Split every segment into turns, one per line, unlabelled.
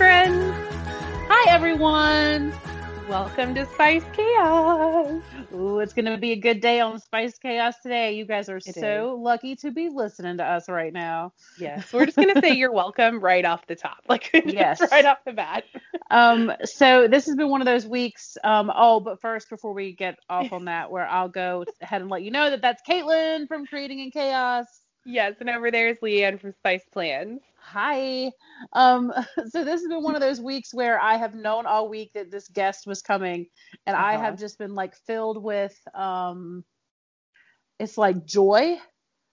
Friends.
Hi, everyone.
Welcome to Spice Chaos.
Ooh, it's going to be a good day on Spice Chaos today. You guys are
It
so lucky to be listening to us right now.
Yes, we're just gonna say you're welcome right off the top, like
Yes.
right off the bat.
Um, so this has been one of those weeks. Um, oh, but first, before we get off on that, where I'll go ahead and let you know that that's Caitlin from Creating in Chaos.
Yes, and over there is Leanne from Spice Plans.
Hi. Um, so this has been one of those weeks where I have known all week that this guest was coming, and I
Uh-huh.
have just been like filled with um, it's like joy.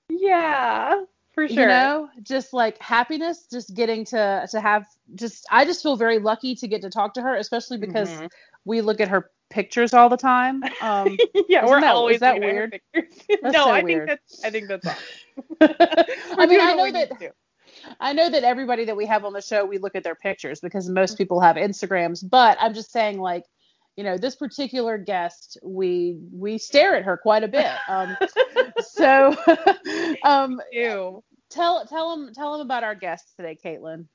Yeah, for sure.
you know just like happiness just getting to to have just i just feel very lucky to get to talk to her especially because
Mhm.
we look at her pictures all the time um
yeah, we're
that-
always
is that weird?
No,
so
I
weird.
think that's I think that's awesome.
I mean i know that
to
i know that everybody that we have on the show we look at their pictures because most people have instagrams but i'm just saying like you know this particular guest we we stare at her quite a bit um so um
Ew.
tell tell them tell them about our guest today caitlin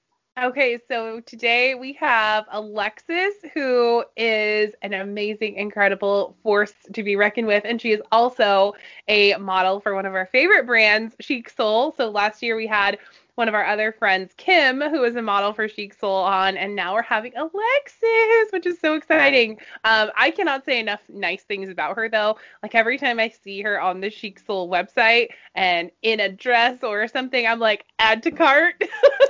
Okay, so today we have Alexis, who is an amazing, incredible force to be reckoned with. And she is also a model for one of our favorite brands, Chic Soul. So last year we had one of our other friends, Kim, who is a model for Chic Soul on, and now we're having Alexis, which is so exciting. Um, I cannot say enough nice things about her, though. Like every time I see her on the Chic Soul website and in a dress or something, I'm like, add to cart.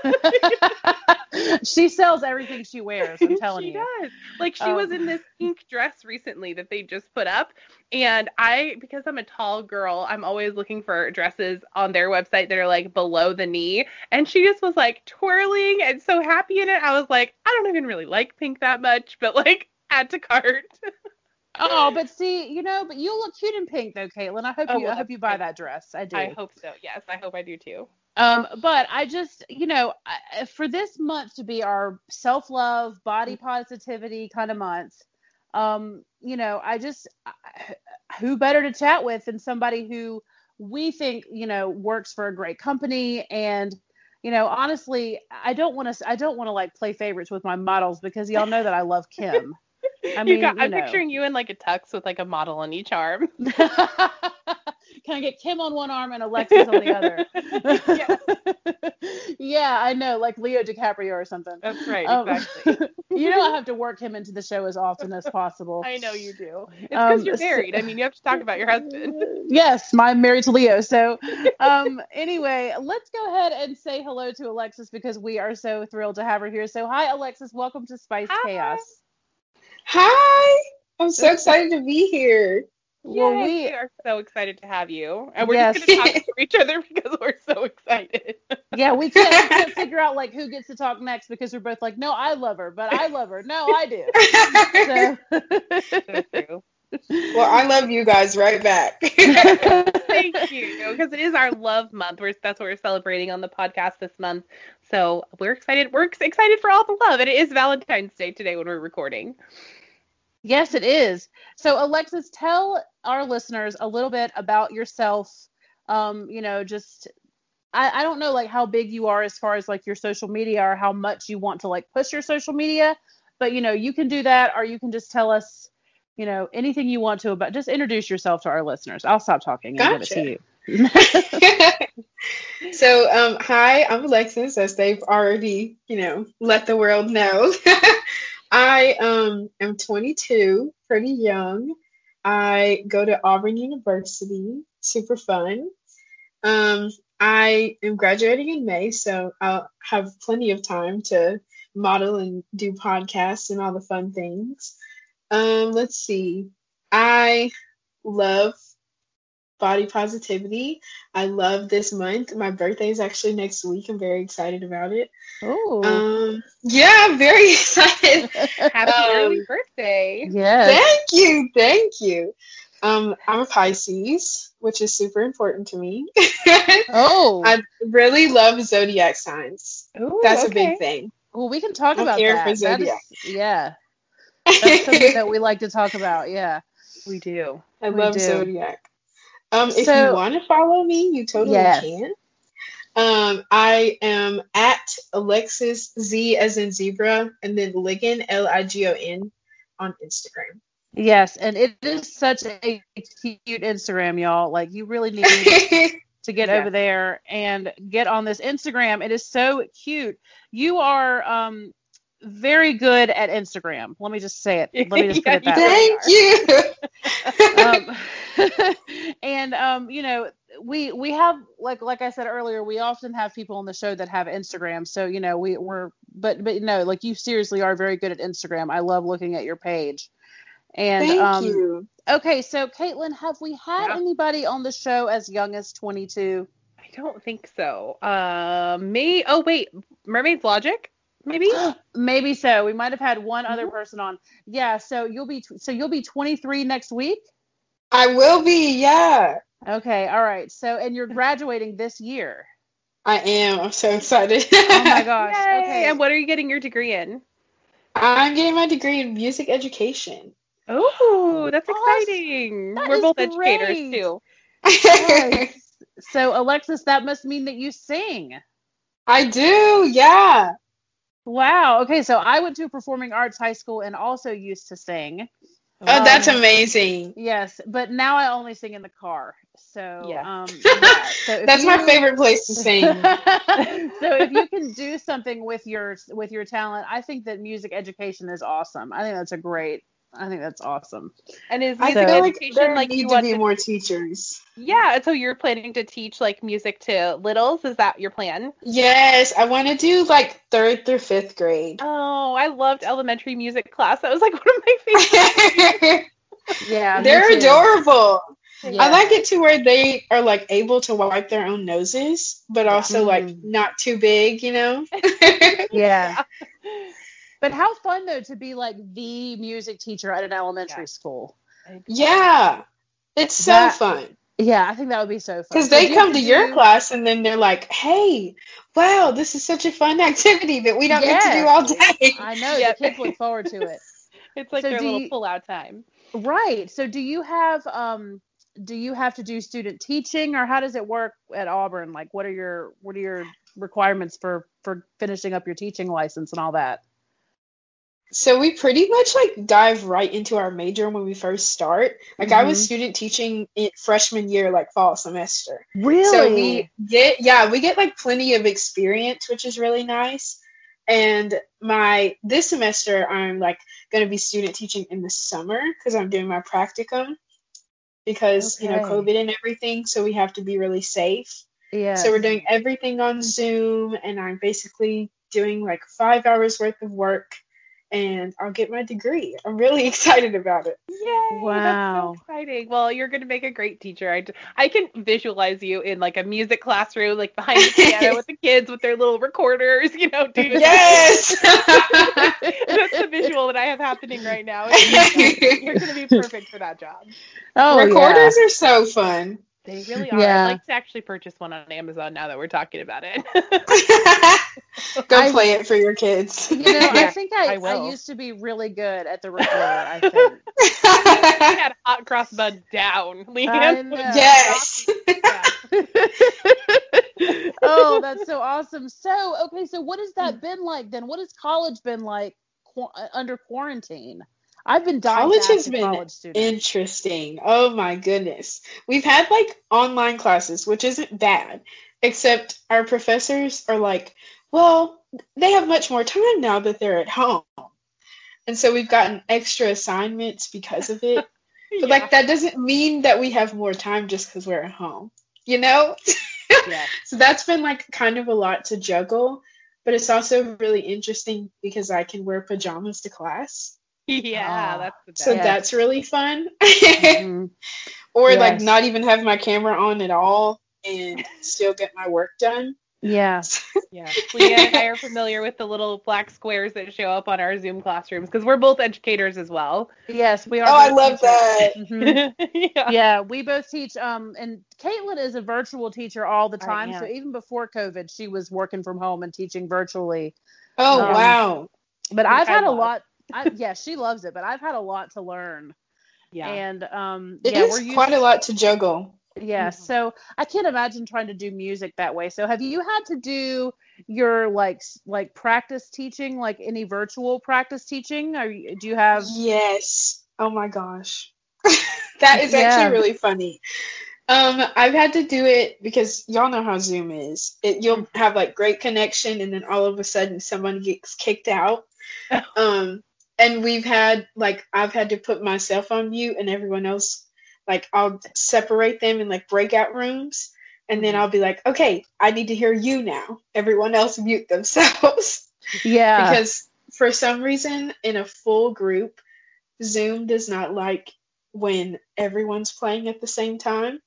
she sells everything she wears. I'm telling
she
you.
She does. Like she was
Um,
in this pink dress recently that they just put up, and I, because I'm a tall girl, I'm always looking for dresses on their website that are like below the knee, and she just was like twirling and so happy in it. I was like, I don't even really like pink that much, but like add to cart.
Oh, but see, you know, but you look cute in pink though, Caitlin. I hope
Oh,
you.
well,
I hope you buy that dress. I do.
I hope so. Yes, I hope I do too.
Um, but I just, you know, I- for this month to be our self-love, body positivity kind of month, um, you know, I just, I- who better to chat with than somebody who we think, you know, works for a great company and. You know, honestly, I don't want to. I don't want to like play favorites with my models because y'all know that I love Kim. i mean
you got, i'm
know.
picturing you in like a tux with like a model on each arm.
Can I get Kim on one arm and Alexis on the other? yeah, I know, like Leo DiCaprio or something.
That's right,
Um,
exactly.
you know, I have to work him into the show as often as possible.
I know you do. It's because
Um,
you're
so-
married. I mean, you have to talk about your husband.
yes, I'm married to Leo. So, um, anyway, let's go ahead and say hello to Alexis because we are so thrilled to have her here. So, hi, Alexis. Welcome to Spice
Hi.
Chaos.
Hi, I'm so excited to be here.
Well,
Yay,
we-
are so excited to have you, and we're
Yes.
just going to talk to each other because we're so excited.
Yeah, we can't, we can't figure out like who gets to talk next because we're both like, no, I love her, but I love her. No, I do. So,
so true.
well, I love you guys right back.
Thank you, because it is our love month. We're, that's what we're celebrating on the podcast this month. So we're excited. We're excited for all the love, and it is Valentine's Day today when we're recording.
Yes, it is. So, Alexis, tell our listeners a little bit about yourself. Um, you know, just I, I don't know like how big you are as far as like your social media or how much you want to like push your social media, but you know, you can do that or you can just tell us, you know, anything you want to about just introduce yourself to our listeners. I'll stop talking and give it to you.
so, um, hi, I'm Alexis, as they've already, you know, let the world know. I um am 22, pretty young. I go to Auburn University, super fun. Um, I am graduating in May, so I'll have plenty of time to model and do podcasts and all the fun things. Um, let's see. I love body positivity. I love this month. My birthday is actually next week. I'm very excited about it.
Oh,
Um, yeah, I'm very excited.
Happy
Um,
early birthday.
yes.
Thank you, thank you. Um, I'm a Pisces, which is super important to me.
Oh,
I really love zodiac signs.
Ooh,
That's a big thing.
well, we can talk
I'm
about
here
that.
for
That is-
zodiac.
yeah, that's something that we like to talk about. Yeah.
We do.
I
We
love
do.
zodiac. Um, if
So-
you want to follow me, you totally
Yes.
can. Um, I am at Alexis Z as in zebra, and then Ligon L I G O N on Instagram.
Yes, and it is such a cute Instagram, y'all. Like you really need to get
Yeah.
over there and get on this Instagram. It is so cute. You are um very good at Instagram. Let me just say it. Let me just put
Yeah,
it that
you
way.
Thank you.
um, and um, you know, we we have like like I said earlier, we often have people on the show that have Instagram. So you know, we we're but but no, like you seriously are very good at Instagram. I love looking at your page. And
Thank
um,
you.
okay, so Caitlin, have we had
Yeah.
anybody on the show as young as 22?
I don't think so. Uh, me. Oh wait, Mermaid's Logic, maybe.
Maybe so. We might have had one other
Mhm.
person on. Yeah, so you'll be tw- so you'll be 23 next week.
I will be, yeah.
Okay, all right. So and you're graduating this year.
I am. I'm so excited.
Oh my gosh.
Yay!
Okay.
And what are you getting your degree in?
I'm getting my degree in music education.
Oh, that's
Awesome.
exciting.
That
We're
is
both educators too.
Yes. so Alexis, that must mean that you sing.
I do, yeah.
Wow. Okay, so I went to a performing arts high school and also used to sing.
Oh, that's
Um,
amazing.
Yes, but now I only sing in the car. So
Yeah.
um yeah. So
That's my favorite place to sing.
so if you can do something with your with your talent, I think that music education is awesome. I think that's a great. I think that's awesome.
And is
I
music
feel
education
there
like,
need
you
to
want
be
to?
more teachers.
Yeah. So you're planning to teach like music to littles? Is that your plan?
Yes, I want to do like third through fifth grade.
Oh, I loved elementary music class. That was like one of my favorites.
Yeah,
They're adorable.
Yeah.
I like it to where they are like able to wipe their own noses, but also like
Mm.
not too big, you know?
Yeah. But how fun though to be like the music teacher at an elementary
Yeah.
school.
yeah. It's so
That-
fun.
Yeah, I think that would be so fun.
Because
So
they
do you
come to
do-
your class and then they're like, hey, wow, this is such a fun activity that we don't get to do all day.
I know
Yep.
the kids look forward to it.
It's like
So
their
do
little
you-
pull-out time.
Right. So do you have um do you have to do student teaching or how does it work at Auburn? Like what are your what are your requirements for for finishing up your teaching license and all that?
So we pretty much like dive right into our major when we first start. Like I was
Mhm.
student teaching in freshman year, like fall semester.
Really?
So we get yeah, we get like plenty of experience, which is really nice. And my this semester I'm like going to be student teaching in the summer because I'm doing my practicum because you know COVID and everything, so we have to be really safe.
yeah.
So we're doing everything on Zoom, and I'm basically doing like five hours worth of work, and I'll get my degree. I'm really excited about it.
Yay!
Wow.
That's so exciting. Well, you're going to make a great teacher. I, I can visualize you in like a music classroom, like behind the piano with the kids with their little recorders, you know, doing
Yes.
That's the visual that I have happening right now. You're going to be perfect for that job.
oh,
Recorders are so fun.
They really are.
Yeah.
I'd like to actually purchase one on Amazon now that we're talking about it.
Go
I-
play it for your kids.
You know, I think I,
I
I, used to be really good at the recorder, I think.
I had hot cross bud down.
I
Leanne.
yes.
oh, that's so awesome. So, okay, so what has that been like then? What has college been like qu- uh, under quarantine? I've been dying
College has been
college.
Interesting. Oh my goodness. We've had like online classes, which isn't bad, except our professors are like, well, they have much more time now that they're at home. And so we've gotten extra assignments because of it. But like that doesn't mean that we have more time just because we're at home, you know?
yeah.
So that's been like kind of a lot to juggle, but it's also really interesting because I can wear pajamas to class.
Yeah,
Oh.
that's the best.
So that's really fun.
Mhm.
or like not even have my camera on at all and still get my work done.
Yeah.
Yeah, Leanne and I are familiar with the little black squares that show up on our Zoom classrooms because we're both educators as well.
Yes, we are.
Oh, I
both
love that.
teachers. Mhm.
yeah.
yeah, we both teach. Um, and Caitlin is a virtual teacher all the time. So even before COVID, she was working from home and teaching virtually.
Oh
Um,
wow.
But
Which
I've
I
had a
love.
lot. I, yeah, she loves it, but I've had a lot to learn.
Yeah.
And um,
It
yeah,
is
we're used,
quite a lot to juggle.
Yeah,
Mhm.
so I can't imagine trying to do music that way. So have you had to do your like like practice teaching, like any virtual practice teaching? Or do you have?
Yes. Oh my gosh. that is
Yeah.
actually really funny. Um, I've had to do it because y'all know how Zoom is. It you'll have like great connection and then all of a sudden someone gets kicked out. Um, and we've had like I've had to put myself on mute and everyone else like I'll separate them in like breakout rooms. And then mm-hmm. I'll be like, "Okay, I need to hear you now." Everyone else mute themselves.
Yeah.
because for some reason in a full group zoom does not like when everyone's playing at the same time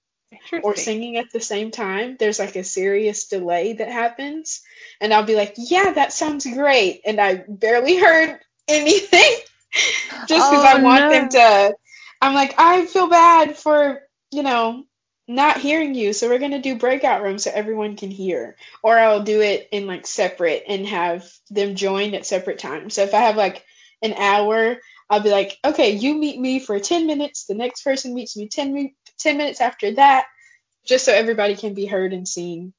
or singing at the same time. There's like a serious delay that happens. And i'll be like yeah that sounds great. And i barely heard anything. Just because i
Oh,
want
no.
them to i'm like i feel bad for you know not hearing you. So we're going to do breakout rooms so everyone can hear. Or i'll do it in like separate and have them join at separate times. So if i have like an hour i'll be like okay you meet me for 10 minutes. The next person meets me 10, mi- 10 minutes after that. Just so everybody can be heard and seen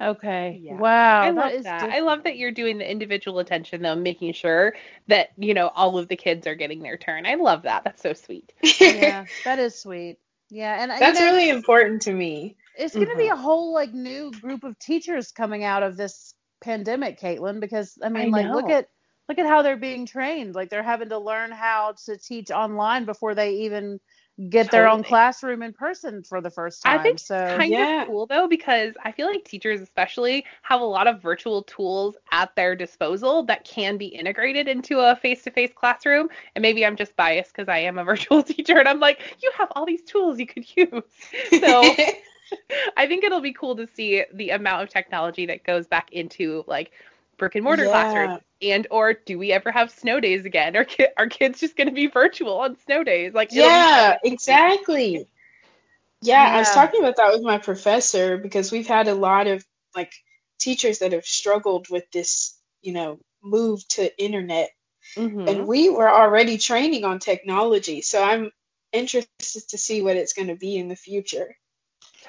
Okay.
Yeah.
Wow.
I love
is
that. I love that you're doing the individual attention though, making sure that, you know, all of the kids are getting their turn. I love that. That's so sweet.
yeah, that is sweet. Yeah, and uh, you
that's
know,
really important to me
it's going to be a whole like new group of teachers coming out of this pandemic, Caitlin, because I mean, like look at look at how they're being trained. Like they're having to learn how to teach online before they even get their own classroom in person for the first time.
I think
so.
it's kind
Yeah.
of cool though because I feel like teachers especially have a lot of virtual tools at their disposal that can be integrated into a face-to-face classroom. And maybe I'm just biased because I am a virtual teacher and I'm like, you have all these tools you could use. So I think it'll be cool to see the amount of technology that goes back into like brick and mortar
Yeah.
classrooms. And or do we ever have snow days again? Or ki- are kids just going to be virtual on snow days? Like
yeah exactly yeah, I was talking about that with my professor because we've had a lot of like teachers that have struggled with this, you know, move to internet.
Mhm.
And we were already training on technology, so I'm interested to see what it's going to be in the future.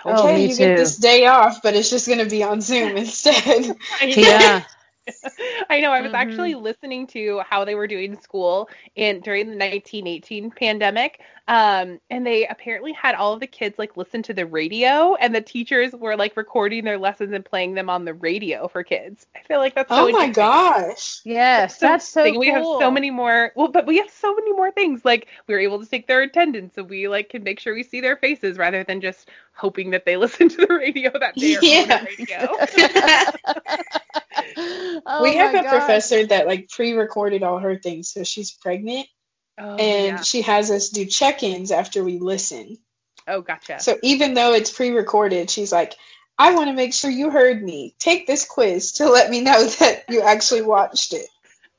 Oh,
okay,
me
you get this day off, but it's just going to be on Zoom instead.
Yeah.
I know. I was
Mhm.
actually listening to how they were doing school in during the 1918 pandemic. Um, and they apparently had all of the kids like listen to the radio, and the teachers were like recording their lessons and playing them on the radio for kids. I feel like that's so
oh my gosh.
Yes, that's so
thing.
cool.
We have so many more. Well, but we have so many more things. Like we were able to take their attendance, so we like can make sure we see their faces rather than just hoping that they listen to the radio that day or
Yeah.
radio.
Oh
we have a
gosh.
professor that like pre-recorded all her things, so she's pregnant,
oh,
and
yeah.
she has us do check-ins after we listen.
oh, gotcha.
So even though it's pre-recorded, she's like, "I want to make sure you heard me. Take this quiz to let me know that you actually watched it."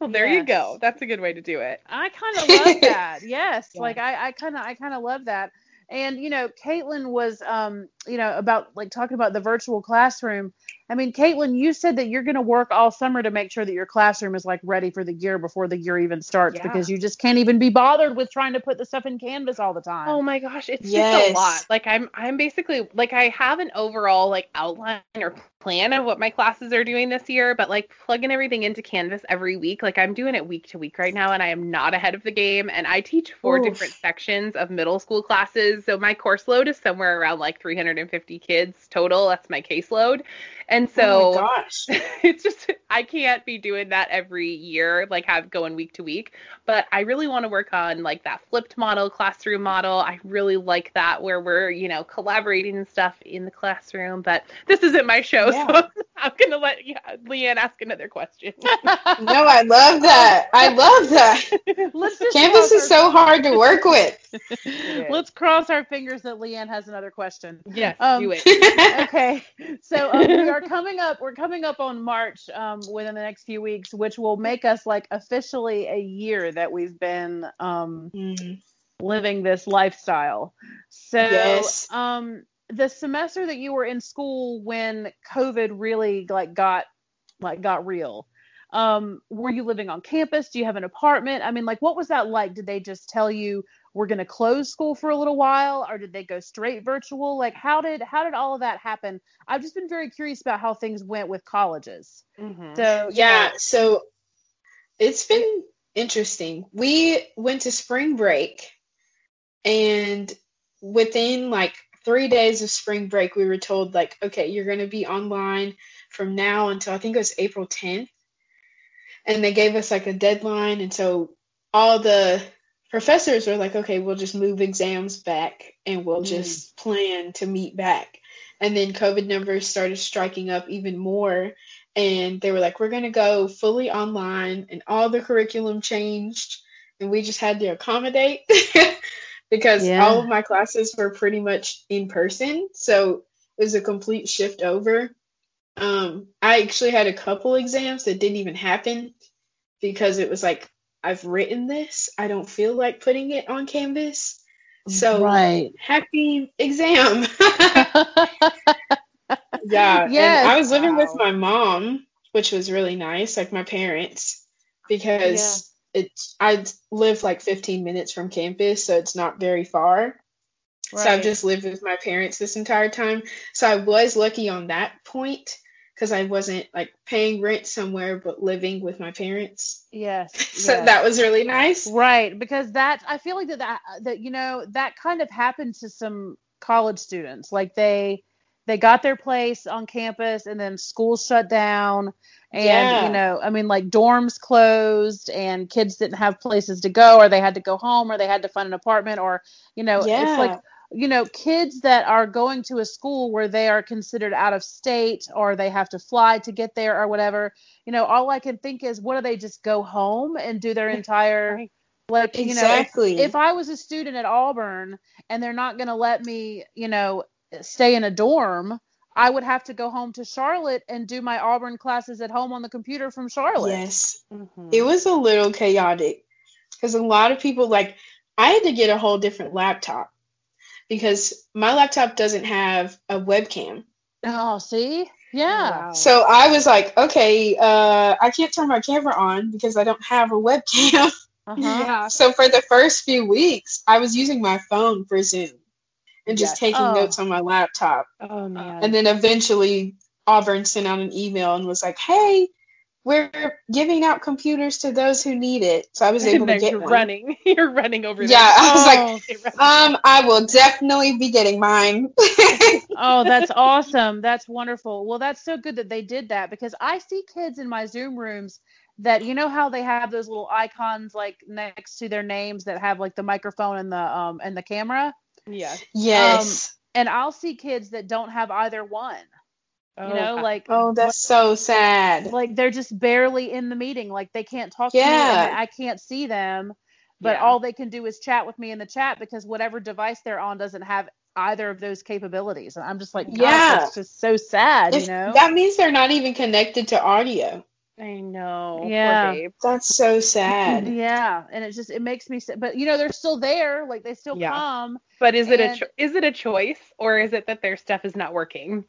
well, there you go. That's a good way to do it.
I kind of love that. Yes,
Yeah.
like I, I kind of, I kind of love that. And you know, Caitlin was, um, you know, about like talking about the virtual classroom. I mean, Caitlin, you said that you're going to work all summer to make sure that your classroom is like ready for the year before the year even starts
Yeah.
because you just can't even be bothered with trying to put the stuff in Canvas all the time.
Oh my gosh, it's just a lot. Like I'm I'm basically like I have an overall like outline or plan of what my classes are doing this year, but like plugging everything into Canvas every week, like I'm doing it week to week right now and I am not ahead of the game and I teach four
Oof.
different sections of middle school classes. So my course load is somewhere around like 350 kids total. That's my caseload. And so
oh my gosh.
it's just I can't be doing that every year, like have going week to week. But I really want to work on like that flipped model, classroom model. I really like that where we're, you know, collaborating and stuff in the classroom. But this isn't my show,
Yeah.
so I'm gonna let yeah, Leanne ask another question.
no, I love that. I love that.
Let's just
Canvas is
our-
so hard to work with.
Let's cross our fingers that Leanne has another question.
Yes,
Um,
do it.
okay, so um, we are coming up. We're coming up on March um, within the next few weeks, which will make us like officially a year that we've been um,
Mm.
living this lifestyle. So,
Yes.
um, the semester that you were in school when COVID really like got like got real. Um, were you living on campus? Do you have an apartment? I mean, like, what was that like? Did they just tell you we're going to close school for a little while, or did they go straight virtual? Like, how did how did all of that happen? I've just been very curious about how things went with colleges.
Mhm.
So
Yeah,
know,
so it's been interesting. We went to spring break, and within like three days of spring break, we were told, like, okay, you're going to be online from now until I think it was April 10th. And they gave us like a deadline. And so all the professors were like, okay, we'll just move exams back and we'll
Mm.
just plan to meet back. And then COVID numbers started striking up even more and they were like, "We're gonna go fully online," and all the curriculum changed, and we just had to accommodate because
Yeah.
all of my classes were pretty much in person, so it was a complete shift over. Um, I actually had a couple exams that didn't even happen because it was like, I've written this, I don't feel like putting it on Canvas, so
right.
happy exam. Yeah.
Yes.
And I was living with my mom, which was really nice, like my parents, because it's I live like 15 minutes from campus, so it's not very far. So I've just lived with my parents this entire time. So I was lucky on that point because I wasn't like paying rent somewhere but living with my parents.
yes.
So
yes.
that was really nice.
Right, because that I feel like that, that uh, that you know that kind of happened to some college students. Like they they got their place on campus and then school shut down and
Yeah.
you know, I mean like dorms closed and kids didn't have places to go or they had to go home or they had to find an apartment or you know,
Yeah.
it's like you know, kids that are going to a school where they are considered out of state or they have to fly to get there or whatever, you know, all I can think is what do they just go home and do their entire
Right.
like you know if,
Exactly.
if i was a student at auburn and they're not going to let me you know stay in a dorm i would have to go home to charlotte and do my auburn classes at home on the computer from charlotte
Yes.
Mhm.
It was a little chaotic because a lot of people like I had to get a whole different laptop because my laptop doesn't have a webcam.
oh see yeah
Wow.
So I was like, okay, uh, I can't turn my camera on because I don't have a webcam.
uh-huh.
Yeah.
so for the first few weeks, I was using my phone for Zoom and just
Yes.
taking
Oh.
notes on my laptop.
Oh man.
And then eventually Auburn sent out an email and was like, hey, we're giving out computers to those who need it. So I was able
And
to
then
get
you're
one.
running. You're running over
Yeah,
there.
I was like,
Oh.
You're.
Um, I will definitely be getting mine.
oh that's awesome that's wonderful well that's so good that they did that because i see kids in my zoom rooms that you know how they have those little icons like next to their names that have like the microphone and the um and the camera
yeah.
yes.
and I'll see kids that don't have either one.
Oh,
You know, like
oh, that's so sad.
like they're just barely in the meeting, like they can't talk to me
Yeah.
and I can't see them, but
Yeah.
all they can do is chat with me in the chat because whatever device they're on doesn't have either of those capabilities. And I'm just like, yeah, it's just so sad,
If-
you know?
That means they're not even connected to audio.
I know.
Yeah.
That's so sad.
yeah, and it just it makes me sad. But you know, they're still there, like they still
Yeah.
come.
But is it a cho- is it a choice or is it that their stuff is not working?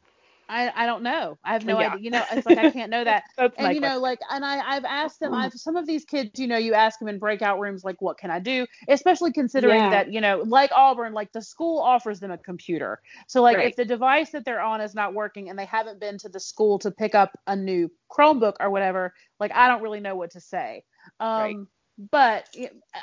I I don't know. I have no
Yeah.
idea. You know, it's like I can't know that. And you know
question.
like and i i've asked them i've some of these kids you know you ask them in breakout rooms like what can i do especially considering
Yeah.
that you know like auburn like the school offers them a computer so like
Right.
if the device that they're on is not working and they haven't been to the school to pick up a new chromebook or whatever like i don't really know what to say um
Right.
but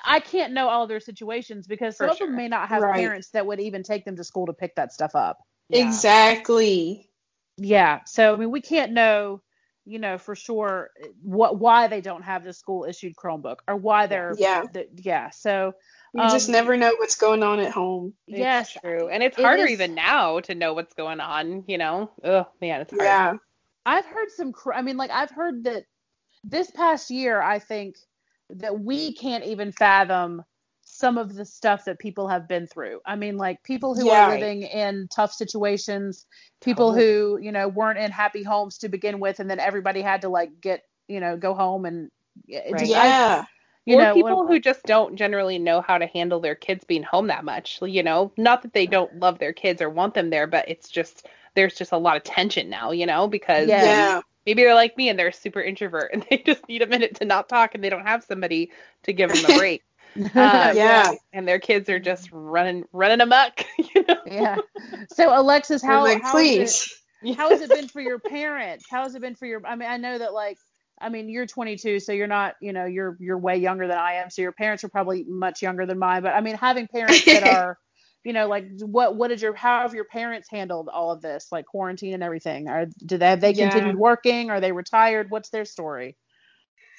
I can't know all their situations because some
For
of them may not have
Right.
parents that would even take them to school to pick that stuff up
Yeah.
Exactly.
Yeah. So I mean, we can't know, you know, for sure what why they don't have the school issued Chromebook or why they're
Yeah.
the, yeah. So
You just
Um,
never know what's going on at home.
It's
yes,
true. And it's
it
harder
is-
even now to know what's going on, you know? Oh, man, it's hard.
Yeah.
I've heard some. Cr- I mean, like I've heard that this past year, I think that we can't even fathom some of the stuff that people have been through. I mean, like people who
Yeah.
are living in tough situations, people who, you know, weren't in happy homes to begin with, and then everybody had to like get, you know, go home and
Right.
just, I-
Yeah.
you
or
know,
people
when-
who just don't generally know how to handle their kids being home that much. You know, not that they don't love their kids or want them there, but it's just there's just a lot of tension now. You know, because
Yeah.
Yeah.
maybe they're like me and they're super introvert and they just need a minute to not talk and they don't have somebody to give them a break. Uh,
Yeah.
and their kids are just running running amok. You know?
yeah. So Alexis,
I'm
how
like,
how is it-
please.
how has it been for your parents? How has it been for your I mean, I know that like I mean, you're 22, so you're not, you know, you're you're way younger than I am. So your parents are probably much younger than mine. But I mean, having parents that are, you know, like what what did your how have your parents handled all of this, like quarantine and everything? Are do they have they
Yeah.
continued working? Are they retired? What's their story?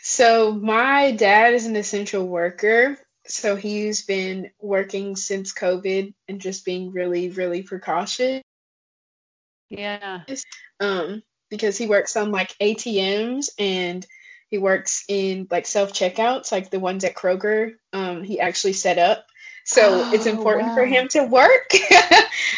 So my dad is an essential worker. So he's been working since COVID and just being really, really precautious.
Yeah.
Um, because he works on like ATMs and he works in like self checkouts, like the ones at Kroger. Um, he actually set up. So it's
Oh,
important for him to work.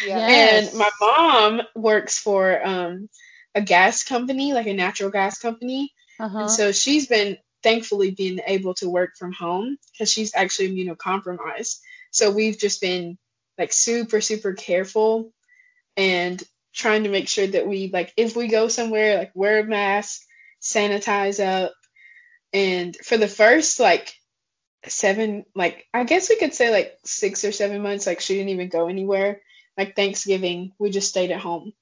Yes.
And my mom works for um a gas company, like a natural gas company.
Uh-huh.
And so she's been thankfully being able to work from home because she's actually immunocompromised. So we've just been like super, super careful and trying to make sure that we like if we go somewhere, like wear a mask, sanitize up. And for the first like seven, like I guess we could say like six or seven months, like she didn't even go anywhere. Like Thanksgiving, we just stayed at home.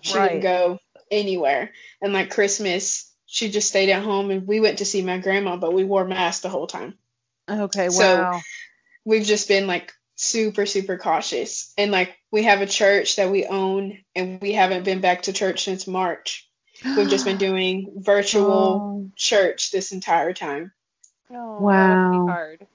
She
Right.
didn't go anywhere. And like Christmas, she just stayed at home and we went to see my grandma, but we wore masks the whole time.
Okay,
So-
wow.
We've just been like super, super cautious. And like we have a church that we own and we haven't been back to church since March. We've just been doing virtual
Oh.
church this entire time.
Oh,
Wow.
That must be hard.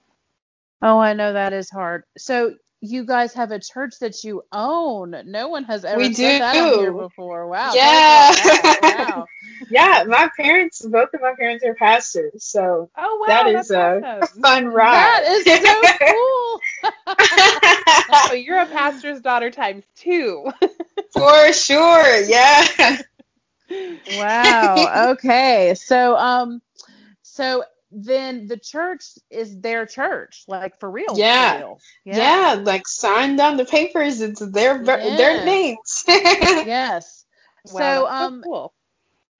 Oh, I know that is hard. So you guys have a church that you own. No one has ever
We
said that on here
do.
before. Wow.
Yeah.
Wow. wow.
Yeah, my parents, both of my parents are pastors. So
Oh wow, that's
is,
awesome.
fun ride.
That is so cool.
so you're a pastor's daughter times two.
For sure. Yeah.
wow. Okay. So um so then the church is their church, like for real. for
Yeah.
real.
Yeah, like signed on the papers. It's their
Yeah.
their names.
Yes.
Wow,
so um
cool.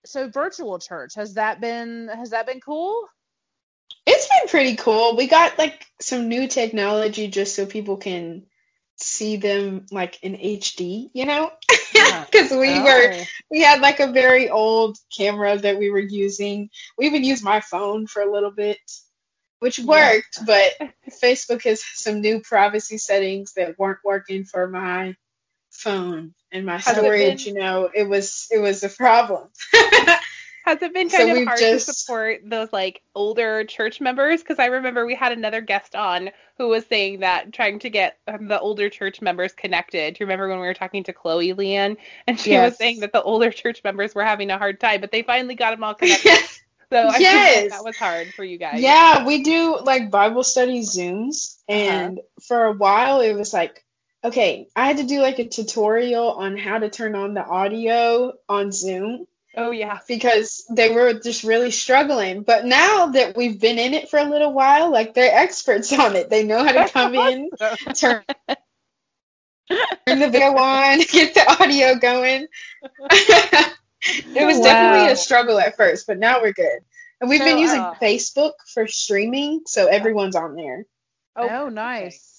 So virtual church has that been has that been cool?
it's been pretty cool. We got like some new technology just so people can see them like in HD, you know? Because we oh. were
Oh.
we had like a very old camera that we were using. We even used my phone for a little bit, which worked, but Facebook has some new privacy settings that weren't working for my phone and my
Has
storage,
been-
you know, it was it was a problem.
Has it been
So
kind of
we've
hard
just-
to support those like older church members? Because I remember we had another guest on who was saying that trying to get um, the older church members connected. Do you remember when we were talking to Chloe Leanne and she
Yes.
was saying that the older church members were having a hard time, but they finally got them all connected. So I think
Yes.
that, was hard for you guys.
Yeah, we do like Bible study Zooms,
Uh-huh.
and for a while it was like, okay, I had to do like a tutorial on how to turn on the audio on Zoom
Oh yeah.
because they were just really struggling. But now that we've been in it for a little while, like they're experts on it. They know how to come in, turn turn the video on, get the audio going. it was
Wow.
definitely a struggle at first, but now we're good. And we've been using
uh,
Facebook for streaming, so everyone's on there.
Oh, nice.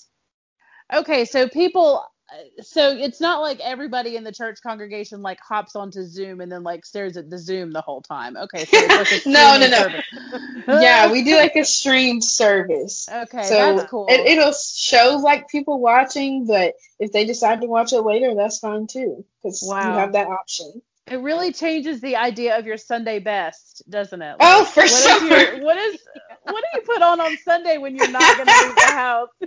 Okay, so people, uh, so it's not like everybody in the church congregation like hops onto Zoom and then like stares at the Zoom the whole time. Okay, so like
No, no, no. yeah, we do like a streamed service.
Okay,
so
that's cool.
it, it'll show like people watching, but if they decide to watch it later, that's fine too, because
Wow.
you have that option.
It really changes the idea of your Sunday best, doesn't it?
Oh, for
what is
sure.
your- what is what do you put on on Sunday when you're not going to leave the house?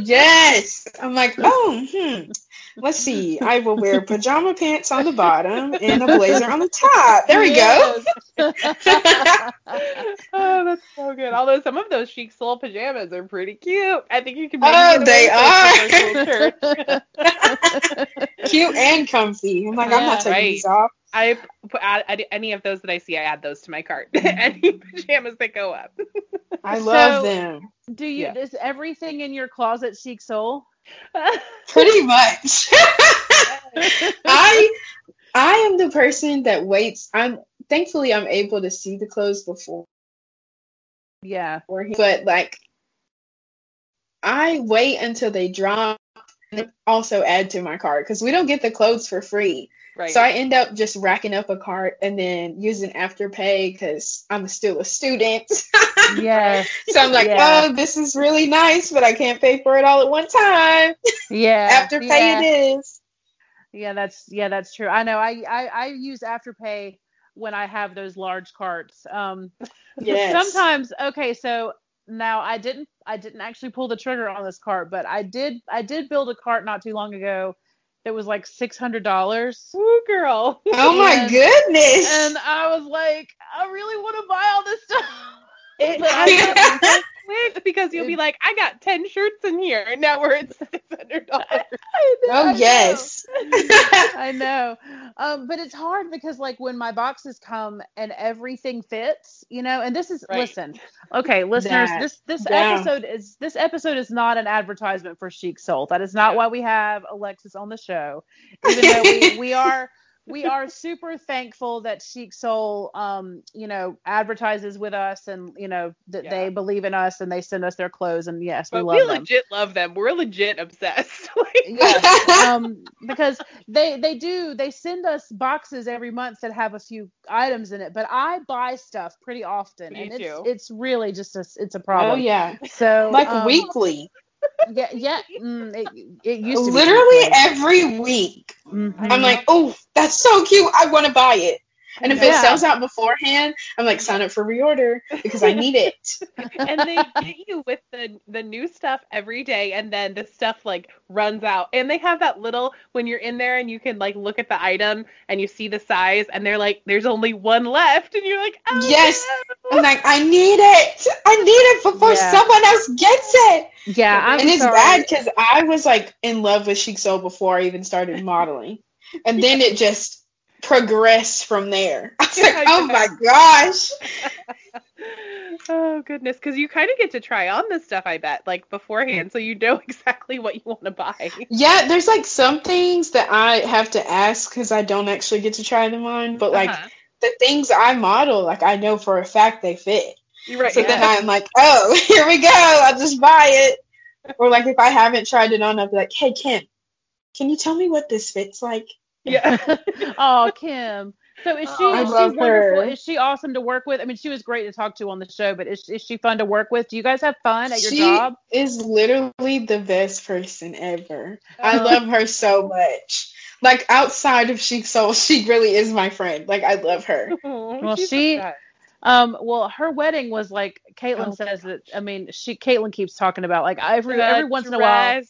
Yes. I'm like, oh, hmm. Let's see. I will wear pajama pants on the bottom and a blazer on the top. There we go.
go.
oh, that's so good. Although some of those chic soul pajamas are pretty cute. I think you can.
Oh, they
get away with those for church.
Cute and comfy. I'm like, I'm not taking
right.
these off.
I put add, add any of those that I see, I add those to my cart. Mm-hmm. any pajamas that go up.
I love
So-
them.
Do you?
Yeah.
Is everything in your closet Chic Soul?
Pretty much. I I am the person that waits. I'm thankfully I'm able to see the clothes before
Yeah.
but like I wait until they drop and also add to my cart because we don't get the clothes for free.
Right.
So I end up just racking up a cart and then using afterpay because I'm still a student.
Yeah.
so I'm like,
Yeah.
oh, this is really nice, but I can't pay for it all at one time.
Yeah.
Afterpay
yeah.
it is.
Yeah, that's yeah, that's true. I know. I I, I use Afterpay when I have those large carts. Um,
Yes.
sometimes okay, so now I didn't I didn't actually pull the trigger on this cart, but I did I did build a cart not too long ago that was like six hundred dollars.
Woo, girl.
Oh my
And-
goodness.
And I was like, I really want to buy all this stuff.
It
I-
up so quick because you'll be like, I got ten shirts in here, and now we're at six hundred dollars.
I know, I
oh yes.
I know. Um, but it's hard because like when my boxes come and everything fits, you know, and this is
Right.
listen. Okay, listeners,
That-
this this
yeah.
episode is this episode is not an advertisement for Chic Soul. That is not
Yeah.
why we have Alexis on the show. Even though we, we are we are super thankful that Chic Soul um, you know, advertises with us and you know that
Yeah.
they believe in us and they send us their clothes and yes, we
But
love
we
them.
legit love them. We're legit obsessed. Like,
Yes, um, because they they do they send us boxes every month that have a few items in it, but I buy stuff pretty often,
Me
and it's
too.
it's really just a it's a problem.
Oh
problem.
yeah.
So
Like
um,
weekly.
Yeah, yeah, mm, it, it used to
Literally every week.
Mhm.
I'm like, oh, that's so cute. I want to buy it. And if it sells out beforehand, I'm like, sign up for reorder because I need it.
and they get you with the the new stuff every day, and then the stuff like runs out. And they have that little when you're in there and you can like look at the item and you see the size, and they're like, there's only one left, and you're like, oh
Yes.
no.
I'm like, I need it. I need it before
Yeah.
someone else gets it.
Yeah, I'm
and it's
sorry.
bad because I was like in love with Chic Soul before I even started modeling. And then it just progressed from there. I was
Yeah,
like,
I
oh my gosh.
Oh goodness, because you kind of get to try on this stuff, I bet, like beforehand, so you know exactly what you want to buy.
Yeah, there's like some things that I have to ask because I don't actually get to try them on. But like
Uh-huh.
the things I model, like I know for a fact they fit.
You're right.
So then. I'm like, oh, here we go. I'll just buy it. Or like if I haven't tried it on, I'll be like, hey Kim, can you tell me what this fits like?
Yeah.
oh, Kim. So is she,
Oh,
is she wonderful?
her.
Is she awesome to work with? I mean, she was great to talk to on the show, but is, is she fun to work with? Do you guys have fun at your
she
job?
is literally the best person ever. I
Uh-huh.
love her so much. Like outside of Chic Soul, she really is my friend. Like I love her.
well,
she- Um, well, her wedding was like Caitlin
Oh,
says that. I mean, she Caitlin keeps talking about like every every once in a while.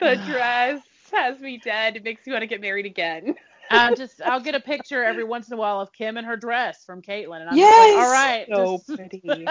The dress has me dead. It makes me want to get married again.
I just I'll get a picture every once in a while of Kim and her dress from Caitlin, and I'm
Yes!
like, all right,
So
just-
pretty.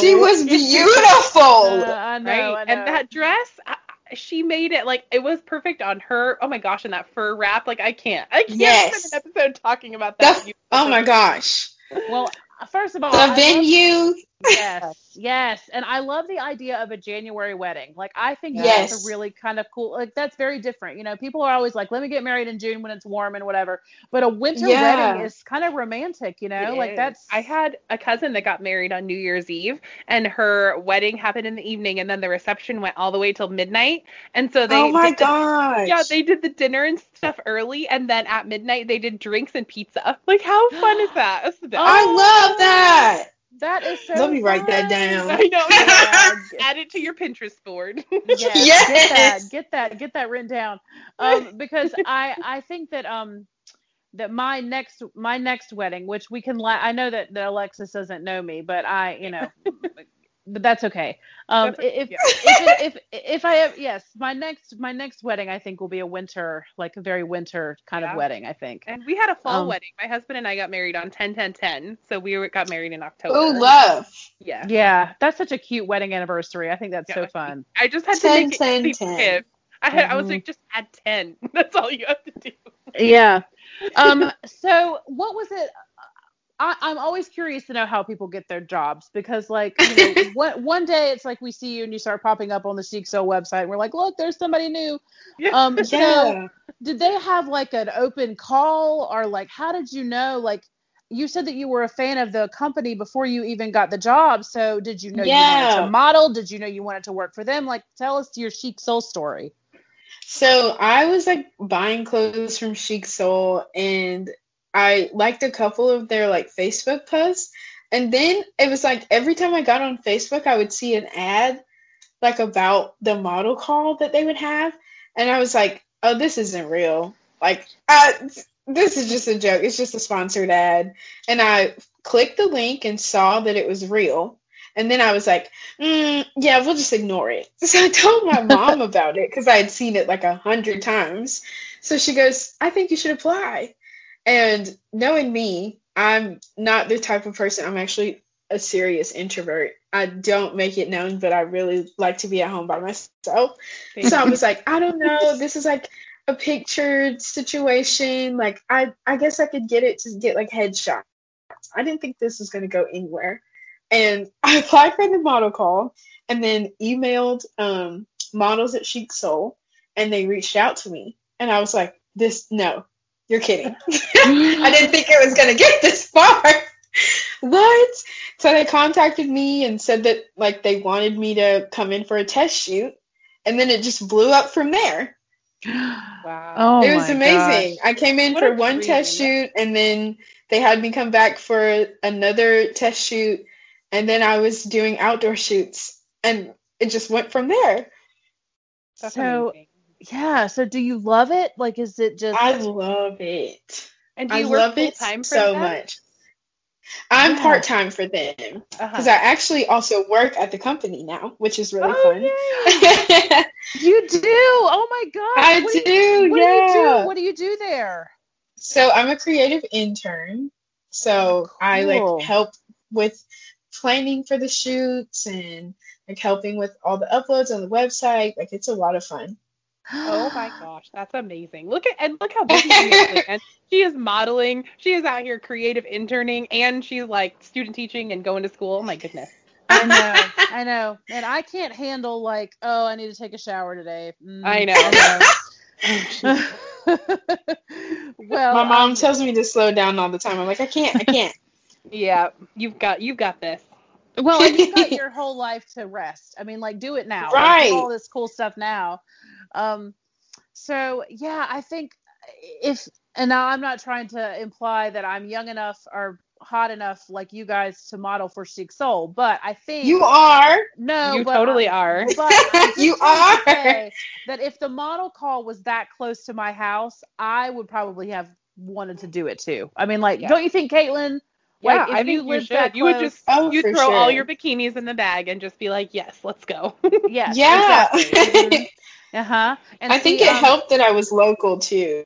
she was beautiful.
Uh, I know,
right?
I know.
And that dress, I, she made it like it was perfect on her. Oh my gosh, and that fur wrap, like I can't, I can't
Yes.
spend an episode talking about that.
The- oh my gosh.
well, first of all,
The
I love-
venue.
Yes, yes, and I love the idea of a January wedding. Like, I think
Yes.
that's a really kind of cool. Like, that's very different. You know, people are always like, "Let me get married in June when it's warm and whatever." But a winter
Yeah.
wedding is kind of romantic. You know,
It
like
is.
that's.
I had a cousin that got married on New Year's Eve, and her wedding happened in the evening, and then the reception went all the way till midnight. And so they
oh my
did the-
gosh.
Yeah, they did the dinner and stuff early, and then at midnight they did drinks and pizza. Like, how fun is that? That's the best.
I love that.
That is so.
Let me write that down.
I know. Add it to your Pinterest board.
Yes, Get that. Get that. Get that written down. Um, because I I think that um that my next my next wedding, which we can la- I know that, that Alexis doesn't know me, but I, you know, but that's okay. Um,
That's okay,
if,
yeah.
if, if if I have yes, my next my next wedding I think will be a winter, like a very winter kind
Yeah.
of wedding. I think.
And we had a fall
Um,
wedding. My husband and I got married on 10 10 10. So we were, got married in October.
Oh, love.
Yeah.
Yeah, that's such a cute wedding anniversary. I think that's so fun.
I just had to make it
10,
easy
10.
for him. I, had, I was
Mhm.
like, just add 10. That's all you have to do.
Yeah. Um. So what was it? I, I'm always curious to know how people get their jobs because, like, you know, one, one day it's like we see you and you start popping up on the Chic Soul website. And we're like, look, there's somebody new.
Yeah.
Um. So
Yeah.
did they have like an open call or like how did you know? Like, you said that you were a fan of the company before you even got the job. So did you know you wanted to model? Did you know you wanted to work for them? Like, tell us your Chic Soul story.
So I was like buying clothes from Chic Soul and I liked a couple of their like Facebook posts. And then it was like every time I got on Facebook, I would see an ad like about the model call that they would have. And I was like, oh, this isn't real. Like, I, this is just a joke. It's just a sponsored ad. And I clicked the link and saw that it was real. And then I was like, mm, yeah, we'll just ignore it. So I told my mom about it because I had seen it like a hundred times. So she goes, I think you should apply. And knowing me, I'm not the type of person, I'm actually a serious introvert. I don't make it known, but I really like to be at home by myself. So I was like, I don't know. This is like a pictured situation. Like I I guess I could get it to get like headshots. I didn't think this was gonna go anywhere. And I applied for the model call and then emailed um models at Chic Soul and they reached out to me. And I was like, this no, you're kidding. Mm. I didn't think it was gonna get this far. what? So they contacted me and said that like they wanted me to come in for a test shoot, and then it just blew up from there.
Wow.
Oh,
it was
my
amazing.
gosh.
I came in
What
for
a
one test shoot, and then they had me come back for another test shoot, and then I was doing outdoor shoots, and it just went from there.
That's
so
amazing.
Yeah. So do you love it? Like, is it just?
I love it.
And do
I
you work
love
full
it
time for
so
them?
much. I'm
Yeah.
part time for them
Uh-huh.
because I actually also work at the company now, which is really
Oh,
fun.
yay.
You do? Oh my god!
I
what
do,
you, what do you
yeah.
do? What do you do there?
So I'm a creative intern. So I
Cool.
like help with planning for the shoots and like helping with all the uploads on the website. Like it's a lot of fun.
Oh my gosh, that's amazing. Look at and look how busy she is. And she is modeling, she is out here creative interning, and she's like student teaching and going to school. Oh my goodness.
I know, I know, and I can't handle like, oh, I need to take a shower today. Mm,
I know.
well,
My mom
um,
tells me to slow down all the time. I'm like, I can't, I can't.
Yeah, you've got you've got this.
well, and you've got your whole life to rest. I mean, like, do it now. Like, do
Right.
all this cool stuff now. Um, so yeah, I think if and now I'm not trying to imply that I'm young enough or hot enough like you guys to model for Chic Soul, but I think
You are.
no,
you
but
totally
I-
are.
But
You are.
that if the model call was that close to my house, I would probably have wanted to do it too. I mean, like,
Yeah.
don't you think, Caitlin?
Yeah,
Like, if
I
you
think you,
lived
should.
that
You would just
Oh,
you
for
throw all your bikinis in the bag and just be like, yes, let's go.
Yes.
yeah.
Exactly. uh huh. And
I think
see,
it
um,
helped that I was local too.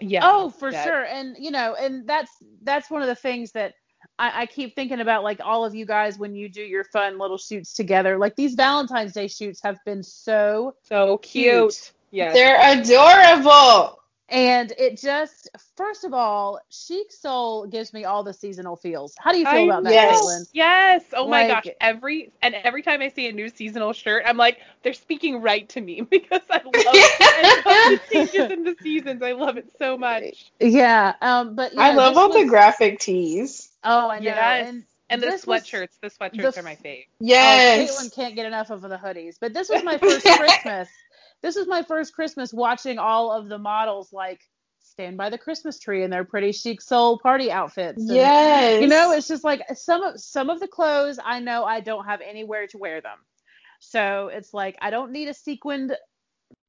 yeah.
Oh, for
yeah.
sure. And you know, and that's that's one of the things that I, I keep thinking about, like all of you guys when you do your fun little shoots together. Like these Valentine's Day shoots have been so
So
Cute.
cute. Yes.
They're adorable.
And it just, first of all, Chic Soul gives me all the seasonal feels. How do you feel
I
about that,
Yes.
Caitlin?
Yes. Oh my gosh. Every and every time I see a new seasonal shirt, I'm like, they're speaking right to me because I love, I love the changes in the seasons. I love it so much.
Yeah. Um. But you
I love
this
all the graphic tees.
Oh, I know.
Yes.
And
And the
this was-
sweatshirts. The sweatshirts
the f-
are my fave.
Oh,
Yes.
Caitlin can't get enough of the hoodies. But this was my first Christmas. This was my first Christmas watching all of the models like stand by the Christmas tree in their pretty chic soul party outfits. And,
yes.
You know, it's just like some of some of the clothes I know I don't have anywhere to wear them. So it's like I don't need a sequined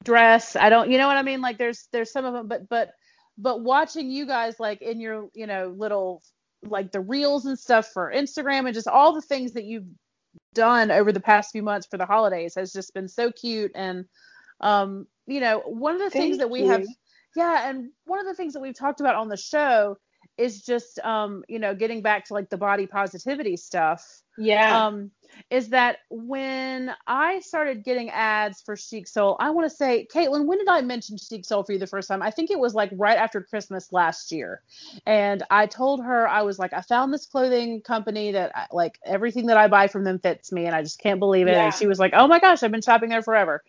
dress. I don't, you know what I mean? Like there's there's some of them, but but but watching you guys like in your you know little like the reels and stuff for Instagram and just all the things that you've done over the past few months for the holidays has just been so cute and um you know one of the
Thank
things that we
you.
have yeah and one of the things that we've talked about on the show is just um you know getting back to like the body positivity stuff
Yeah.
um, is that when I started getting ads for Chic Soul, I want to say, Caitlin, when did I mention Chic Soul for you the first time? I think it was like right after Christmas last year. And I told her, I was like, I found this clothing company that I- like everything that I buy from them fits me and I just can't believe it.
Yeah.
And she was like, oh my gosh, I've been shopping there forever.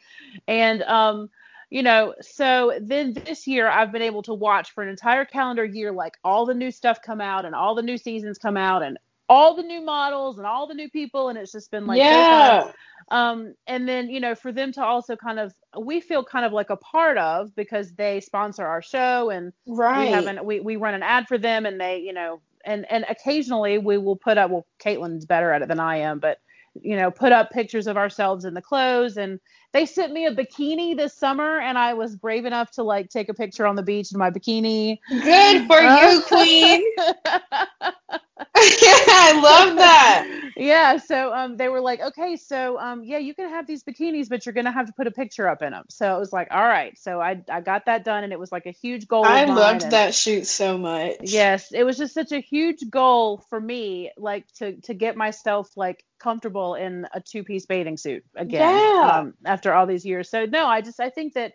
And, um, you know, so then this year I've been able to watch for an entire calendar year, like all the new stuff come out and all the new seasons come out and all the new models and all the new people. And it's just been like,
yeah.
um and then you know for them to also kind of we feel kind of like a part of because they sponsor our show and
right.
we have an we, we run an ad for them and they you know and and occasionally we will put up well caitlin's better at it than i am but you know put up pictures of ourselves in the clothes and they sent me a bikini this summer and i was brave enough to like take a picture on the beach in my bikini
Good for you, Queen. I love that.
yeah so um they were like okay so um yeah you can have these bikinis but you're gonna have to put a picture up in them so it was like all right so i i got that done and it was like a huge goal
I loved
and-
that shoot so much.
yes it was just such a huge goal for me like to to get myself like comfortable in a two-piece bathing suit again
Yeah.
um, after all these years so no i just i think that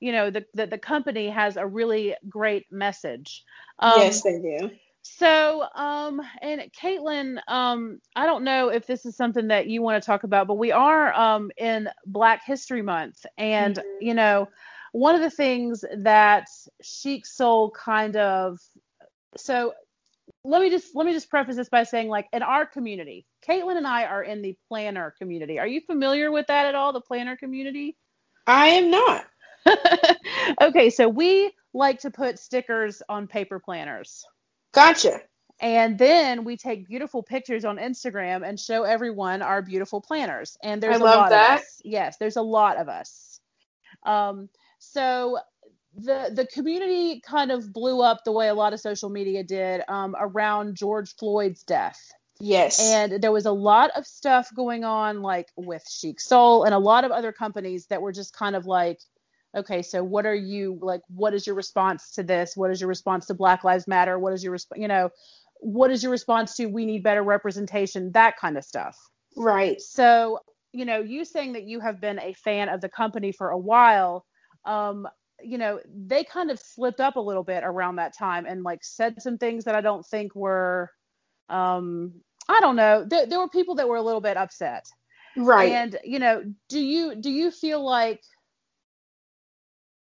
you know the, the the company has a really great message um,
yes, they do.
so, um, and Caitlin, um, I don't know if this is something that you want to talk about, but we are um, in Black History Month, and
Mhm.
you know, one of the things that Chic Soul kind of so let me just let me just preface this by saying like in our community caitlin and i are in the planner community are you familiar with that at all the planner community
I am not.
okay so we like to put stickers on paper planners
Gotcha.
And then we take beautiful pictures on Instagram and show everyone our beautiful planners. And there's
I
a lot
that.
of us. Yes, there's a lot of us. Um, so the the community kind of blew up the way a lot of social media did um, around George Floyd's death.
Yes.
And there was a lot of stuff going on, like with Chic Soul and a lot of other companies that were just kind of like, okay, so what are you like? What is your response to this? What is your response to Black Lives Matter? What is your response? you know, what is your response to we need better representation? That kind of stuff.
right.
So, you know, you saying that you have been a fan of the company for a while, um, you know, they kind of slipped up a little bit around that time and like said some things that I don't think were, um, I don't know. There, there were people that were a little bit upset.
Right.
And you know, do you do you feel like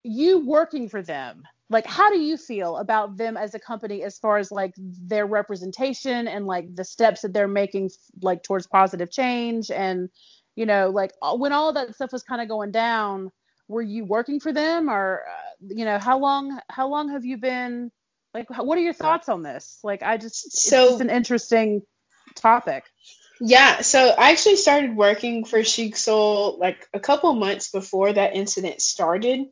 you working for them? Like, how do you feel about them as a company as far as like their representation and like the steps that they're making like towards positive change and you know, like when all of that stuff was kind of going down, were you working for them or uh, you know, how long how long have you been like what are your thoughts on this? Like I just it's
So-
just an interesting topic.
Yeah, so I actually started working for Chic Soul like a couple months before that incident started.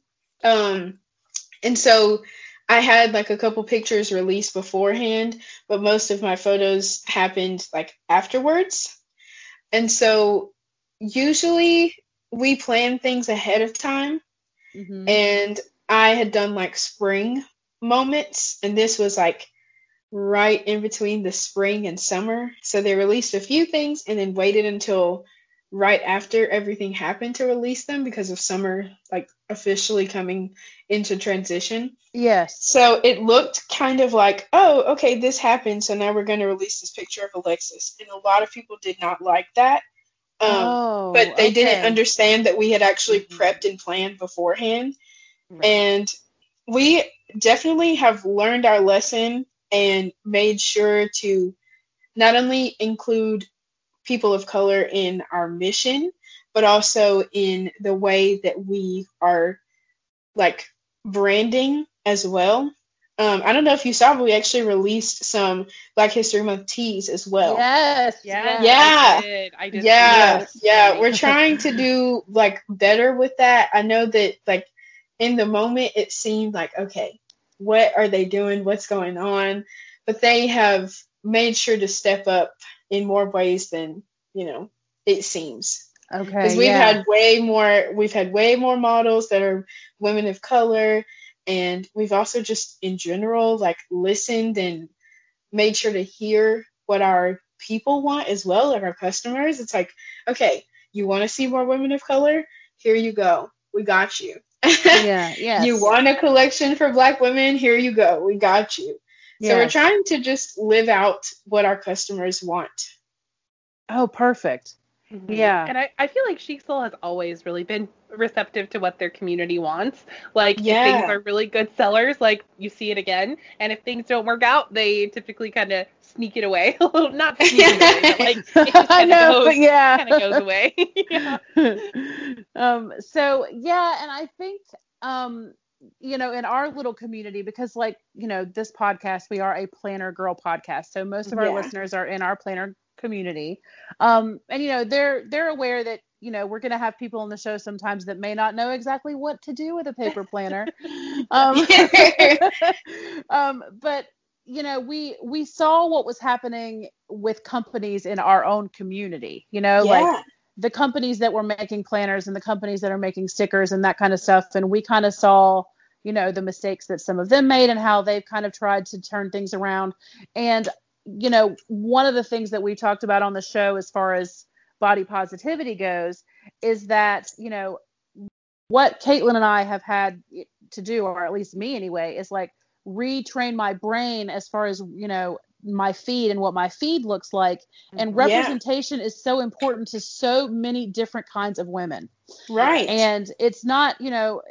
Um, and so I had like a couple pictures released beforehand, but most of my photos happened like afterwards. And so usually we plan things ahead of time,
Mhm.
and I had done like spring moments, and this was like right in between the spring and summer. So they released a few things and then waited until right after everything happened to release them because of summer like officially coming into transition.
Yes.
So it looked kind of like, oh, okay, this happened, so now we're going to release this picture of Alexis. And a lot of people did not like that. Um,
oh,
but they didn't understand that we had actually
Mhm.
prepped and planned beforehand.
Right.
And we definitely have learned our lesson and made sure to not only include people of color in our mission, but also in the way that we are like branding as well. Um, I don't know if you saw, but we actually released some Black History Month teas as well.
Yes.
Yeah.
Yeah.
I did. I did.
Yeah,
Yes.
yeah, we're trying to do like better with that. I know that like in the moment it seemed like okay, what are they doing? What's going on? But they have made sure to step up in more ways than, you know, it seems.
Okay.
Because we've
yeah.
had way more we've had way more models that are women of color and we've also just in general like listened and made sure to hear what our people want as well, like our customers. It's like, okay, you want to see more women of color? Here you go. We got you.
yeah. Yes.
You want a collection for black women? Here you go. We got you. So we're trying to just live out what our customers want.
Oh, perfect.
Mhm.
Yeah.
And I, I feel like Chic Soul has always really been receptive to what their community wants. Like if
Yeah.
things are really good sellers, like you see it again. And if things don't work out, they typically kind of sneak it away. a little not sneak it away, but like it
I
kind of
know,
goes,
but yeah.
kind of goes away. yeah.
um so yeah and i think um you know in our little community because like you know this podcast we are a planner girl podcast so most of our
Yeah.
listeners are in our planner community. Um and you know they're they're aware that you know we're going to have people on the show sometimes that may not know exactly what to do with a paper planner. Um, um but you know we we saw what was happening with companies in our own community you know like the companies that were making planners and the companies that are making stickers and that kind of stuff. And we kind of saw you know the mistakes that some of them made and how they've kind of tried to turn things around. And you know one of the things that we talked about on the show as far as body positivity goes is that you know what Caitlin and I have had to do, or at least me anyway, is like retrain my brain as far as you know my feed and what my feed looks like. And
Mhm.
Yeah.
representation is so important to so many different kinds of women.
Right.
And it's not, you know,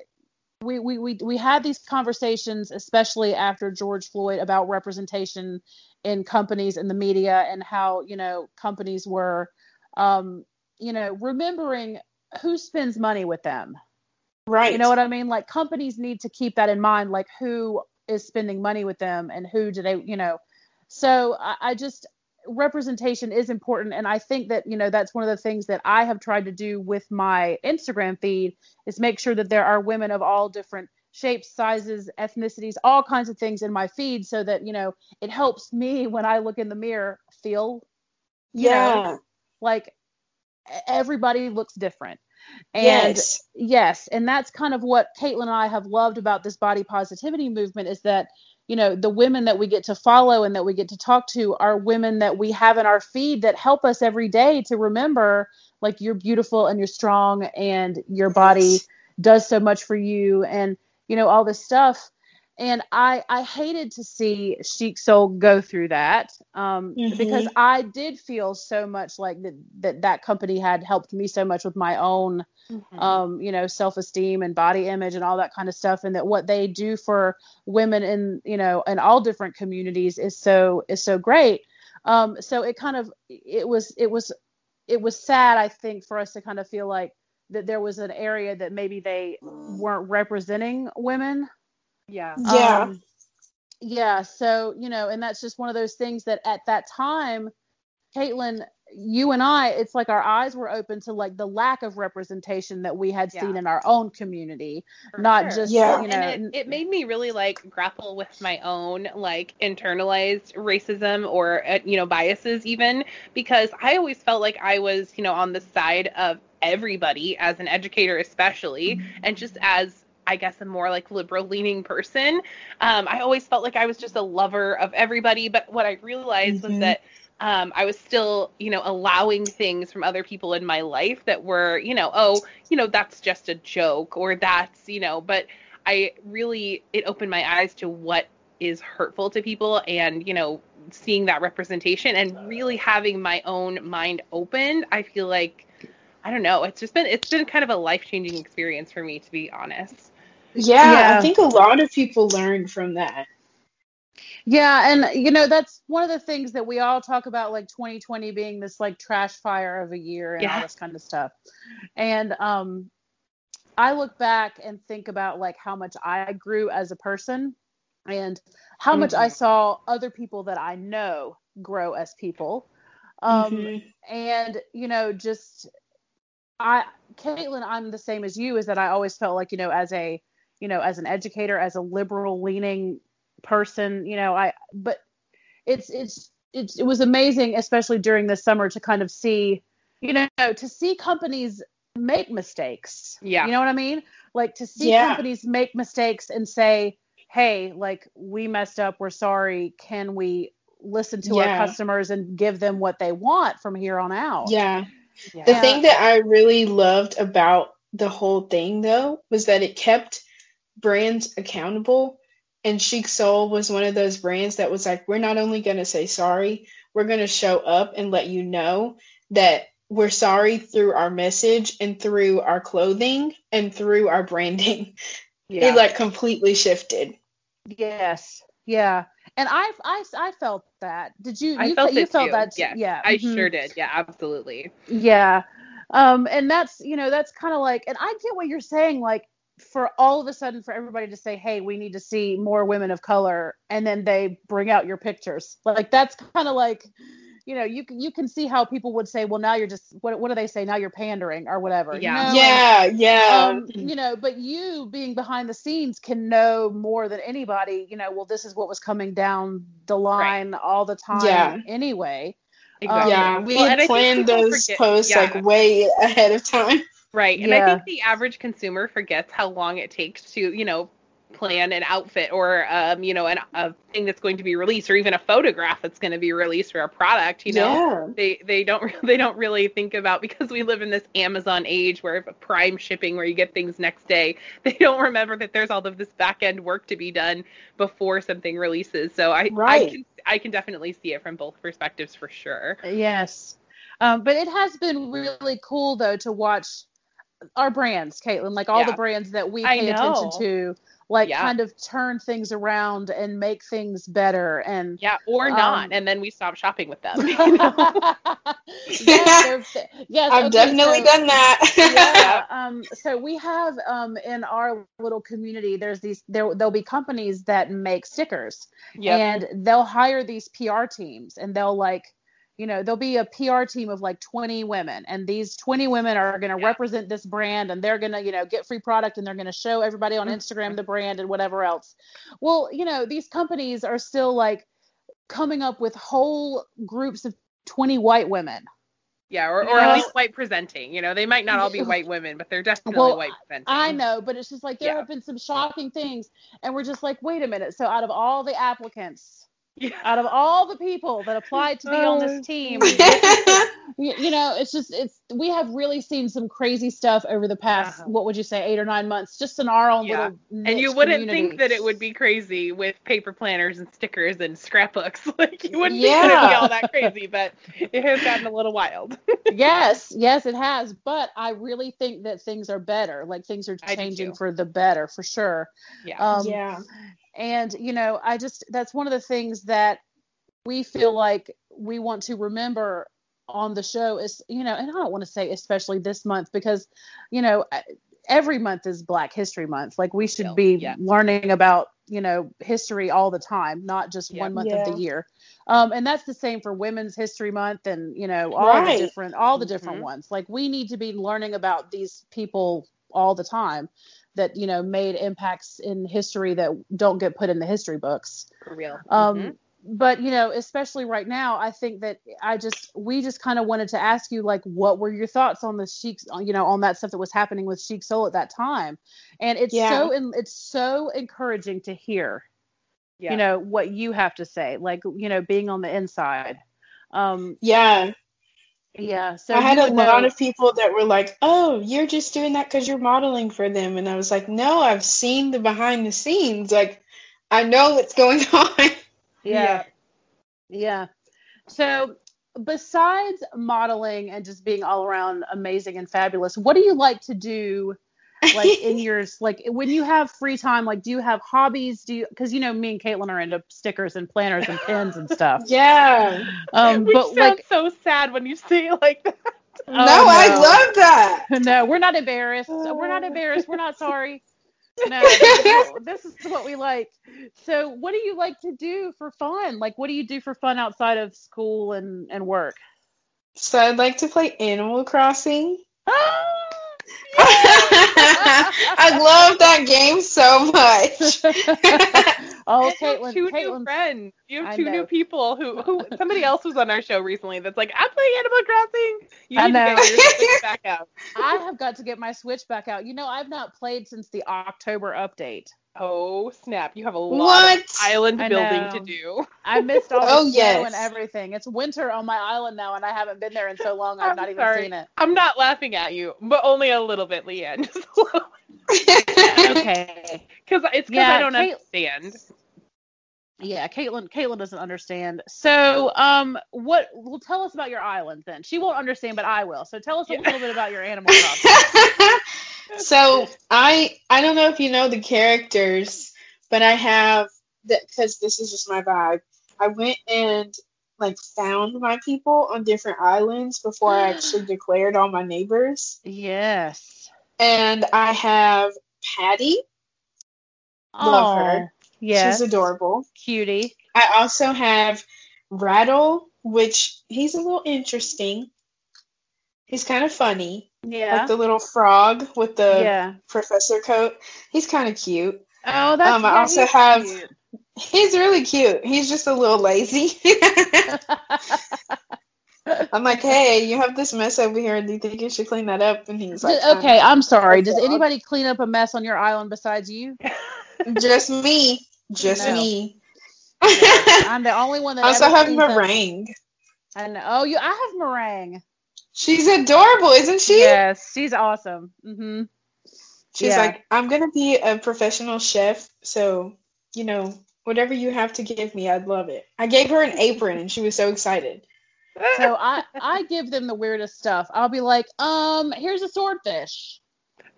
we we we we had these conversations, especially after George Floyd, about representation in companies and the media and how you know companies were, um, you know, remembering who spends money with them.
right.
You know what I mean? Like companies need to keep that in mind, like who is spending money with them and who do they, you know. So I, I just representation is important, and I think that you know that's one of the things that I have tried to do with my Instagram feed is make sure that there are women of all different shapes, sizes, ethnicities, all kinds of things in my feed, so that you know it helps me when I look in the mirror feel you know,
yeah.
like everybody looks different. And
yes.
yes, and that's kind of what Caitlin and I have loved about this body positivity movement is that, you know, the women that we get to follow and that we get to talk to are women that we have in our feed that help us every day to remember like you're beautiful and you're strong and your body does so much for you and you know all this stuff. And I I hated to see Chic Soul go through that um,
Mhm.
because I did feel so much like that, that that company had helped me so much with my own
Mhm.
um, you know, self esteem and body image and all that kind of stuff. And that what they do for women in, you know, in all different communities is so is so great. Um, so it kind of it was it was it was sad, I think, for us to kind of feel like that there was an area that maybe they weren't representing women.
Yeah.
Yeah.
Um, yeah. So, you know, and that's just one of those things that at that time, Caitlin, you and I, it's like our eyes were open to like the lack of representation that we had
Yeah.
seen in our own community,
For
not
sure.
just,
Yeah.
you know,
and it, it made me really like grapple with my own like internalized racism or uh, you know biases even because i always felt like i was you know on the side of everybody as an educator especially and just as i guess a more like liberal leaning person um, i always felt like i was just a lover of everybody but what i realized was
Mhm.
that um, I was still, you know, allowing things from other people in my life that were, you know, oh, you know, that's just a joke or that's, you know, but I really, it opened my eyes to what is hurtful to people and, you know, seeing that representation and really having my own mind opened. I feel like, I don't know, it's just been, it's been kind of a life changing experience for me, to be honest.
Yeah,
Yeah.
I think a lot of people learn from that.
Yeah, and you know that's one of the things that we all talk about, like 2020 being this like trash fire of a year and all this kind of stuff. And um, I look back and think about like how much I grew as a person, and how much I
Mhm.
saw other people that I know grow as people. Um,
Mhm.
and you know just i caitlin i'm the same as you is that i always felt like you know as a you know, as an educator, as a liberal leaning person, you know, I but it's it's it's it was amazing, especially during the summer, to kind of see, you know, to see companies make mistakes.
Yeah.
You know what I mean? Like to see
Yeah.
companies make mistakes and say, hey, like we messed up, we're sorry. Can we listen to
Yeah.
our customers and give them what they want from here on out?
Yeah.
Yeah.
The thing that I really loved about the whole thing, though, was that it kept brands accountable. And Chic Soul was one of those brands that was like, we're not only going to say sorry, we're going to show up and let you know that we're sorry through our message and through our clothing and through our branding.
Yeah.
It like completely shifted.
Yes. Yeah. And I, I, I felt that. Did you?
I
you
felt
you
it
felt
too.
that?
Yes,
Yeah.
I
mhm.
sure did. Yeah, absolutely.
Yeah. Um, and that's, you know, that's kind of like, and I get what you're saying, like, for all of a sudden for everybody to say, hey, we need to see more women of color, and then they bring out your pictures. Like that's kind of like, you know, you can you can see how people would say, well, now you're just what what do they say? Now you're pandering or whatever. you
Yeah.
know?
Yeah,
And,
yeah.
um, you know, but you being behind the scenes can know more than anybody, you know, well, this is what was coming down the line all the time
Yeah.
anyway.
Exactly.
yeah, we
Well,
had planned those
forget-
posts
yeah.
like way ahead of time.
Right. And I think the average consumer forgets how long it takes to, you know, plan an outfit or, um, you know, an, a thing that's going to be released or even a photograph that's going to be released for a product, you know.
Yeah.
They they don't they don't really think about because we live in this Amazon age where prime shipping where you get things next day. They don't remember that there's all of this back end work to be done before something releases. So I I can I can definitely see it from both perspectives for sure.
Yes. Um, but it has been really cool though to watch our brands, Caitlin, like all
Yeah.
the brands that we pay attention to, like
Yeah.
kind of turn things around and make things better. And
Yeah, or
Um,
not, and then we stop shopping with them. you know?
yes, yes,
I've
okay,
definitely
so-
done that.
yeah. Um, so we have um, in our little community, there's these there there'll be companies that make stickers,
Yep.
and they'll hire these PR teams, and they'll like, you know, there'll be a PR team of like 20 women, and these 20 women are going to
Yeah.
represent this brand, and they're going to, you know, get free product, and they're going to show everybody on
Mhm.
Instagram the brand and whatever else. Well, you know, these companies are still like coming up with whole groups of 20 white women.
Yeah, or, or at least white presenting. You know, they might not all be white women, but they're definitely
Well,
white presenting.
I know, but it's just like there
Yeah.
have been some shocking things, and we're just like, wait a minute. So out of all the applicants,
Yeah.
out of all the people that applied to be on this team, you, you know, it's just it's we have really seen some crazy stuff over the past
Uh-huh.
what would you say eight or nine months, just in our own
Yeah.
little.
And you wouldn't
community.
think that it would be crazy with paper planners and stickers and scrapbooks. Like you wouldn't think it'd be all that crazy, but it has gotten a little wild.
yes, yes, it has. But I really think that things are better. Like things are changing for the better, for sure.
yeah.
Um,
yeah.
And, you know, I just, that's one of the things that we feel like we want to remember on the show is, you know, and I don't want to say especially this month because, you know, every month is Black History Month. Like we should be
yeah.
learning about, you know, history all the time, not just
Yeah.
one month of the year. Um, and that's the same for Women's History Month and, you know, all
Right.
the different, all the different
Mhm.
ones. Like we need to be learning about these people all the time that, you know, made impacts in history that don't get put in the history books.
For real.
Um,
Mhm.
But you know, especially right now, I think that I just we just kind of wanted to ask you like, what were your thoughts on the Chic, you know, on that stuff that was happening with Chic Soul at that time? And it's
Yeah.
so and it's so encouraging to hear,
yeah.
you know, what you have to say, like you know, being on the inside. Um,
Yeah.
Yeah. So
I had a
would
lot of people that were like, "Oh, you're just doing that because you're modeling for them," and I was like, "No, I've seen the behind the scenes. Like, I know what's going on."
Yeah. Yeah. So besides modeling and just being all around amazing and fabulous, what do you like to do like in yours like when you have free time like do you have hobbies? Do you because you know me and caitlin are into stickers and planners and pins and stuff.
Yeah.
um
Which
but
sounds
like
so sad when you say it like that.
Oh,
no, I love that.
no we're not embarrassed. We're not embarrassed. We're not sorry. No this- this is what we like. So what do you like to do for fun? Like what do you do for fun outside of school and and work?
So I'd like to play Animal Crossing. I love that game so much.
oh,
You have
Caitlin,
new friends. You have
I
two
know.
new people who who somebody else was on our show recently that's like, I'm playing Animal Crossing. You
I know.
to get your Switch back out.
I have got to get my Switch back out. You know, I've not played since the October update.
Oh snap! You have a lot
What?
of island building to do.
I missed all the
Oh,
snow
yes.
and everything. It's winter on my island now, and I haven't been there in so long. I've
I'm
not even
sorry.
seen it.
I'm not laughing at you, but only a little bit, Leanne. Just a little.
Okay.
Because it's because
Yeah,
I don't
Kate-
understand.
Yeah, Caitlin. Caitlin doesn't understand. So, um, what? Well, tell us about your island then. She won't understand, but I will. So, tell us a
Yeah.
little bit about your animal crossing.
So I I don't know if you know the characters, but I have that because this is just my vibe. I went and like found my people on different islands before I actually declared all my neighbors.
yes.
And I have Patty. Love her.
Yes.
She's adorable.
Cutie.
I also have Raddle, which he's a little interesting. He's kind of funny.
Yeah.
Like the little frog with the
yeah.
professor coat. He's kind of cute.
Oh, that's.
Um, I
yeah,
also
he's
have-
cute.
He's really cute. He's just a little lazy. I'm like, hey, you have this mess over here. Do you think you should clean that up? And he's like,
D- okay, I'm sorry. Does anybody clean up a mess on your island besides you?
"Um, just me. Just
No.
me.
I'm the only one that
I also have Merengue.
I know. Oh, you. I have Merengue.
She's adorable, isn't she?
Yes, she's awesome. hmm
She's
Yeah.
like, I'm gonna be a professional chef, so you know, whatever you have to give me, I'd love it. I gave her an apron, and she was so excited.
So I I give them the weirdest stuff. I'll be like, um, here's a swordfish.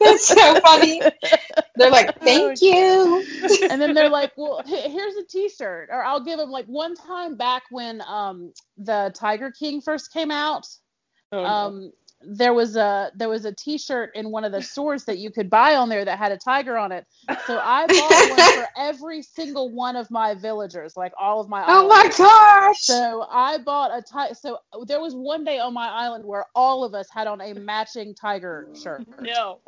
That's so funny. They're like, thank you.
and then they're like, well, here's a T-shirt. Or I'll give them like one time back when um the Tiger King first came out.
Oh, no.
um there was a there was a t-shirt in one of the stores that you could buy on there that had a tiger on it so i bought one for every single one of my villagers like all of my
Oh my gosh.
so i bought a tiger. so there was one day on my island where all of us had on a matching tiger shirt
no.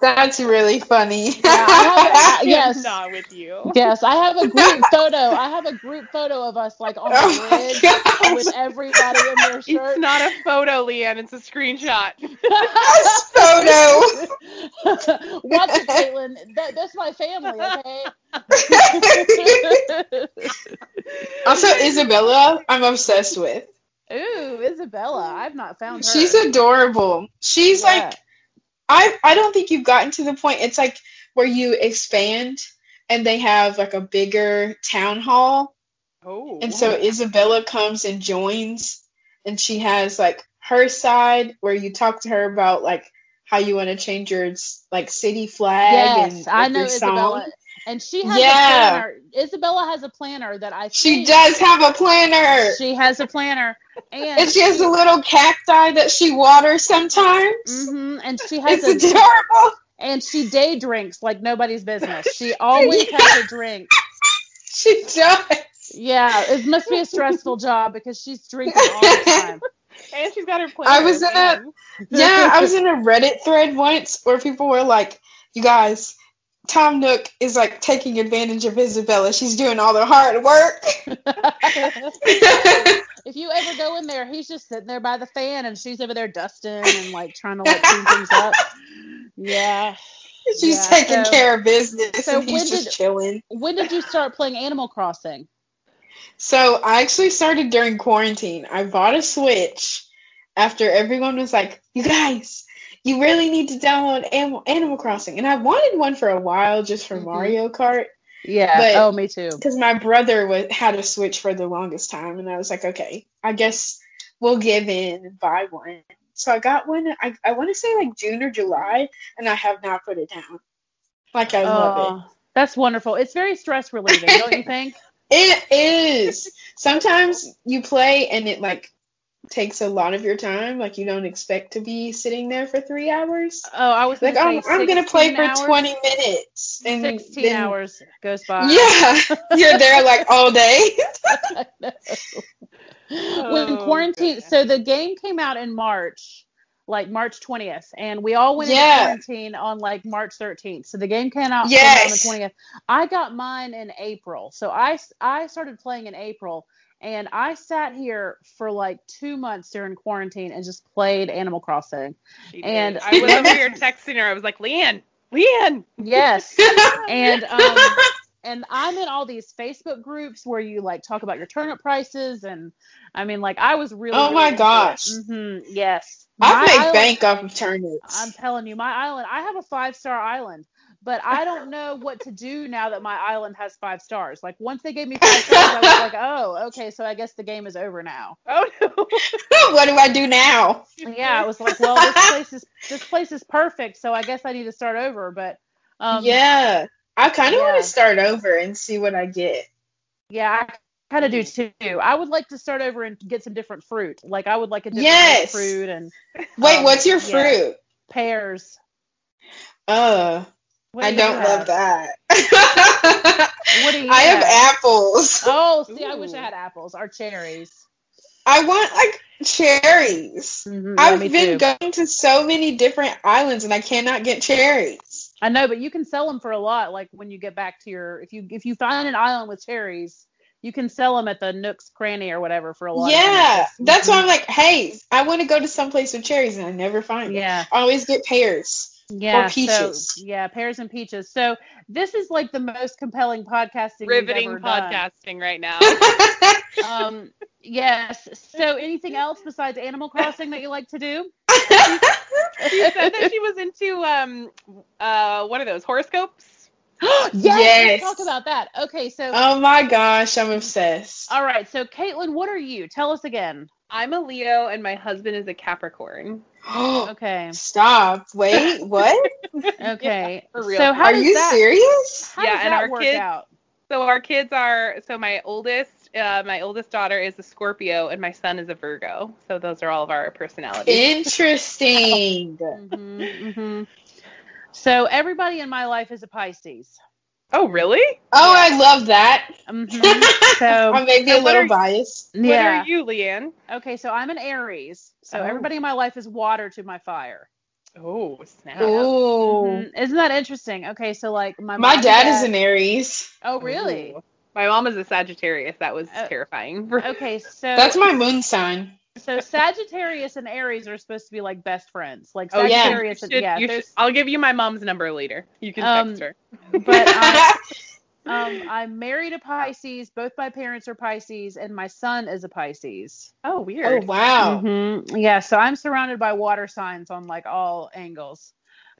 That's really funny.
Yeah, I have- yes.
I'm not with you.
yes i have a group photo i have a group photo of us like on
Oh
the
my
bridge with everybody in their shirt.
It's not a photo, Leanne. It's a screenshot.
This photo.
Watch it, Caitlin. That, that's my family, okay?
Also, Isabella, I'm obsessed with.
Ooh, Isabella. I've not found her.
She's adorable. She's
Yeah.
like, I I don't think you've gotten to the point. It's like where you expand and they have like a bigger town hall,
Oh.
and so Isabella comes and joins, and she has like her side where you talk to her about like how you want to change your like city flag
Yes,
and
I know
your
Isabella.
song.
And she has
Yeah.
a planner. Isabella has a planner that I
She does have a planner.
She has a planner. And,
and she has a little cacti that she waters sometimes.
hmm and she has
It's
a
adorable.
and she day drinks like nobody's business. She always has a drink.
She does.
Yeah, it must be a stressful job because she's drinking all the time.
and she's got her planner.
I was in a- Yeah, I was in a Reddit thread once where people were like, "You guys, Tom Nook is like taking advantage of Isabella. She's doing all the hard work."
if you ever go in there, he's just sitting there by the fan and she's over there dusting and like trying to like clean things up. Yeah.
She's
Yeah,
taking
so-
care of business
so
and he's
when
just
did-
chilling.
When did you start playing Animal Crossing?
So I actually started during quarantine. I bought a Switch after everyone was like, "You guys, you really need to download Animal, Animal Crossing," and I wanted one for a while just for
Mhm.
Mario Kart.
Yeah.
But-
oh, me too.
because my brother was, had a Switch for the longest time, and I was like, okay, I guess we'll give in and buy one. So I got one. I I want to say like June or July, and I have not put it down. Like I love
Oh, that's wonderful. It's very stress relieving, don't you think?
It. It is. Sometimes you play and it like takes a lot of your time. Like you don't expect to be sitting there for three hours.
Oh, I was
Like
gonna
I'm, I'm gonna play
16
for
hours.
20 minutes and
16
then-
hours goes by.
Yeah, you're there like all day.
I know. when
Oh,
quarantine,
goodness.
so the game came out in March, like March 20th, and we all went
Yeah.
into quarantine on like March 13th. So the game came out, came
Yes.
on the 20th. I got mine in April. So I, I started playing in April. And I sat here for like two months during quarantine and just played Animal Crossing.
She did.
And-
I was over here texting her. I was like, Leanne, Leanne.
Yes. and um, and I'm in all these Facebook groups where you like talk about your turnip prices, and I mean, like I was really.
Oh my gosh.
hmm yes.
I've
My
made
island-
bank off of turnips.
I'm telling you, my island. I have a five star island, but I don't know what to do now that my island has five stars. Like once they gave me five stars, I was like, oh, okay, so I guess the game is over now.
Oh no.
what do I do now?
Yeah, I was like, well, this place is this place is perfect, so I guess I need to start over. But um,
yeah, I kind of want to start over and see what I get.
Yeah, I kind of do too. I would like to start over and get some different fruit. Like I would like a different
Yes.
fruit and
Wait,
Um,
what's your
yeah.
fruit?
pears.
Uh,
What
I
do
don't love that.
What do you
I have
have?
apples.
Oh, see, I wish I had apples or cherries.
I want like cherries.
Mhm, yeah,
I've been
too.
going to so many different islands and I cannot get cherries.
I know, but you can sell them for a lot. Like when you get back to your, if you if you find an island with cherries, you can sell them at the Nook's Cranny or whatever for a lot.
Yeah,
money.
that's why. I'm like, hey, I want to go to some place with cherries and I never find it.
Yeah.
I always get pears.
Yeah, or
peaches.
So, yeah, pears and peaches. So this is like the most compelling podcasting
Riveting
we've done.
podcasting right now.
Um, yes. So anything else besides Animal Crossing that you like to do?
she said that she was into um uh what are those horoscopes?
yes,
Yes.
Let's talk about that. Okay, so
oh my gosh, I'm obsessed.
all right. So Caitlin, what are you? Tell us again.
I'm a Leo and my husband is a Capricorn.
Okay.
Stop. Wait, what?
Okay.
for real.
So how
Are you
that,
serious?
How
Yeah,
does
and
that
our
work
kids-
out?
So our kids are so my oldest uh, my oldest daughter is a Scorpio and my son is a Virgo. So those are all of our personalities.
Interesting.
hmm hmm So everybody in my life is a Pisces.
oh really?
Oh, I love that.
hmm
I
So
may be
So
a little
are-
biased.
What are you, Leanne?
Okay, so I'm an Aries. So
Oh.
everybody in my life is water to my fire.
Oh snap!
Ooh.
Mhm. Isn't that interesting? Okay, so like my
My
mom
dad is an Aries.
Oh, really?
Ooh. My mom is a Sagittarius. That was
Oh.
terrifying.
Okay, so
That's my moon sign.
so Sagittarius and Aries are supposed to be like best friends. Like
Oh yeah.
Sagittarius
You
and yeah,
you should- I'll give you my mom's number later. You can
Um,
text her.
but I, um, I'm married a Pisces. Both my parents are Pisces, and my son is a Pisces.
Oh weird.
oh
weird.
wow.
Mhm. Yeah, so I'm surrounded by water signs on like all angles.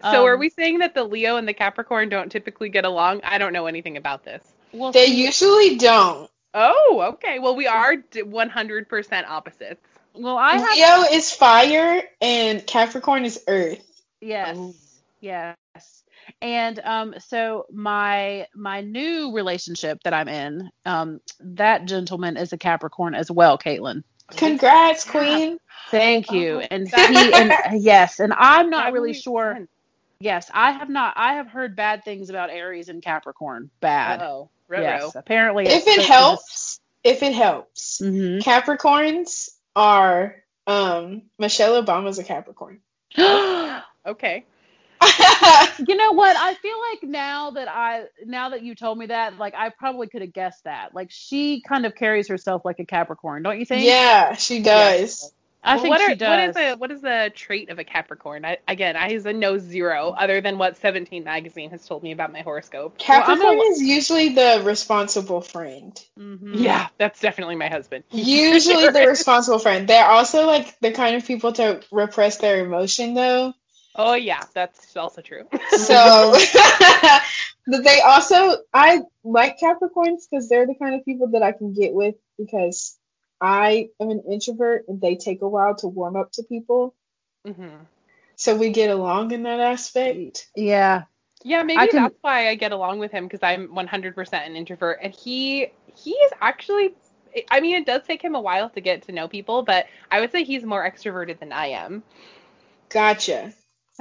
So are
Um,
we saying that the Leo and the Capricorn don't typically get along? I don't know anything about this.
Well,
They usually don't.
Oh, okay. Well, we are 100% opposites.
well, I have
Leo is fire and Capricorn is earth.
Yes.
Oh.
Yes. And um so my my new relationship that I'm in, um, that gentleman is a Capricorn as well, Caitlin.
Congrats, queen.
Thank you.
Oh,
and
that-
he and yes, and I'm not
That
really sure.
sense.
Yes, I have not I have heard bad things about Aries and Capricorn. Bad.
Oh, ruh-roh.
yes. Apparently
If it helps, if it helps,
hmm
Capricorns are um Michelle Obama's a Capricorn.
Okay.
you know what? I feel like now that I now that you told me that, like I probably could have guessed that. Like she kind of carries herself like a Capricorn, don't you think?
yeah, she does.
I
Well,
think
what
she
are,
does.
What is the what is the trait of a Capricorn? I, again, I is a no zero, other than what 17 magazine has told me about my horoscope.
Capricorn
gonna-
is usually the responsible friend.
Mhm.
Yeah, that's definitely my husband.
Usually the responsible friend. They're also like the kind of people to repress their emotion though.
Oh yeah, that's also true.
So but they also I like Capricorns because they're the kind of people that I can get with because I am an introvert and they take a while to warm up to people.
hmm
So we get along in that aspect.
Yeah.
Yeah, maybe
can-
that's why I get along with him because I'm 100% an introvert, and he he is actually I mean, it does take him a while to get to know people, but I would say he's more extroverted than I am.
Gotcha.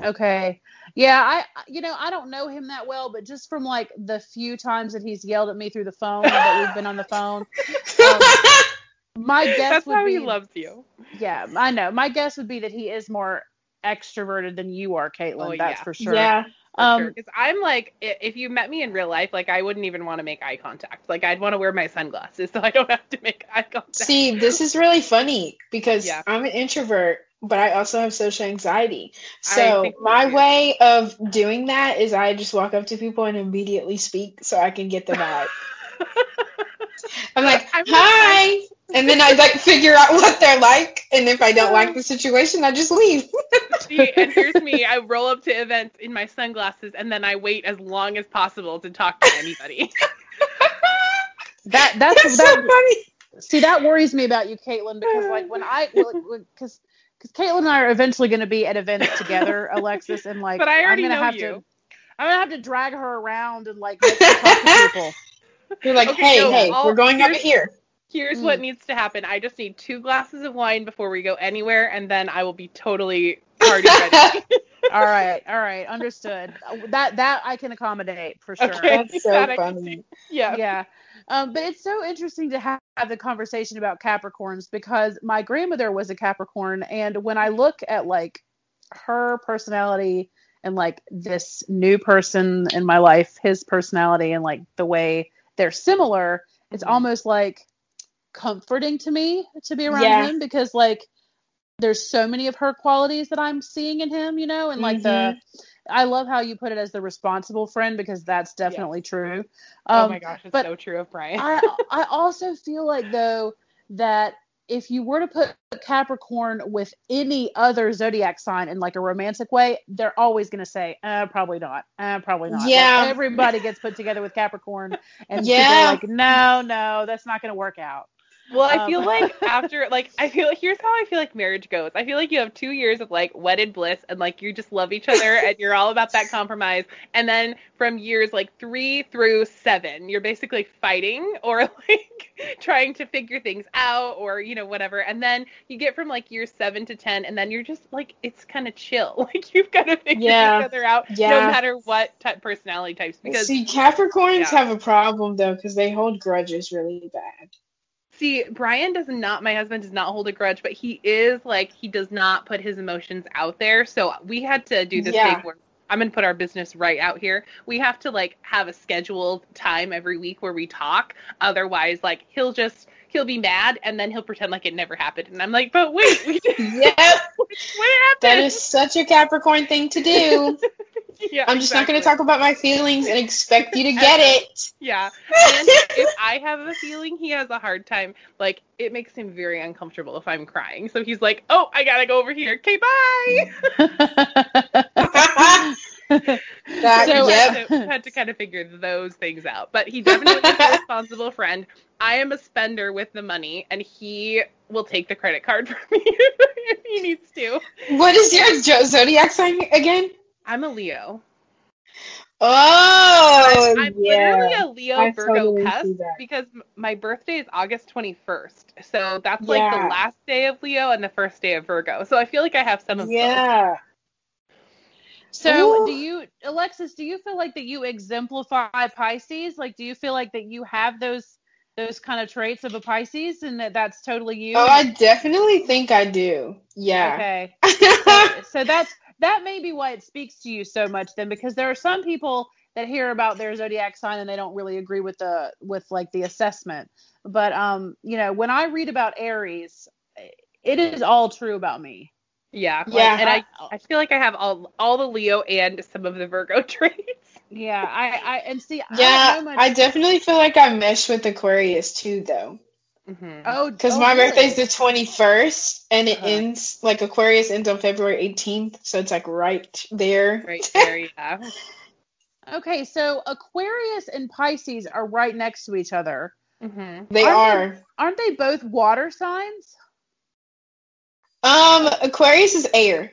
Okay. Yeah, I you know, I don't know him that well, but just from like the few times that he's yelled at me through the phone that we've been on the phone, um, my guess
That's
would
how
be
he loves you.
Yeah, I know. My guess would be that he is more extroverted than you are, Caitlin.
Oh,
that's
yeah.
for sure.
Yeah.
Um
Because I'm like, if you met me in real life, like I wouldn't even want to make eye contact. Like I'd want to wear my sunglasses so I don't have to make eye contact.
See, this is really funny because
Yeah.
I'm an introvert, but I also have social anxiety. So my
too.
way of doing that is I just walk up to people and immediately speak so I can get the vibe. I'm like,
I'm
hi. And then I like figure out what they're like. And if I don't like the situation, I just leave.
See, and here's me. I roll up to events in my sunglasses, and then I wait as long as possible to talk to anybody.
that that's
That's so
that
funny.
see that worries me about you, Caitlin, because like when I because because Caitlin and I are eventually going to be at events together, Alexis, and like
But I already
I'm gonna
know
have
you.
to I'm gonna have to drag her around and like make her talk to people.
You're like,
Okay,
hey,
so
hey,
I'll-
we're going over here.
Here's
Mm.
what needs to happen. I just need two glasses of wine before we go anywhere, and then I will be totally party ready.
All right, all right, understood. That that I can accommodate for sure.
Okay.
That's so
That
funny.
yeah.
yeah. Um, but it's so interesting to have, have the conversation about Capricorns because my grandmother was a Capricorn, and when I look at like her personality and like this new person in my life, his personality and like the way they're similar, it's
Mhm.
almost like comforting to me to be around
Yeah.
him because like there's so many of her qualities that I'm seeing in him, you know, and like the I love how you put it as the responsible friend because that's definitely true.
oh
Um,
my gosh, it's so true of Brian.
I I also feel like though that if you were to put Capricorn with any other zodiac sign in like a romantic way, they're always going to say, uh, probably not. Uh, probably not. Like,
Yeah.
everybody gets put together with Capricorn and
Yeah.
like, no, no, that's not going to work out.
Well, I
Um,
feel like after like I feel like here's how I feel like marriage goes. I feel like you have two years of like wedded bliss and like you just love each other and you're all about that compromise. And then from years like three through seven, you're basically fighting or like trying to figure things out or you know whatever. And then you get from like year seven to ten, and then you're just like it's kind of chill. Like you've got to figure
Yeah.
each other out no matter what type personality types because
See, Capricorns
Yeah.
have a problem though because they hold grudges really bad.
See, Brian does not, my husband does not hold a grudge, but he is like, he does not put his emotions out there. So we had to do this
Yeah.
thing where I'm going to put our business right out here. We have to like have a scheduled time every week where we talk. Otherwise, like, he'll just, he'll be mad and then he'll pretend like it never happened. And I'm like, but wait, we did,
Yep,
what happened?
that is such a Capricorn thing to do.
yeah,
I'm just not going to talk about my feelings and expect you to get it.
Yeah. And if I have a feeling he has a hard time, like it makes him very uncomfortable if I'm crying. So he's like, "Oh, I gotta go over here. Okay, bye."
That,
So
yep.
I had to, kind of figure those things out. But he definitely is a responsible friend. I am a spender with the money, and he will take the credit card from me if he needs to.
What is your zodiac sign again?
I'm a Leo.
Oh,
I'm
yeah.
literally a Leo
I
Virgo
totally
cusp because my birthday is August 21st. So that's like
Yeah.
the last day of Leo and the first day of Virgo. So I feel like I have some of both.
yeah.
So,
Ooh.
do you, Alexis? Do you feel like that you exemplify Pisces? Like, do you feel like that you have those those kind of traits of a Pisces, and that that's totally you?
Oh, I definitely think I do. Yeah.
Okay. So, so that's that may be why it speaks to you so much then, because there are some people that hear about their zodiac sign and they don't really agree with the with like the assessment. But um, you know, when I read about Aries, it is all true about me.
Yeah.
Yeah.
And I, I feel like I have all all the Leo and some of the Virgo traits.
Yeah, I, I and see,
yeah,
don't know much.
I definitely feel like I mesh with Aquarius too, though.
Hmm
oh,
Because
oh,
my
really?
birthday's the 21st, and it
Uh-huh.
ends, like, Aquarius ends on February 18th, so it's, like, right there.
Right there, yeah.
Okay, so Aquarius and Pisces are right next to each other.
hmm
They
Aren't
are.
Aren't they both water signs?
Um, Aquarius is air.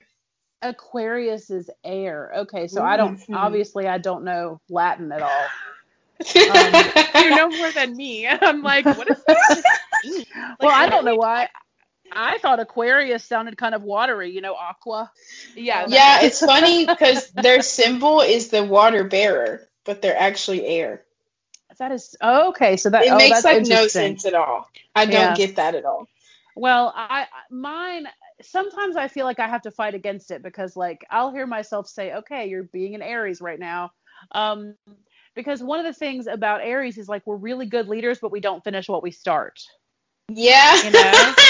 Aquarius is air. Okay, so I don't
Mhm.
obviously I don't know Latin at all.
you know more than me. I'm like, what is that?
Well, I don't know why. I thought Aquarius sounded kind of watery, you know, aqua.
Yeah.
Yeah, it's funny because their symbol is the water bearer, but they're actually air.
That is oh, okay. So that
It
oh,
makes
that's
like no sense at all. I don't
Yeah.
get that at all.
Well, I mine sometimes I feel like I have to fight against it because like I'll hear myself say, "Okay, you're being an Aries right now." Um because one of the things about Aries is like we're really good leaders but we don't finish what we start.
Yeah.
You know?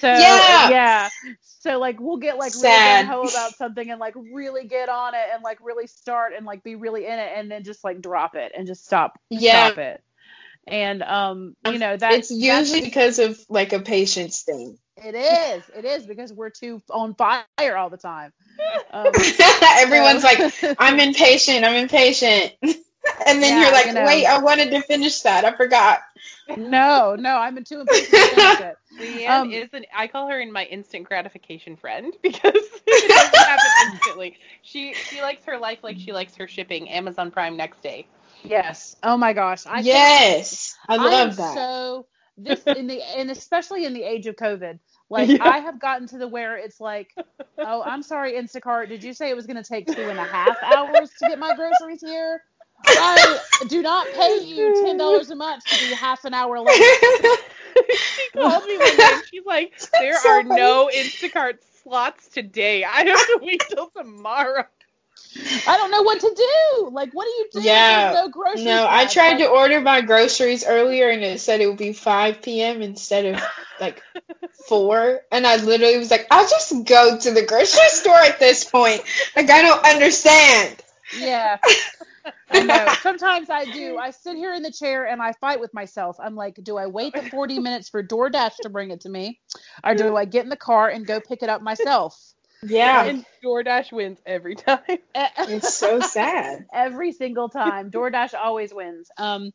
So
Yeah.
yeah. So like we'll get like
Sad.
really ho about something and like really get on it and like really start and like be really in it and then just like drop it and just stop
Yeah.
stop it. And um you know that
it's usually because of like a patience thing.
it is. It is because we're too on fire all the time. Um,
Everyone's like, I'm impatient, I'm impatient. and then
Yeah,
you're like,
you know.
wait, I wanted to finish that. I forgot.
no, no, I'm in too impatient to finish it.
Leanne
Um,
is an I call her in my instant gratification friend because it doesn't happen instantly. She she likes her life like she likes her shipping. Amazon Prime next day.
Yes. Oh my gosh. I
yes. I
I am
love that.
So this in the and especially in the age of COVID, like
Yeah.
I have gotten to the where it's like, oh, I'm sorry, Instacart. Did you say it was going to take two and a half hours to get my groceries here? I do not pay you ten dollars a month to be half an hour late.
she called me one day she's like, There
so
are
funny.
no Instacart slots today. I have to wait till tomorrow.
I don't know what to do. Like, what do you do?
Yeah.
There's no groceries.
no, I tried
Like,
to order my groceries earlier and it said it would be 5 p.m. instead of like 4. And I literally was like, I'll just go to the grocery store at this point. Like, I don't understand.
Yeah. I know. Sometimes I do. I sit here in the chair and I fight with myself. I'm like, do I wait the 40 minutes for DoorDash to bring it to me? Or do I get in the car and go pick it up myself?
Yeah.
And DoorDash wins every time.
It's so sad.
Every single time. DoorDash always wins. Um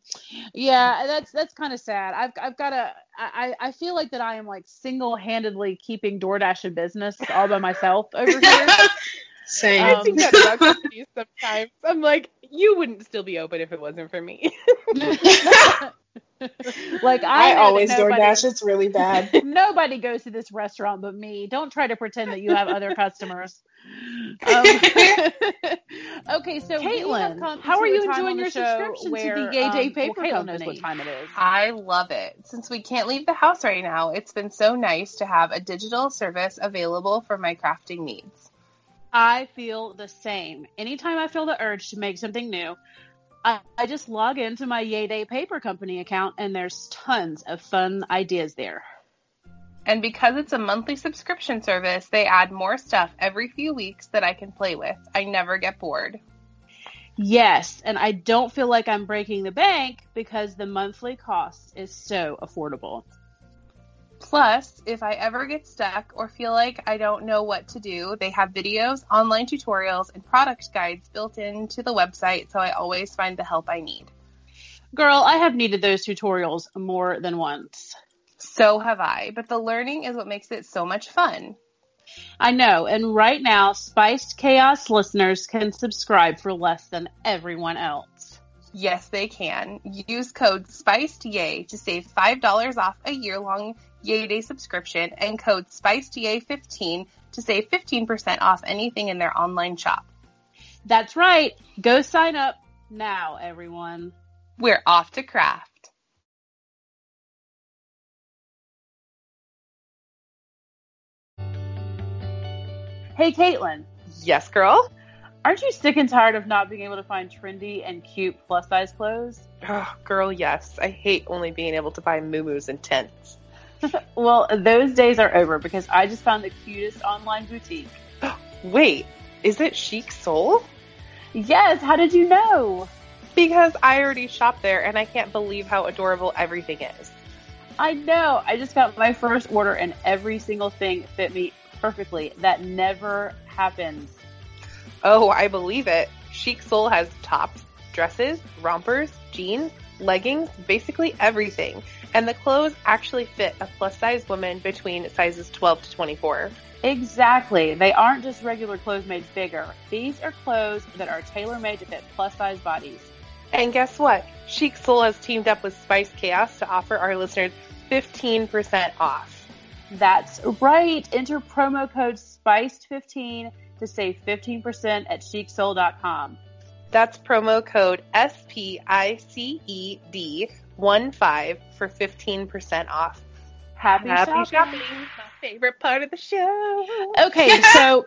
yeah, that's that's kind of sad. I've I've got to I I feel like that I am like single-handedly keeping DoorDash in business all by myself over here.
Same.
I
Um,
think that about companies sometimes. I'm like, you wouldn't still be open if it wasn't for me.
like I,
I always
nobody-
DoorDash. It's really bad.
Nobody goes to this restaurant but me. Don't try to pretend that you have other customers. Um, okay, so
Caitlin, how are you enjoying your
show
subscription to the Yay Day
um,
Paper
well, Caitlin knows
Company?
what time it is.
I love it. Since we can't leave the house right now, it's been so nice to have a digital service available for my crafting needs.
I feel the same. Anytime I feel the urge to make something new, I, I just log into my Yay Day Paper Company account and there's tons of fun ideas there.
And because it's a monthly subscription service, they add more stuff every few weeks that I can play with. I never get bored.
Yes, and I don't feel like I'm breaking the bank because the monthly cost is so affordable.
Plus, if I ever get stuck or feel like I don't know what to do, they have videos, online tutorials, and product guides built into the website, so I always find the help I need.
Girl, I have needed those tutorials more than once.
So have I, but the learning is what makes it so much fun.
I know, and right now, Spiced Chaos listeners can subscribe for less than everyone else.
Yes, they can. Use code SPICEDYAY to save $5 off a year-long Yay Day subscription and code SPICEDYAY15 to save 15% off anything in their online shop.
That's right. Go sign up now, everyone.
We're off to craft.
Hey, Caitlin,
yes, girl.
aren't you sick and tired of not being able to find trendy and cute plus size clothes?
Oh, girl, yes. I hate only being able to buy moo and tents.
Well, those days are over because I just found the cutest online boutique.
Wait, is it Chic Soul?
Yes, how did you know?
Because I already shopped there and I can't believe how adorable everything is.
I know. I just got my first order and every single thing fit me perfectly. That never happens.
Oh, I believe it. Chic Soul has tops, dresses, rompers, jeans, leggings, basically everything. And the clothes actually fit a plus size woman between sizes 12 to 24.
Exactly. They aren't just regular clothes made bigger. These are clothes that are tailor made to fit plus size bodies.
And guess what? Chic Soul has teamed up with Spiced Chaos to offer our listeners 15% off.
That's right. Enter promo code SPICED15 to save 15% at chicsoul.com.
That's promo code S P I C E D 1 5 for 15% off.
Happy,
Happy
shopping.
shopping. My favorite part of the show.
Okay, so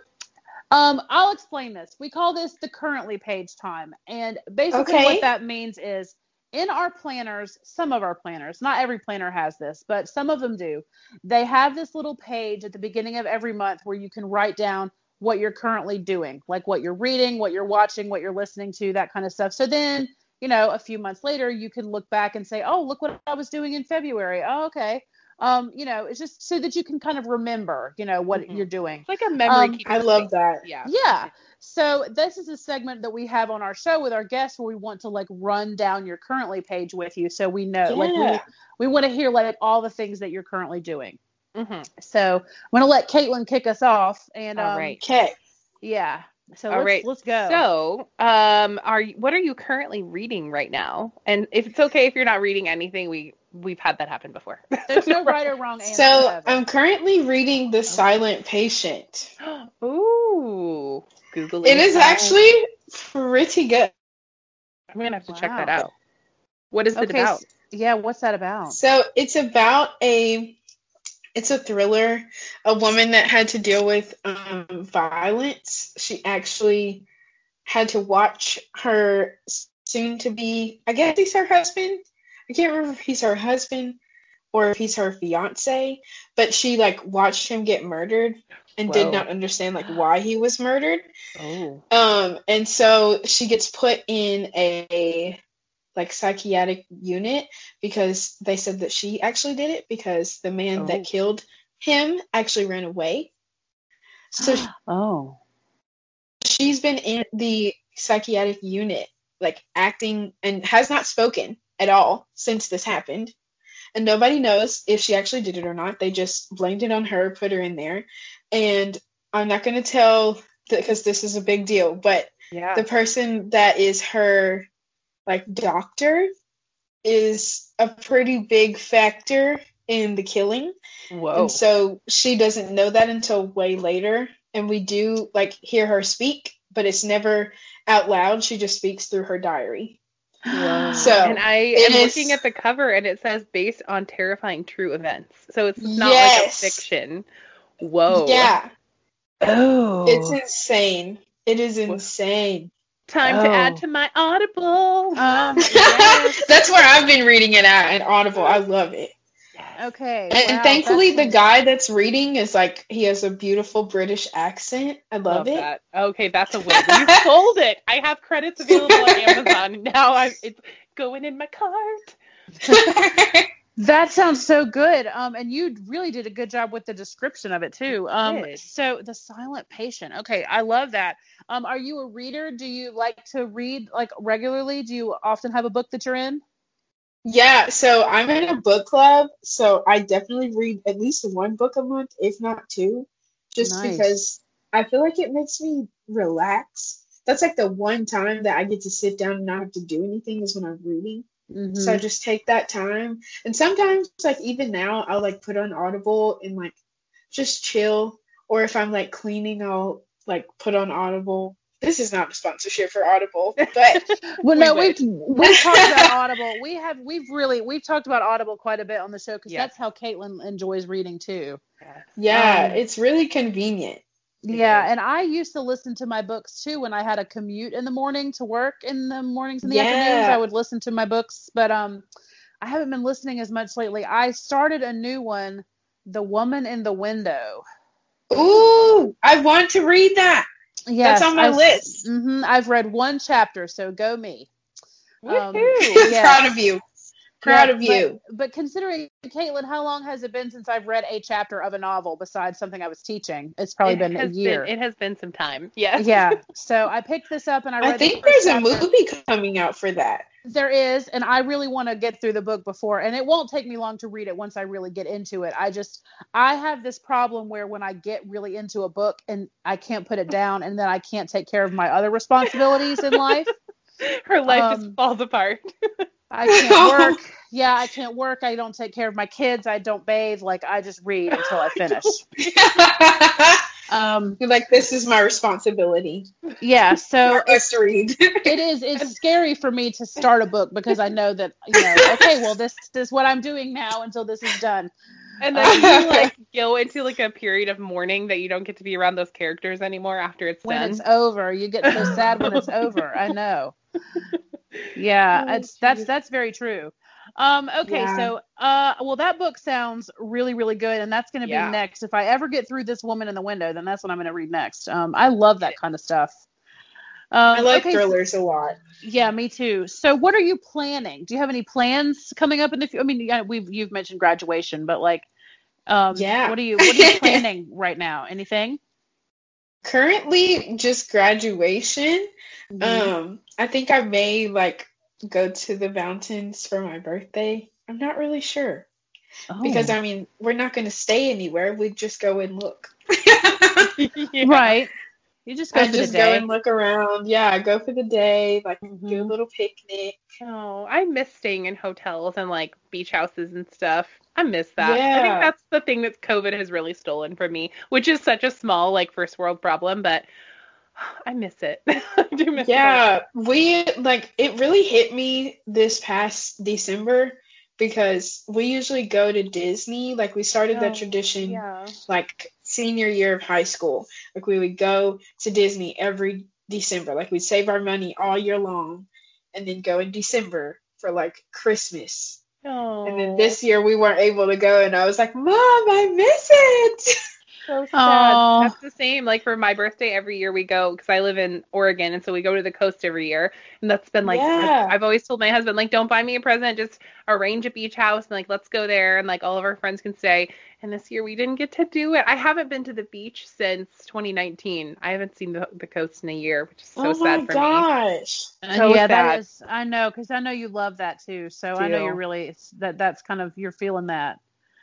um, I'll explain this. We call this the currently page time. And basically,
Okay.
what that means is in our planners, some of our planners, not every planner has this, but some of them do, they have this little page at the beginning of every month where you can write down what you're currently doing, like what you're reading, what you're watching, what you're listening to, that kind of stuff. So then, you know, a few months later, you can look back and say, oh, look what I was doing in February. Oh, okay. Um, you know, it's just so that you can kind of remember, you know, what
Mhm.
you're doing.
It's like a memory
Um.
I love
thing.
that.
Yeah.
Yeah. So this is a segment that we have on our show with our guests where we want to like run down your currently page with you so we know like
Yeah.
we, we want to hear like all the things that you're currently doing.
Mm-hmm.
So I'm gonna let Caitlin kick us off and
All
um,
right.
Okay.
yeah. So
All
let's,
right.
let's go.
So, um, are you, what are you currently reading right now? And if it's okay if you're not reading anything, we we've had that happen before.
There's no right or wrong answer.
So I'm currently reading The Silent Patient.
Ooh, Google
it. It is actually pretty good.
I'm gonna have to check that out. What is it
okay.
about?
s- Yeah. What's that about?
So it's about a it's a thriller, a woman that had to deal with um, violence. She actually had to watch her soon to be I guess he's her husband. I can't remember if he's her husband or if he's her fiance, but she like watched him get murdered and
Whoa.
did not understand like why he was murdered.
Oh,
Um, and so she gets put in a like psychiatric unit because they said that she actually did it because the man
Oh.
that killed him actually ran away. So
oh.
she's been in the psychiatric unit, like acting and has not spoken at all since this happened. And nobody knows if she actually did it or not. They just blamed it on her, put her in there. And I'm not going to tell because this is a big deal, but
yeah.
the person that is her like doctor is a pretty big factor in the killing.
Whoa.
And so she doesn't know that until way later. And we do like hear her speak, but it's never out loud. She just speaks through her diary.
Whoa.
So,
and I am
is-
looking at the cover and it says based on terrifying true events. So it's not
Yes.
like a fiction. Whoa.
Yeah,
Oh.
it's insane. It is insane.
Time to
Oh.
add to my Audible.
Um, yes.
That's where I've been reading it at at Audible. I love it.
Okay.
And
wow,
thankfully, the guy that's reading is like he has a beautiful British accent. I love, it.
that. Okay, that's a win. You sold it. I have credits available on Amazon. Now I'm it's going in my cart.
That sounds so good. Um, and you really did a good job with the description of it too. Um,
did.
so the silent patient. Okay, I love that. Um, are you a reader? Do you like to read like regularly? Do you often have a book that you're in?
yeah, so I'm in a book club, so I definitely read at least one book a month, if not two, just
Nice.
because I feel like it makes me relax. That's like the one time that I get to sit down and not have to do anything is when I'm reading.
Mhm.
So I just take that time. And sometimes, like even now, I'll like put on Audible and like just chill. Or if I'm like cleaning, I'll like put on Audible. This is not a sponsorship for Audible, but
Well,
We
no,
would.
we've we've talked about Audible. We have we've really we've talked about Audible quite a bit on the show because
Yeah.
that's how Caitlin enjoys reading too.
yeah,
Um,
it's really convenient.
Yeah, and I used to listen to my books too when I had a commute in the morning to work in the mornings and the afternoons. I would listen to my books, but um I haven't been listening as much lately. I started a new one, The Woman in the Window.
Ooh, I want to read that.
Yes,
That's on my
I've,
list.
hmm I've read one chapter, so go me. Um,
Woohoo.
yeah.
Proud of you. Proud
Yeah,
of you.
But, but considering Caitlin, how long has it been since I've read a chapter of a novel besides something I was teaching? It's probably
It
been a
has
year.
it has been some time. Yes.
yeah. So I picked this up and I read
I
the
think
first
there's a movie coming out for that.
There is, and I really want to get through the book before, and it won't take me long to read it once I really get into it. I just, I have this problem where when I get really into a book and I can't put it down, and then I can't take care of my other responsibilities in life.
Her life
Um,
just falls apart.
I can't work. Yeah, I can't work. I don't take care of my kids. I don't bathe. Like I just read until I finish. Um,
You're like, this is my responsibility.
yeah. So
I must read.
it is. It's scary for me to start a book because I know that you know. Okay, well this, this is what I'm doing now until this is done.
And then you like go into like a period of mourning that you don't get to be around those characters anymore after it's
When
done.
it's over, you get so sad when it's over. I know. Yeah,
Oh,
it's that's that's very true. Um, okay,
Yeah.
so uh, well, that book sounds really, really good, and that's going to be
Yeah.
next. If I ever get through this woman in the window, then that's what I'm going to read next. Um, I love that kind of stuff. Um,
I like
okay, so-
thrillers a lot.
yeah, me too. So, what are you planning? Do you have any plans coming up in the future? I mean, yeah, we've you've mentioned graduation, but like, um,
Yeah.
what are you what are you planning right now? Anything?
Currently, just graduation.
Mm-hmm.
Um, I think I may like go to the mountains for my birthday. I'm not really sure because
Oh.
I mean we're not going to stay anywhere. We just go and look.
Yeah.
right. You just go
I just
the
go and look around. Yeah, go for the day, like do a
Mhm.
little picnic.
Oh, I miss staying in hotels and like beach houses and stuff. I miss that.
Yeah.
I think that's the thing that COVID has really stolen from me, which is such a small like first world problem, but I miss it. I do miss it.
Yeah, we like it really hit me this past December because we usually go to Disney. Like we started
Oh,
that tradition
Yeah.
like senior year of high school. Like we would go to Disney every December. Like we'd save our money all year long and then go in December for like Christmas.
Oh,
And then this year we weren't able to go and I was like, "Mom, I miss it."
so sad.
Aw.
That's the same. Like for my birthday, every year we go because I live in Oregon, and so we go to the coast every year. And that's been like
Yeah.
I've, I've always told my husband like, don't buy me a present, just arrange a beach house and like let's go there, and like all of our friends can stay. And this year we didn't get to do it. I haven't been to the beach since 2019. I haven't seen the, the coast in a year, which is so
oh
sad
my
for me.
Oh my gosh.
Uh,
So
yeah,
sad.
that is. I know because I know you love that too. So I know you're really that. That's kind of you're feeling that.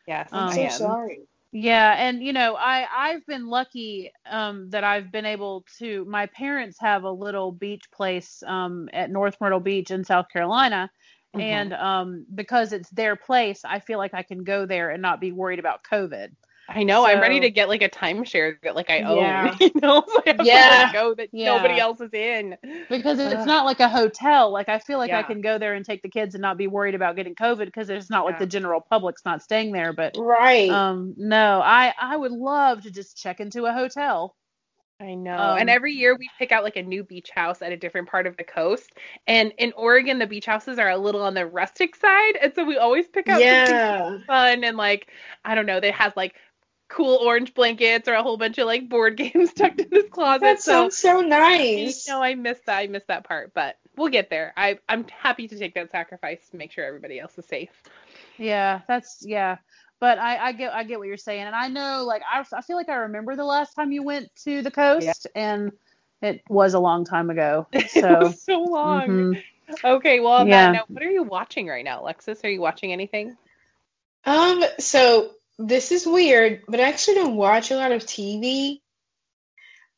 Yes,
Um,
I'm
I
so
am.
sorry.
Yeah, and you know, I I've been lucky um, that I've been able to. My parents have a little beach place um, at North Myrtle Beach in South Carolina,
Mhm.
and um, because it's their place, I feel like I can go there and not be worried about COVID.
I know. I'm ready to get like a timeshare that like I own.
Yeah.
You know, so I have
Yeah.
to go that
Yeah.
nobody else is in.
Because it's
Ugh.
not like a hotel. Like I feel like I can go there and take the kids and not be worried about getting COVID because it's not like the general public's not staying there. But
Right.
um, no, I I would love to just check into a hotel.
I know.
Um,
and every year we pick out like a new beach house at a different part of the coast. And in Oregon, the beach houses are a little on the rustic side. And so we always pick out
yeah.
fun and like, I don't know, that has like cool orange blankets or a whole bunch of like board games tucked in this closet.
That
so
sounds so nice.
no, I miss that. I miss that part, but we'll get there. I I'm happy to take that sacrifice to make sure everybody else is safe.
Yeah, that's yeah. But I, I get I get what you're saying, and I know like I, I feel like I remember the last time you went to the coast, and it was a long time ago.
it
So
was so long.
mhm.
Okay, well on
Yeah.
that note, what are you watching right now, Alexis? Are you watching anything?
Um, so this is weird, but I actually don't watch a lot of TV.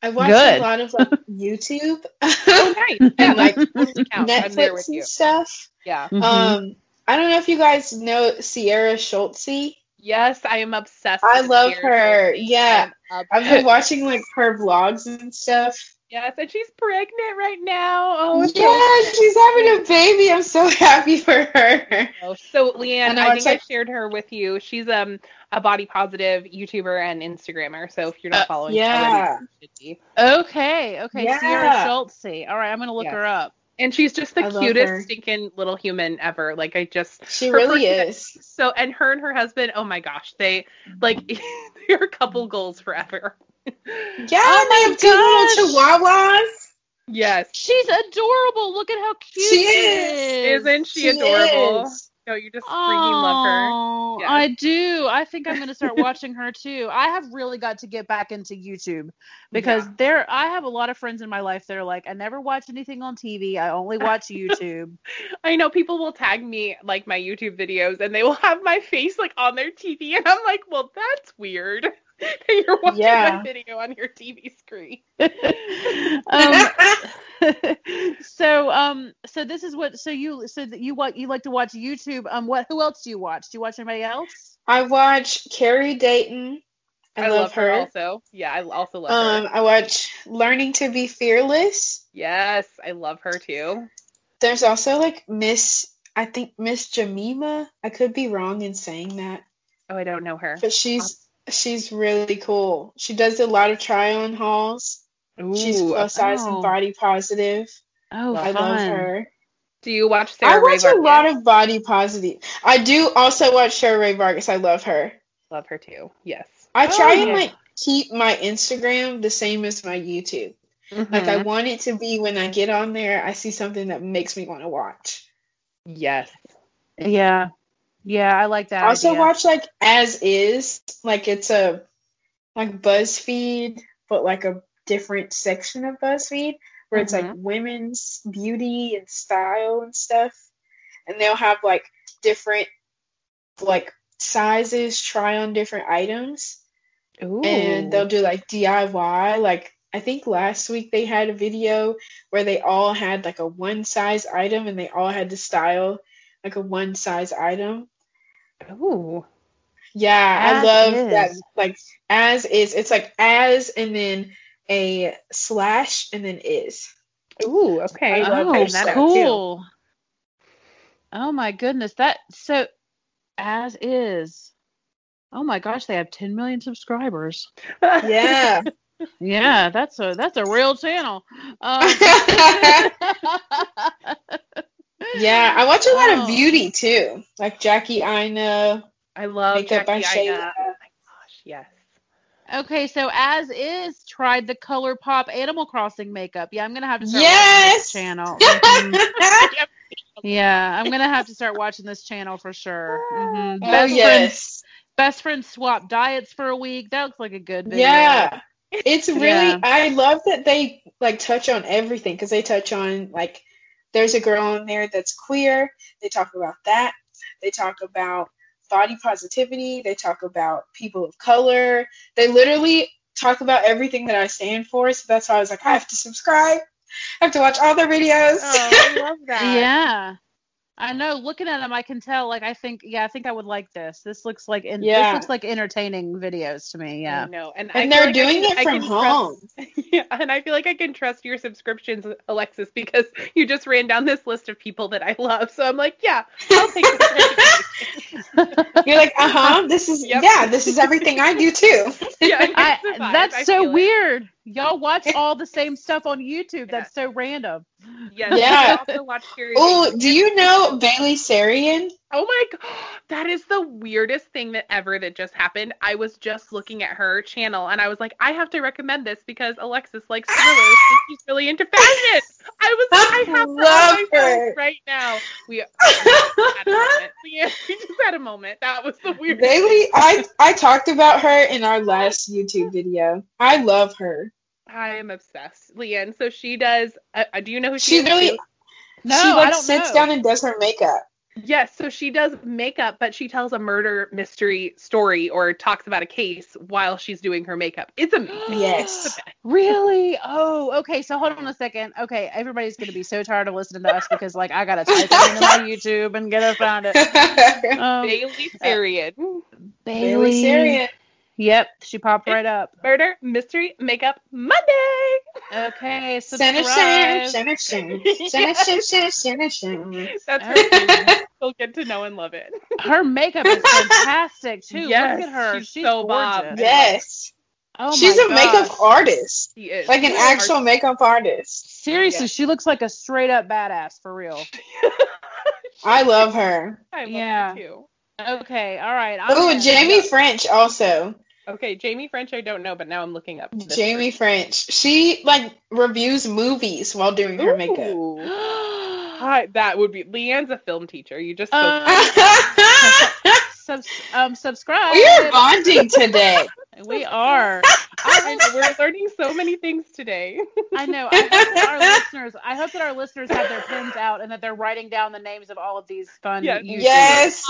I watch
Good.
a lot of like YouTube
Oh, nice. Yeah,
and like
doesn't count. I'm there
Netflix and
you.
stuff.
Yeah.
Mhm.
Um, I don't know if you guys know Sierra Schultzzie.
Yes, I am obsessed.
I
with
love
Sierra
her.
Schultzzie.
Yeah,
I am
I've been watching like her vlogs and stuff.
Yes, and she's pregnant right now. Oh, it's so
yeah, she's having a baby. I'm so happy for her.
Oh, So Leanne,
I
I,
it's
think
like-
I shared her with you. She's um a body positive YouTuber and Instagrammer. So if you're not
Uh,
following,
yeah.
already, you
okay, okay, Sierra
Yeah.
Schultzzie. All right, I'm gonna look
Yes.
her up.
And she's just the
I
cutest stinking little human ever. Like I just
She really
person-
is.
so and her and her husband, oh my gosh, they like they're a couple goals forever.
Yeah,
Oh
they
my
have two little chihuahuas.
Yes.
She's adorable. Look at how cute
She
is.
Isn't she, adorable?
is.
No, you just freaking love her.
Oh,
Yeah.
I do. I think I'm going to start watching her too. I have really got to get back into YouTube because
Yeah.
there I have a lot of friends in my life that are like, I never watch anything on TV. I only watch YouTube.
I know people will tag me like my YouTube videos and they will have my face like on their TV and I'm like, well, that's weird. You're watching
Yeah.
my video on your TV screen.
um, so um so this is what so you so that you what you like to watch YouTube um what who else do you watch do you watch anybody else
I watch Carrie Dayton. I,
I,
love, her.
also. Yeah, I also love her.
Um, I watch Learning to Be Fearless.
Yes, I love her too.
There's also like Miss, I think Miss Jamima. I could be wrong in saying that,
Oh, I don't know her.
but she's she's really cool. She does a lot of try on hauls.
Ooh, She's
plus size
oh.
and body positive.
oh
I
fun
love her.
Do you watch Sarah
I
Rae
watch a lot of body positive. I do also watch Sarah Rae Vargas. I love her.
Love her too. Yes.
I
Oh,
try and
yeah.
like keep my Instagram the same as my YouTube. Like I
Mhm.
want it to be when I get on there, I see something that makes me want to watch.
yes.
yeah yeah I like that
I also
idea.
watch like as is, like it's a like BuzzFeed, but like a different section of BuzzFeed where it's like
Mhm.
women's beauty and style and stuff. And they'll have like different like sizes, try on different items.
Ooh.
and they'll do like DIY. Like I think last week they had a video where they all had like a one size item and they all had to style like a one size item.
Ooh.
Yeah, I love
is.
that. Like as is, it's like as and then a slash and then is.
Ooh. Okay.
Oh
too.
cool oh my goodness that so as is oh my gosh they have 10 million subscribers
Yeah.
yeah that's a that's a real channel um,
yeah, I watch a lot
Oh.
of beauty too. Like Jackie Aina,
I love
Makeup by
Jackie
Shayla.
Oh my gosh. Yes.
Okay, so as is tried the ColourPop Animal Crossing makeup. Yeah, I'm gonna have to start
Yes!
watching this channel. Mhm. yeah, I'm gonna have to start watching this channel for sure. Mhm.
Oh
Best friends,
yes.
best friends swap diets for a week. That looks like a good video.
Yeah. It's really
Yeah.
I love that they like touch on everything because they touch on like there's a girl in there that's queer. They talk about that. They talk about body positivity. They talk about people of color. They literally talk about everything that I stand for. So that's why I was like, I have to subscribe. I have to watch all their videos.
Oh, I love that.
Yeah. I know. Looking at them, I can tell. Like, I think, yeah, I think I would like this. This looks like, in,
Yeah.
this looks like entertaining videos to me. Yeah.
know. And,
and
feel
they're
like I
doing
can-
it from
can trust-
home.
Yeah, and I feel like I can trust your subscriptions, Alexis, because you just ran down this list of people that I love. So I'm like, yeah, I'll take.
You're like, uh huh. This is
Yep.
yeah. This is everything I do too.
yeah, I,
I, that's
I
so
feel it.
weird. Y'all watch all the same stuff on YouTube. That's so random.
Yes,
Yeah.
I also watch Carrie
Oh, do you know Bailey Sarian?
Oh my god, that is the weirdest thing that ever that just happened. I was just looking at her channel and I was like, I have to recommend this because Alexis likes thrillers and she's really into fashion. I was like, I have
Love her.
right now. We, had a moment. Yeah, we just had a moment. That was the weirdest.
Bailey, I I talked about her in our last YouTube video. I love her.
I am obsessed, Leanne. So she does. Uh, uh, do you know who she,
She
is?
really
too?
No,
she
I
like
don't
sits
know.
down and does her makeup.
Yes, so she does makeup, but she tells a murder mystery story or talks about a case while she's doing her makeup. It's amazing.
Yes.
It's the best.
Really? Oh, okay. So hold on a second. Okay, everybody's gonna be so tired of listening to us because like I gotta type it into my YouTube and get us found it. Um,
Bailey Sarian.
Bailey Sarian.
Yep, she popped right up.
Murder Mystery Makeup Monday.
Okay,
Center shine,
subscribe.
center shine, center center center.
That's her.
Okay.
You'll get to know and love it.
Her makeup is fantastic too.
Yes,
Look at her.
she's
She's,
so bob.
gorgeous.
Yes.
Oh
She's
my
a makeup artist.
She is.
Like an
She is
actual makeup artist.
Seriously,
Yeah.
she looks like a straight up badass for real.
I love her.
I love
Yeah.
her too.
Okay, all right.
Oh, Jamie French also.
Okay, Jamie French, I don't know, but now I'm looking up. this
Jamie French. She like reviews movies while doing her makeup.
Hi, that would be Leanne's a film teacher. You just
Uh, Subs- um, subscribe.
we are bonding today.
We are. All
I know, we're learning so many things today.
I know. I hope that our listeners. I hope that our listeners have their pens out and that they're writing down the names of all of these fun.
Yeah.
Yes.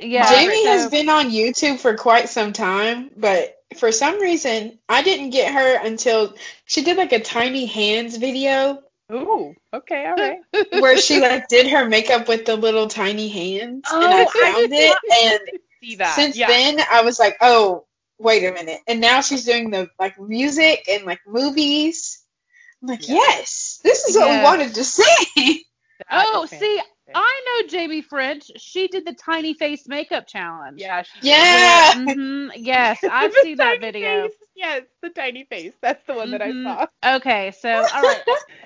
Yeah.
Jamie
so-
has been on YouTube for quite some time, but for some reason, I didn't get her until she did like a tiny hands video
Ooh. Okay. All right.
where she like did her makeup with the little tiny hands, and
Oh,
I
I
found
did
it. And
See that.
since
yeah.
then, I was like, oh, wait a minute. And now she's doing the like music and like movies. I'm like,
Yeah.
yes, this is what
Yeah.
we wanted to see.
Oh, see. I know Jamie French. She did the tiny face makeup challenge.
Yeah. she-
Yeah.
hmm Yes, I've seen that video.
face. Yes, the tiny face. That's the one that
Mhm.
I saw.
Okay, so all right.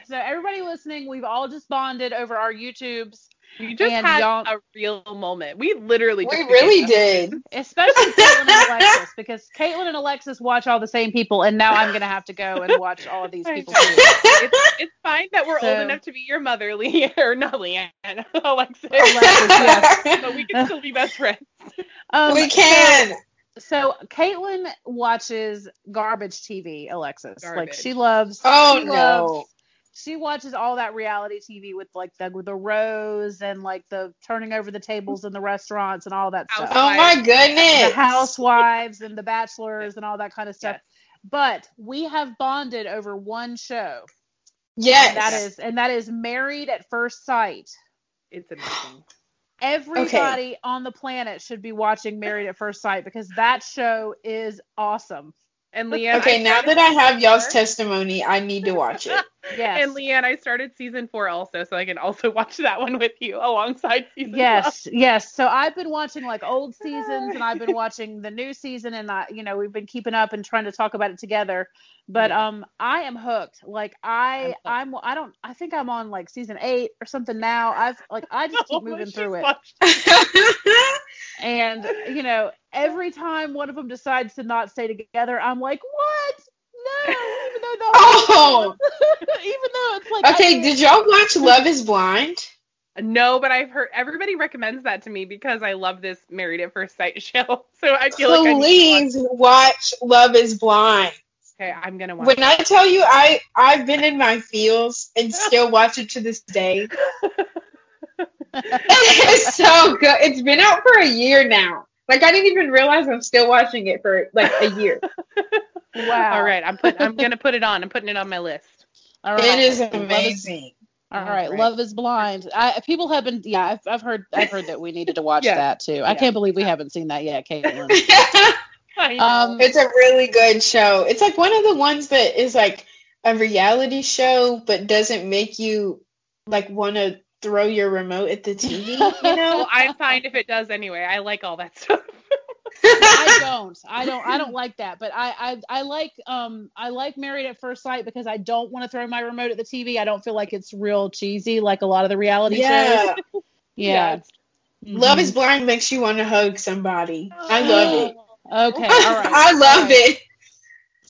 So everybody listening, we've all just bonded over our YouTubes,
We just
And
had
y'all-
a real moment. We literally.
We
just
really did.
especially Caitlin and Alexis, because Caitlin and Alexis watch all the same people, and now I'm gonna have to go and watch all of these people too.
it's, it's fine that we're
So-
old enough to be your mother, Leanne, or not Leanne, Alexis.
Alexis, yes.
but we can still be best friends.
Um,
we can.
So, so Caitlin watches garbage TV, Alexis. Like she loves.
Oh
she
no.
loves- she watches all that reality TV with like the with the rose and like the turning over the tables in the restaurants and all that stuff.
Oh my goodness.
the housewives and the bachelors and all that kind of stuff.
Yes.
But we have bonded over one show.
Yes.
And that is and that is Married at First Sight.
It's amazing.
Everybody on the planet should be watching Married at First Sight because that show is awesome.
And Leah,
Okay,
I
now that I have y'all's testimony, I need to watch it.
Yes.
And Leanne, I started season four also, so I can also watch that one with you alongside season.
Yes, yes. So I've been watching like old seasons and I've been watching the new season and I, you know, we've been keeping up and trying to talk about it together. But
Yeah.
um I am hooked. Like I
I'm
I don't I think I'm on like season 8 or something now. I've like I just keep
Oh,
moving through it. And you know, every time one of them decides to not stay together, I'm like, "What? No!" Even though the
Oh.
even though it's like I
okay,
mean-
did y'all watch Love is Blind?
No, but I've heard everybody recommends that to me because I love this Married at First Sight show. So I feel like I need
Please
to
watch Love is Blind.
Okay, I'm gonna watch.
When I tell you I I've been in my feels and still watch it to this day. It's so good. It's been out for a year now. Like I didn't even realize I'm still watching it for like a year.
Wow.
All right, I'm put. I'm gonna put it on. I'm putting it on my list.
All right.
It is
Love
amazing.
All
All
right,
right.
Love is Blind. I, people have been, yeah, I've, I've heard, I've heard that we needed to watch
Yeah.
that too. I
Yeah.
can't believe we haven't seen that yet, Caitlin.
I.
Um,
It's a really good show. It's like one of the ones that is like a reality show, but doesn't make you like want to throw your remote at the TV. You know?
well, I'm fine if it does anyway. I like all that stuff.
I don't, I don't, I don't like that. But I, I, I like, um, I like Married at First Sight because I don't want to throw my remote at the TV. I don't feel like it's real cheesy like a lot of the reality
yeah.
shows. Yeah. yeah.
Love
Mhm.
is Blind makes you want to hug somebody. I love it.
Okay, all right.
I love
right.
it.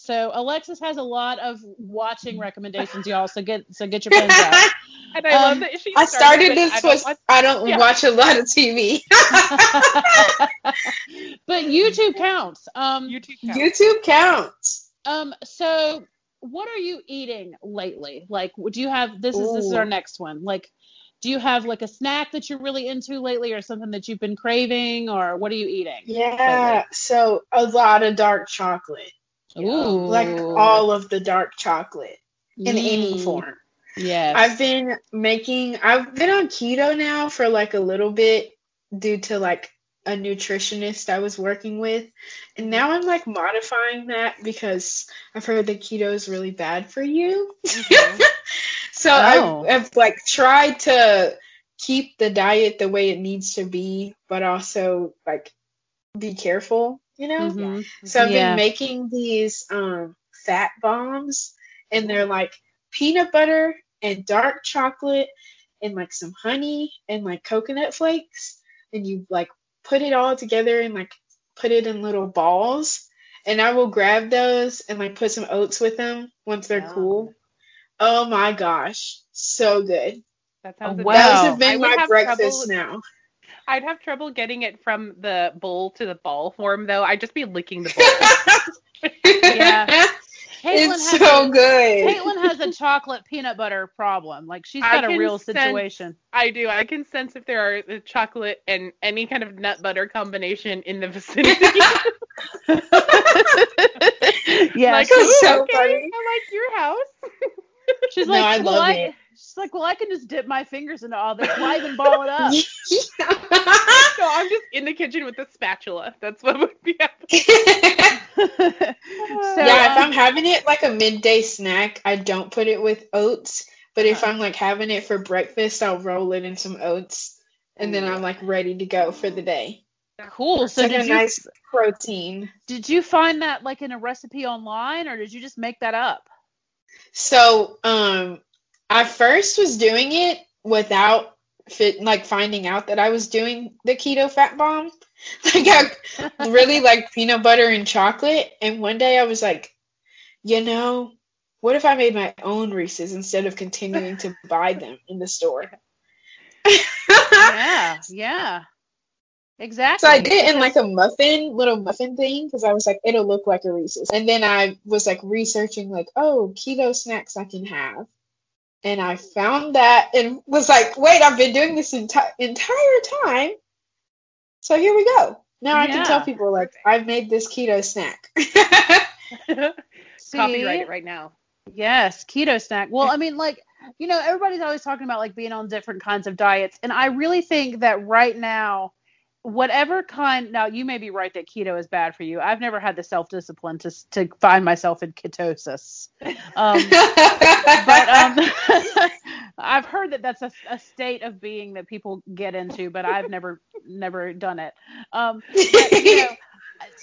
So Alexis has a lot of watching recommendations, y'all. So get, so get your pens out.
And I
Um,
love that she.
I started
with,
this
I don't
with
watch-
I don't
Yeah.
watch a lot of TV.
but YouTube counts. Um,
YouTube. counts.
YouTube counts.
um. So, what are you eating lately? Like, do you have this? Is this is our next one? Like, do you have like a snack that you're really into lately, or something that you've been craving, or what are you eating?
Yeah. So a lot of dark chocolate.
Ooh,
Like all of the dark chocolate in any
Mm,
form.
Yeah.
I've been making I've been on keto now for like a little bit due to like a nutritionist I was working with. And now I'm like modifying that because I've heard that keto is really bad for you.
Mhm.
so
Oh.
I've, I've like tried to keep the diet the way it needs to be, but also like be careful, you know?
Mhm.
So I've
Yeah.
been making these um, fat bombs, and they're like peanut butter and dark chocolate and like some honey and like coconut flakes, and you like put it all together and like put it in little balls. And I will grab those and like put some oats with them once they're
Yum.
cool. Oh my gosh, so good.
That sounds.
Wow.
Those
amazing.
have
I
been my breakfast
trouble-
now.
I'd have trouble getting it from the bowl to the ball form, though. I'd just be licking the bowl.
Yeah. Yeah. Caitlin
it's
has
so
a,
good.
Caitlin has a chocolate peanut butter problem. Like she's got a
can
real
sense-
situation.
I do. I can sense if there are the chocolate and any kind of nut butter combination in the vicinity.
yeah,
like,
she-
That's
"Ooh,
so
okay,
funny.
I like your house.
she's
No,
like,
I
well,
love
I,
it.
She's like, well, I can just dip my fingers into all this. Why even ball it up?
No, I'm just in the kitchen with a spatula. That's what would be happening.
so,
yeah, if
um,
I'm having it like a midday snack, I don't put it with oats. But if
Uh-huh.
I'm like having it for breakfast, I'll roll it in some oats, and then I'm like ready to go for the day.
cool.
It's
So
like
did
a
you
nice protein.
did you find that like in a recipe online, or did you just make that up?
So, um, I first was doing it without fit like finding out that I was doing the keto fat bomb. Like I really like peanut butter and chocolate, and one day I was like, you know, what if I made my own Reese's instead of continuing to buy them in the store?
yeah, yeah, exactly.
So I did it in like a muffin, little muffin thing, because I was like, it'll look like a Reese's. And then I was like researching, like, oh, keto snacks I can have. And I found that and was like, wait, I've been doing this enti- entire time. So here we go. Now I can tell people, like, I've made this keto snack.
See?
Copyright it right now.
Yes, keto snack. Well, I mean, like, you know, everybody's always talking about like being on different kinds of diets. And I really think that right now, whatever kind, now you may be right that keto is bad for you. I've never had the self discipline to, to find myself in ketosis. Um, but um, I've heard that that's a, a state of being that people get into, but I've never, never done it. Um, but, you know,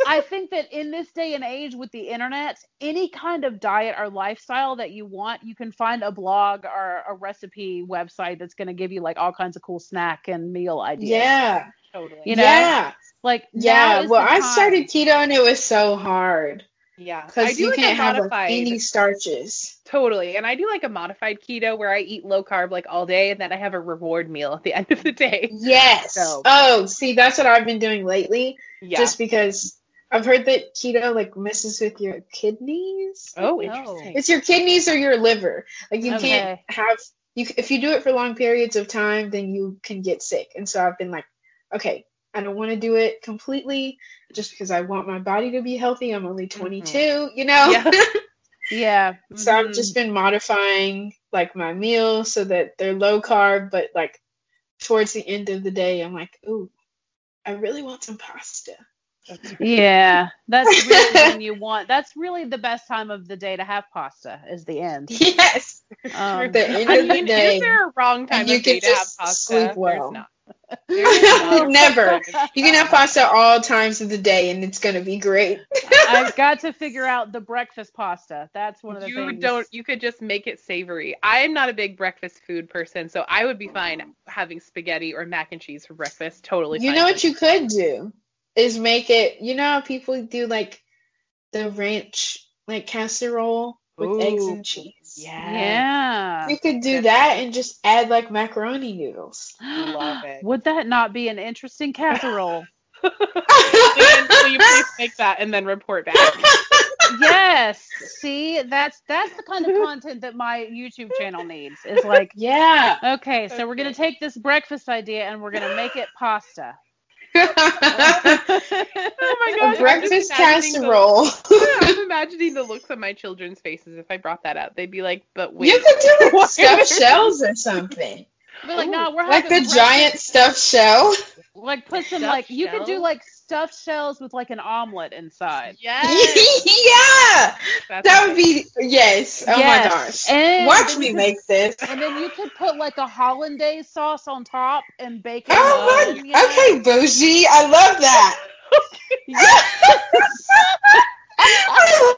I think that in this day and age with the internet, any kind of diet or lifestyle that you want, you can find a blog or a recipe website that's going to give you like all kinds of cool snack and meal ideas.
yeah.
Totally.
You know,
yeah.
Like
Yeah. Well, I started keto and it was so hard
Yeah.
Because you
like
can't have like,
modified.
any starches.
Totally. And I do like a modified keto where I eat low carb like all day and then I have a reward meal at the end of the day.
Yes.
So-
Oh, see, that's what I've been doing lately.
Yeah.
Just because I've heard that keto like messes with your kidneys.
oh,
Oh.
interesting.
It's your kidneys or your liver. Like you
Okay.
can't have you if you do it for long periods of time, then you can get sick. And so I've been like, okay, I don't want to do it completely just because I want my body to be healthy. I'm only 22, you know.
Yeah.
Yeah.
So I've
mhm.
just been modifying like my meals so that they're low carb, but like towards the end of the day, I'm like, ooh, I really want some pasta.
Yeah, that's really when you want. That's really the best time of the day to have pasta. Is the end.
Yes.
Um,
The end
I
of the
mean,
day.
is there a wrong time
you
of day
can
to have pasta?
sleep well.
There's not. There is.
Never. You can have pasta all times of the day and it's gonna be great.
I've got to figure out the breakfast pasta. That's one of the
you
things.
don't you could just make it savory i'm not a big breakfast food person so i would be fine having spaghetti or mac and cheese for breakfast totally
You
fine
know what you could do is make it. You know how people do like the ranch like casserole with eggs and cheese.
yeah
Yeah.
You could do that and just add like macaroni noodles.
Love it.
Would that not be an interesting casserole?
Leanne, will you please make that and then report back
yes. See, that's that's the kind of content that my YouTube channel needs. Is like,
yeah.
okay, so we're gonna take this breakfast idea and we're gonna make it pasta.
Oh my
A
gosh I'm
breakfast
just imagining the-
casserole.
i'm imagining the looks on my children's faces if i brought that up they'd be like but wait
you could do like
What?
stuffed shells or something.
Be like, no, we're
Like
having
the giant stuffed shell.
Like put some
Stuffed
like you could do like stuffed shells with like an omelet inside.
yes
yeah.
That's
That would
amazing.
be yes. Oh
Yes.
my gosh.
And
Watch me
you
make this.
And then you could put like a hollandaise sauce on top and bake it.
Oh
in
my
oven, you know?
okay, bougie. I love that. I love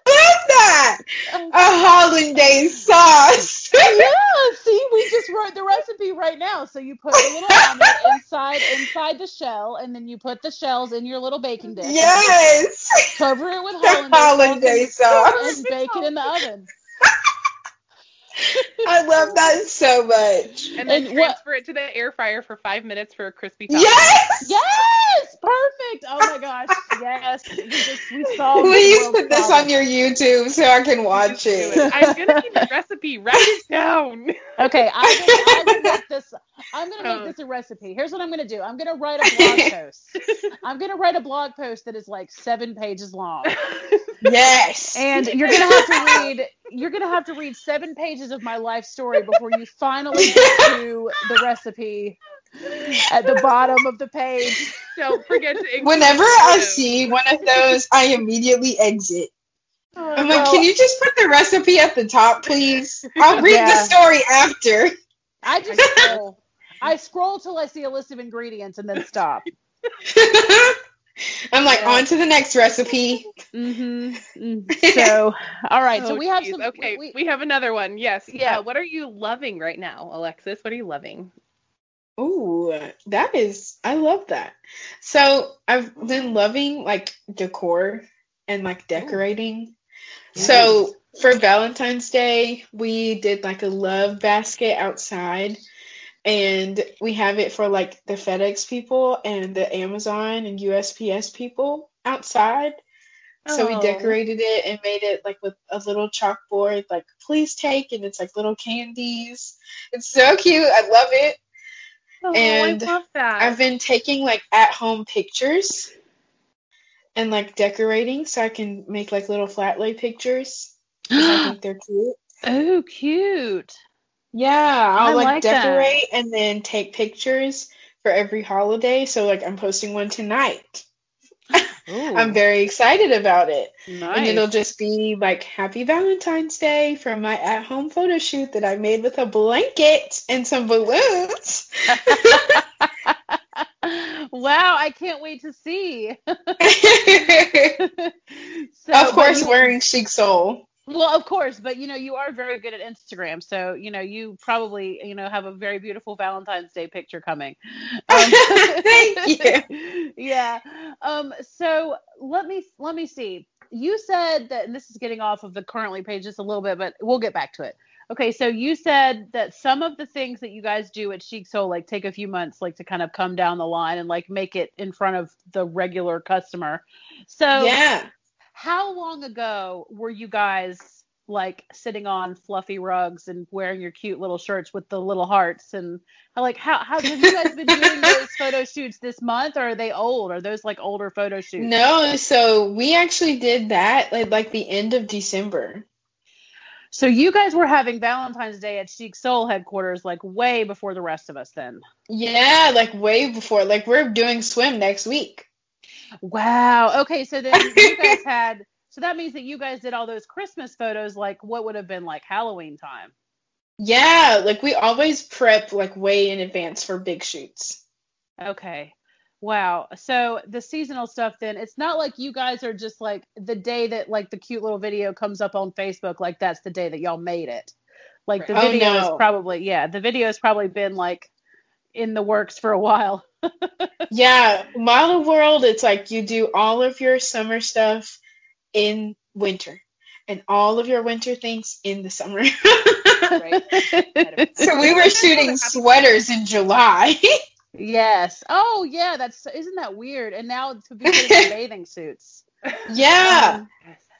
that. Oh. A hollandaise sauce.
yeah, see, we just wrote the recipe right now. So you put a little omelet inside inside the shell, and then you put the shells in your little baking dish.
yes.
Cover it with hollandaise,
hollandaise
sauce
sauce.
and, and bake it in the oven.
I love that so much.
And then
And what-
transfer it to the air fryer for five minutes for a crispy top.
Yes.
Yes, perfect. Oh my gosh, yes. We just we solved. the
Please
world's
put this
problem.
on your YouTube so I can watch it.
I'm gonna need the recipe. Write it down.
Okay, I'm gonna, I'm make this. I'm gonna make
Oh.
this a recipe. Here's what I'm gonna do. I'm gonna write a blog post. I'm gonna write a blog post that is like seven pages long,
Yes.
and you're gonna have to read. You're gonna have to read seven pages of my life story before you finally get to the recipe at the bottom of the page.
Don't forget to.
Whenever I
photos.
see one of those, I immediately exit. Oh, I'm like,
Well,
can you just put the recipe at the top, please? I'll read
Yeah.
the story after.
I just scroll. I scroll till I see a list of ingredients and then stop.
I'm like,
Yeah.
on to the next recipe.
Mm-hmm. So, all right. so
Oh,
we have
geez.
some.
Okay,
we-
we, have another one. Yes.
Yeah.
Uh, what are you loving right now, Alexis? What are you loving?
Ooh, that is, I love that. So I've been loving like decor and like decorating. So for Valentine's Day, we did like a love basket outside, and we have it for like the FedEx people and the Amazon and USPS people outside. So we
Oh.
decorated it and made it like with a little chalkboard, like please take, and it's like little candies. It's so cute. I love it.
Oh,
And
I love that.
I've been taking like at home pictures and like decorating so I can make like little flat lay pictures. I think they're cute.
oh, cute.
Yeah, I'll
I
like,
like that.
decorate and then take pictures for every holiday. So like I'm posting one tonight. I'm very excited about it. And it'll just be like Happy Valentine's Day from my at home photo shoot that I made with a blanket and some balloons.
wow, I can't wait to see. so,
of course, wearing Chic Soul.
Well, of course, but you know, you are very good at Instagram, so you know, you probably, you know, have a very beautiful Valentine's Day picture coming. Um,
Thank you.
yeah. Um. So let me let me see. You said that, and this is getting off of the currently page just a little bit, but we'll get back to it. Okay. So you said that some of the things that you guys do at Chic Soul, like take a few months, like to kind of come down the line and like make it in front of the regular customer. So
Yeah.
How long ago were you guys like sitting on fluffy rugs and wearing your cute little shirts with the little hearts and like how how have you guys been doing those photo shoots this month or are they old are those like older photo shoots
No, so we actually did that like, like the end of December.
so you guys were having valentine's day at Chic Soul headquarters like way before the rest of us then
Yeah, like way before. Like we're doing swim next week.
Wow okay so then you guys had so that means that you guys did all those christmas photos like what would have been like halloween time
Yeah, like we always prep like way in advance for big shoots.
Okay. Wow. So the seasonal stuff then, it's not like you guys are just like the day that like the cute little video comes up on Facebook, like that's the day that y'all made it. Like the.
Oh,
video is probably yeah, the video has probably been like in the works for a while.
Yeah, Model World, it's like you do all of your summer stuff in winter and all of your winter things in the summer. right. so we were shooting sweaters in July.
yes. Oh yeah, that's isn't that weird? And now to be putting on bathing suits.
yeah.
Um,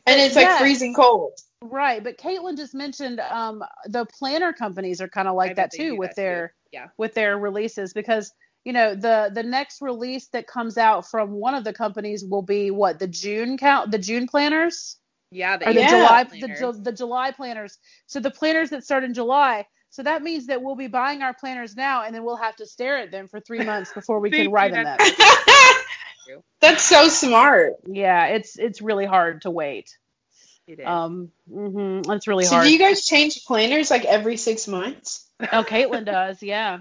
and it's like
yeah.
freezing cold.
Right, but Caitlin just mentioned um, the planner companies are kind of like
I
that too with
that,
their
too. Yeah.
with their releases because you know the the next release that comes out from one of the companies will be what the June count the June planners
Yeah. The
or the
Yeah.
July the,
planners.
Ju- the July planners. So the planners that start in July. So that means that we'll be buying our planners now, and then we'll have to stare at them for three months before we can write in them.
that's-
That's so smart.
Yeah, it's it's really hard to wait.
It is.
Um, hmm it's really
So
hard.
So do you guys change planners like every six months?
oh, Caitlin does, yeah.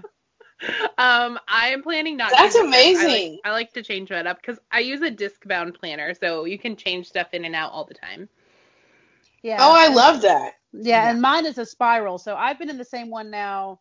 Um, I am planning not.
That's
to do. I like-
amazing.
I like, to change it up because I use a disc bound planner, so you can change stuff in and out all the time.
Yeah.
Oh, I love that.
Yeah,
Yeah.
and mine is a spiral. So I've been in the same one now.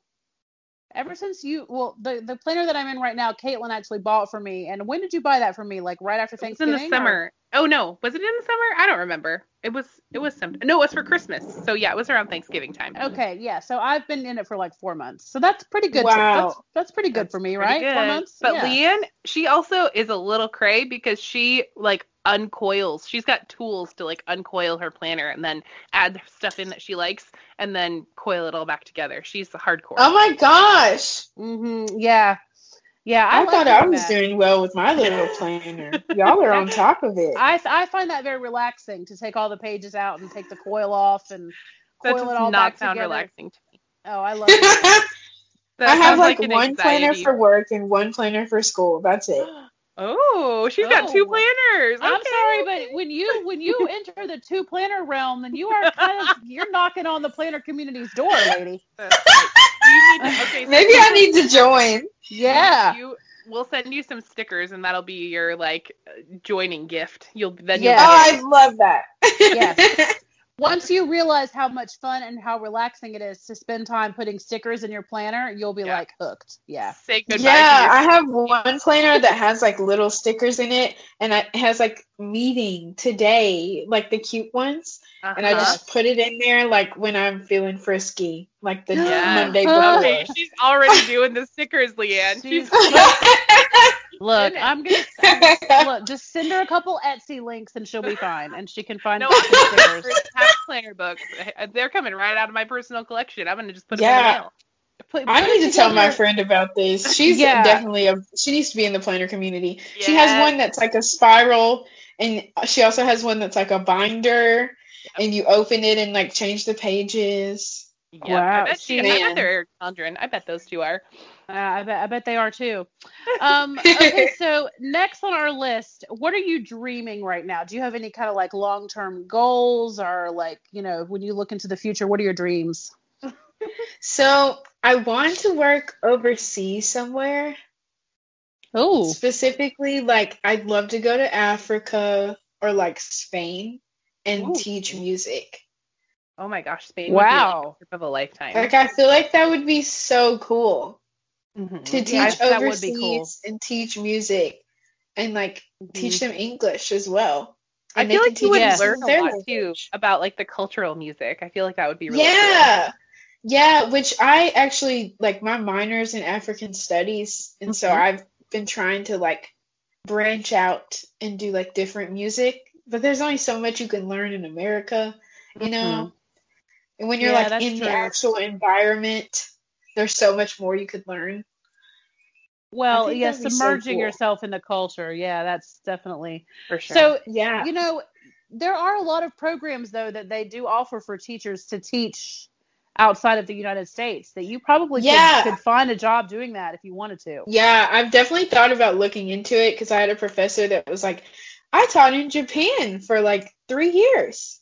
Ever since you, well, the the planner that I'm in right now, Caitlin actually bought for me. And when did you buy that for me? Like right after Thanksgiving.
It was in
Thanksgiving?
the
or-
summer. Oh no, was it in the summer? I don't remember. It was. It was some. No, it was for Christmas. So yeah, it was around Thanksgiving time.
Okay, yeah. So I've been in it for like four months. So that's pretty good.
Wow.
That's, that's pretty good
That's
for me,
pretty
right? Four months.
But
yeah.
Leanne, she also is a little cray because she like uncoils. She's got tools to like uncoil her planner and then add stuff in that she likes and then coil it all back together. She's the hardcore.
Oh my gosh.
Mm-hmm. Yeah. Yeah. I,
I,
like
thought I was
that.
doing well with my little planner. Y'all are on top of it.
I I find that very relaxing to take all the pages out and take the coil off and
that
coil it all
not
back
sound
together.
relaxing to me.
Oh, I love it.
I have
sounds
like,
an
one planner for work and one planner for school. That's it.
Oh, she's got two planners.
I'm sorry, but when you when you enter the two planner realm, then you are kind of you're knocking on the planner community's door, lady.
That's right. To- okay, so
Maybe I need to join.
Yeah.
You, we'll send you some stickers, and that'll be your like uh, joining gift. You'll then
Yeah.
Oh,
you'll
I love that.
Yes. Once you realize how much fun and how relaxing it is to spend time putting stickers in your planner, you'll be
Yeah.
like hooked. Yeah.
say goodbye.
yeah,
to
I have one planner that has like little stickers in it, and it has like meeting today, like the cute ones, and I
Uh-huh.
just put it in there like when I'm feeling frisky, like the
Yeah.
Monday
Okay, she's already doing the stickers, Leanne. She's
Look. I'm gonna, I'm gonna look. Just send her a couple Etsy links and she'll be fine, and she can find
no
some stickers.
stickers. Half planner books. Uh, They're coming right out of my personal collection. I'm gonna just put them
Yeah.
in the mail.
Put,
I need to tell my friend about this. She's
Yeah.
definitely a she needs to be in the planner community. She has one that's like a spiral and she also has one that's like a binder and you open it and like change the pages.
Yep,
Wow,
I bet she.
she-
I
Man.
bet they're children. I bet those two are.
Uh, I bet I bet they are too. Um, okay, so next on our list, what are you dreaming right now? Do you have any kind of like long term goals or like you know when you look into the future, what are your dreams?
So I want to work overseas somewhere.
Oh,
Specifically, like I'd love to go to Africa or like Spain and
Ooh.
teach music.
Oh my gosh, Spain. Would be like
Wow.
a trip of a lifetime.
Like I feel like that would be so cool.
Mhm.
to teach
Yes, that would
overseas
be cool.
and teach music and like teach
Mhm.
them English as well.
I
And they
feel like you
teach
would
Yeah.
learn a
their
lot too about like the cultural music. I feel like that would be really
Yeah. Yeah, which I actually like my minor's in African studies and so
Mhm.
I've been trying to like branch out and do like different music, but there's only so much you can learn in America, you know. And when you're
Yeah,
like in
true.
the actual environment, there's so much more you could learn.
well, yes,
that'd so
submerging
cool.
yourself in the culture. Yeah, that's definitely
for sure.
so.
Yeah.
You know, there are a lot of programs though that they do offer for teachers to teach outside of the United States that you probably
Yeah.
could, could find a job doing that if you wanted to.
Yeah, I've definitely thought about looking into it because I had a professor that was like, I taught in Japan for like three years.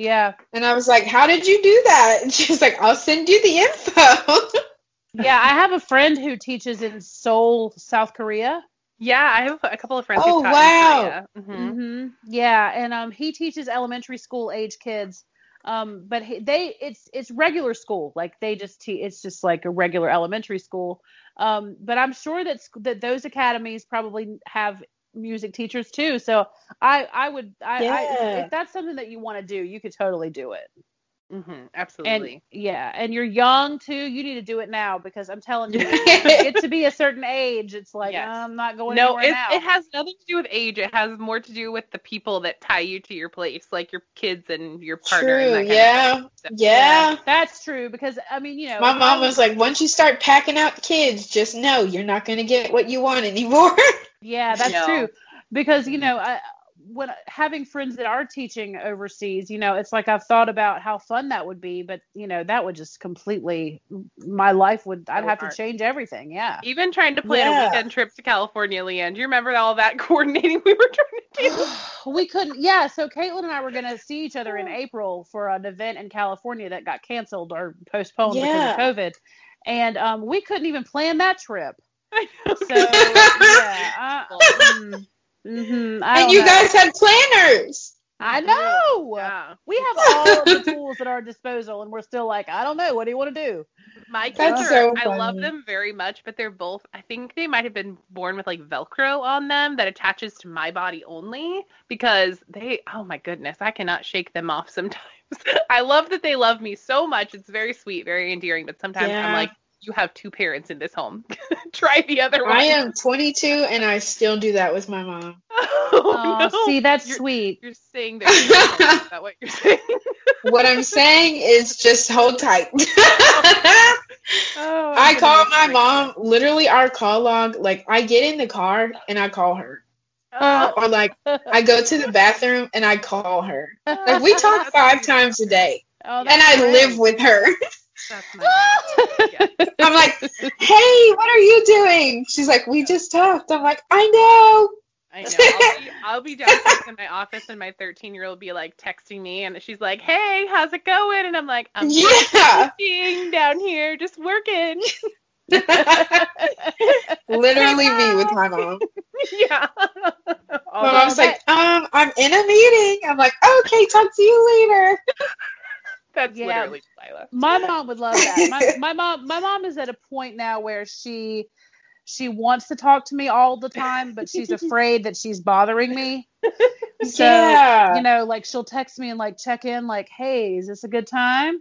Yeah.
And I was like, How did you do that? And she was like, I'll send you the info.
Yeah, I have a friend who teaches in Seoul, South Korea.
yeah, I have a couple of friends
Oh,
who
wow.
in Korea. Mhm.
hmm Yeah, and um, he teaches elementary school age kids. Um, but he, they it's it's regular school, like they just te- it's just like a regular elementary school. Um, but I'm sure that sc- that those academies probably have music teachers too. So I I would I, I if that's something that you want to do, you could totally do it.
Mhm.
And
Absolutely.
yeah, and you're young too. You need to do it now because I'm telling you, when you get to be a certain age, it's like
Yes.
I'm not going
no, it,
now.
it has nothing to do with age. It has more to do with the people that tie you to your place, like your kids and your partner. and
True,
that kind
yeah.
stuff. So-
Yeah.
That's true because I mean, you know,
My mom was like, Once you start packing out kids, just know you're not going to get what you want anymore.
Yeah, that's
No.
true. Because you know, I, when having friends that are teaching overseas, you know, it's like I've thought about how fun that would be, but you know, that would just completely my life would I'd have to change everything. Yeah.
Even trying to plan
Yeah.
a weekend trip to California, Leanne. Do you remember all that coordinating we were trying to do?
we couldn't. Yeah. So Caitlin and I were going to see each other in April for an event in California that got canceled or postponed
Yeah.
because of COVID, and um, we couldn't even plan that trip.
I know.
So yeah. Uh, mm, mhm, I
and you
know.
guys had planners.
I know.
Yeah.
We have all of the tools at our disposal, and we're still like, I don't know. What do you want to do?
My kids
That's
are,
so
I love them very much, but they're both, I think they might have been born with like Velcro on them that attaches to my body only because they, oh my goodness, I cannot shake them off sometimes. I love that they love me so much. It's very sweet, very endearing, but sometimes I'm like, you have two parents in this home. Try the other one.
I am 22 and I still do that with my mom.
Oh,
Oh,
no.
see, that's
You're-
sweet.
You're saying that. Is that what you're saying?
What I'm saying is just hold tight.
Oh,
I call my mom literally our call log. Like I get in the car and I call her,
Oh,
or like I go to the bathroom and I call her. Like we talk five times a day,
Oh,
and I
great.
live with her.
That's.
I'm like, hey, what are you doing? She's like, we just talked. I'm like, I know.
I know. I'll be, I'll be downstairs in my office, and my 13 year old be like texting me, and she's like, "Hey, how's it going?" And I'm like, "I'm
Yeah.
being down here, just working."
Literally me with my mom.
yeah.
My
Although
mom's like, um, I'm in a meeting. I'm like, okay, talk to you later.
That's
Yeah.
literally Lila.
my mom would love that. My, my mom, my mom is at a point now where she she wants to talk to me all the time, but she's afraid that she's bothering me. So
yeah.
you know, like she'll text me and like check in, like, "Hey, is this a good time?"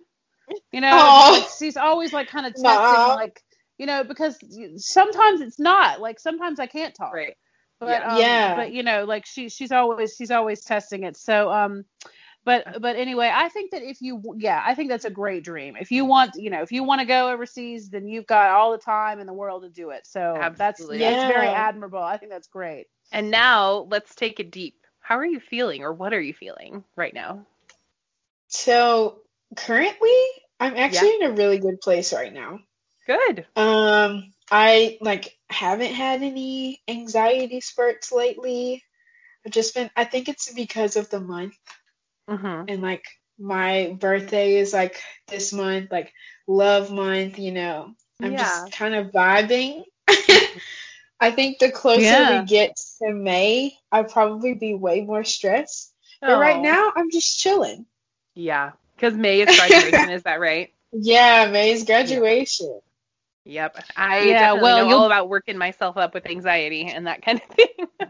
You know, she's always like kind of testing,
Aw.
like you know, because sometimes it's not like sometimes I can't talk.
Right.
But
Yeah.
um,
Yeah.
but you know, like she she's always she's always testing it. So um but but anyway, I think that if you yeah, I think that's a great dream. If you want, you know, if you want to go overseas, then you've got all the time in the world to do it. So that's
Absolutely.
that's very admirable. I think that's great.
And now let's take it deep. How are you feeling, or what are you feeling right now?
So currently, I'm actually in a really good place right now.
Good.
Um, I like haven't had any anxiety spurts lately. I've just been, I think it's because of the month
Mm-hmm.
and like my birthday is like this month, like love month, you know. I'm
Yeah.
just kind of vibing. I think the closer
Yeah.
we get to May, I'll probably be way more stressed. But right
Oh.
now, I'm just chilling.
Yeah, because May is graduation. is that right?
Yeah, May is graduation.
Yep. I
Yeah, well,
know all about working myself up with anxiety and that kind of thing.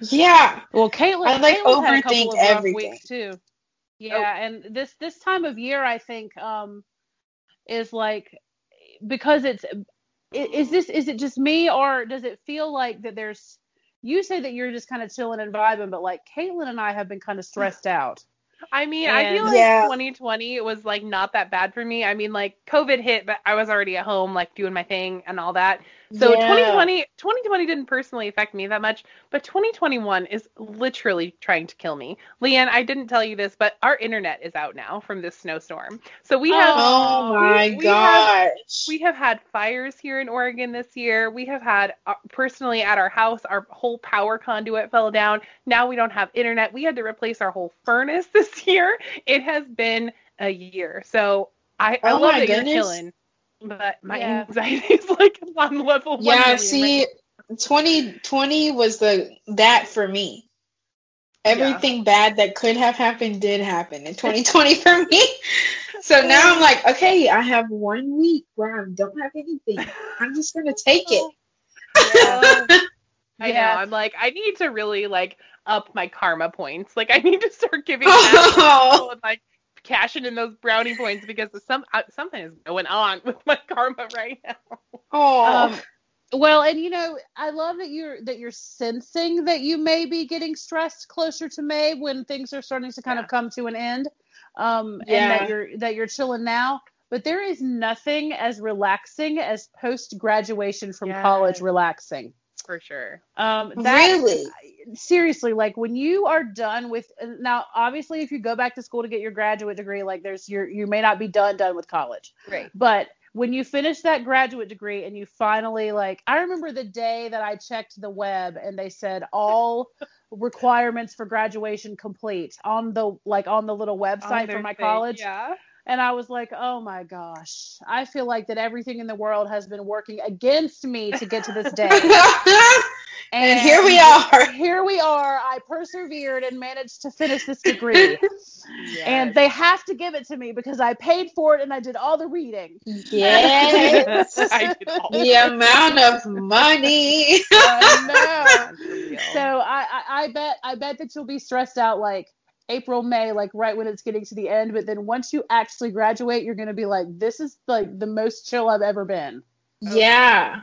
Yeah.
Well, Caitlin,
I, like,
Caitlin's had a couple
overthink everything.
too. Yeah, and this this time of year, I think, um, is like because it's is this is it just me or does it feel like that there's you say that you're just kind of chilling and vibing, but like Caitlin and I have been kind of stressed out.
I mean, I feel like
Yeah.
2020 was like not that bad for me. I mean, like COVID hit, but I was already at home, like doing my thing and all that. So
Yeah.
2020, 2020 didn't personally affect me that much, but 2021 is literally trying to kill me. Leanne, I didn't tell you this, but our internet is out now from this snowstorm. So we have
Oh my
we- we have-
gosh.
We have had fires here in Oregon this year. We have had, uh, personally at our house, our whole power conduit fell down. Now we don't have internet. We had to replace our whole furnace this year. It has been a year. So I, I
Oh
love that
goodness.
you're chilling, but my
Yeah.
anxiety is like on level
yeah, see, 2020 was the that for me. Everything bad that could have happened did happen in 2020 for me. So now I'm like, okay, I have one week where I don't have anything. I'm just gonna take it.
Yeah. I
Yeah.
know. I'm like, I need to really like up my karma points. Like, I need to start giving
Oh.
and like cashing in those brownie points because some uh, something is going on with my karma right now.
Oh,
Um, well, and you know, I love that you're that you're sensing that you may be getting stressed closer to May when things are starting to kind
Yeah.
of come to an end. Um, and that you're that you're chilling now. But there is nothing as relaxing as post graduation from
Yes.
college relaxing.
For sure.
Um, that,
really?
seriously like when you are done with now obviously if you go back to school to get your graduate degree like there's your you may not be done done with college
Right.
but when you finish that graduate degree and you finally like i remember the day that i checked the web and they said all requirements for graduation complete on the like on the little website for my college
Yeah.
And i was like oh my gosh i feel like that everything in the world has been working against me to get to this day
And here we are.
Here we are. I persevered and managed to finish this degree. And they have to give it to me because I paid for it and I did all the reading.
Yes.
I did all
the amount of money.
I know. So I, I, I bet I bet that you'll be stressed out like April, May, like right when it's getting to the end. But then once you actually graduate, you're gonna be like, this is like the most chill I've ever been. Oh.
yeah.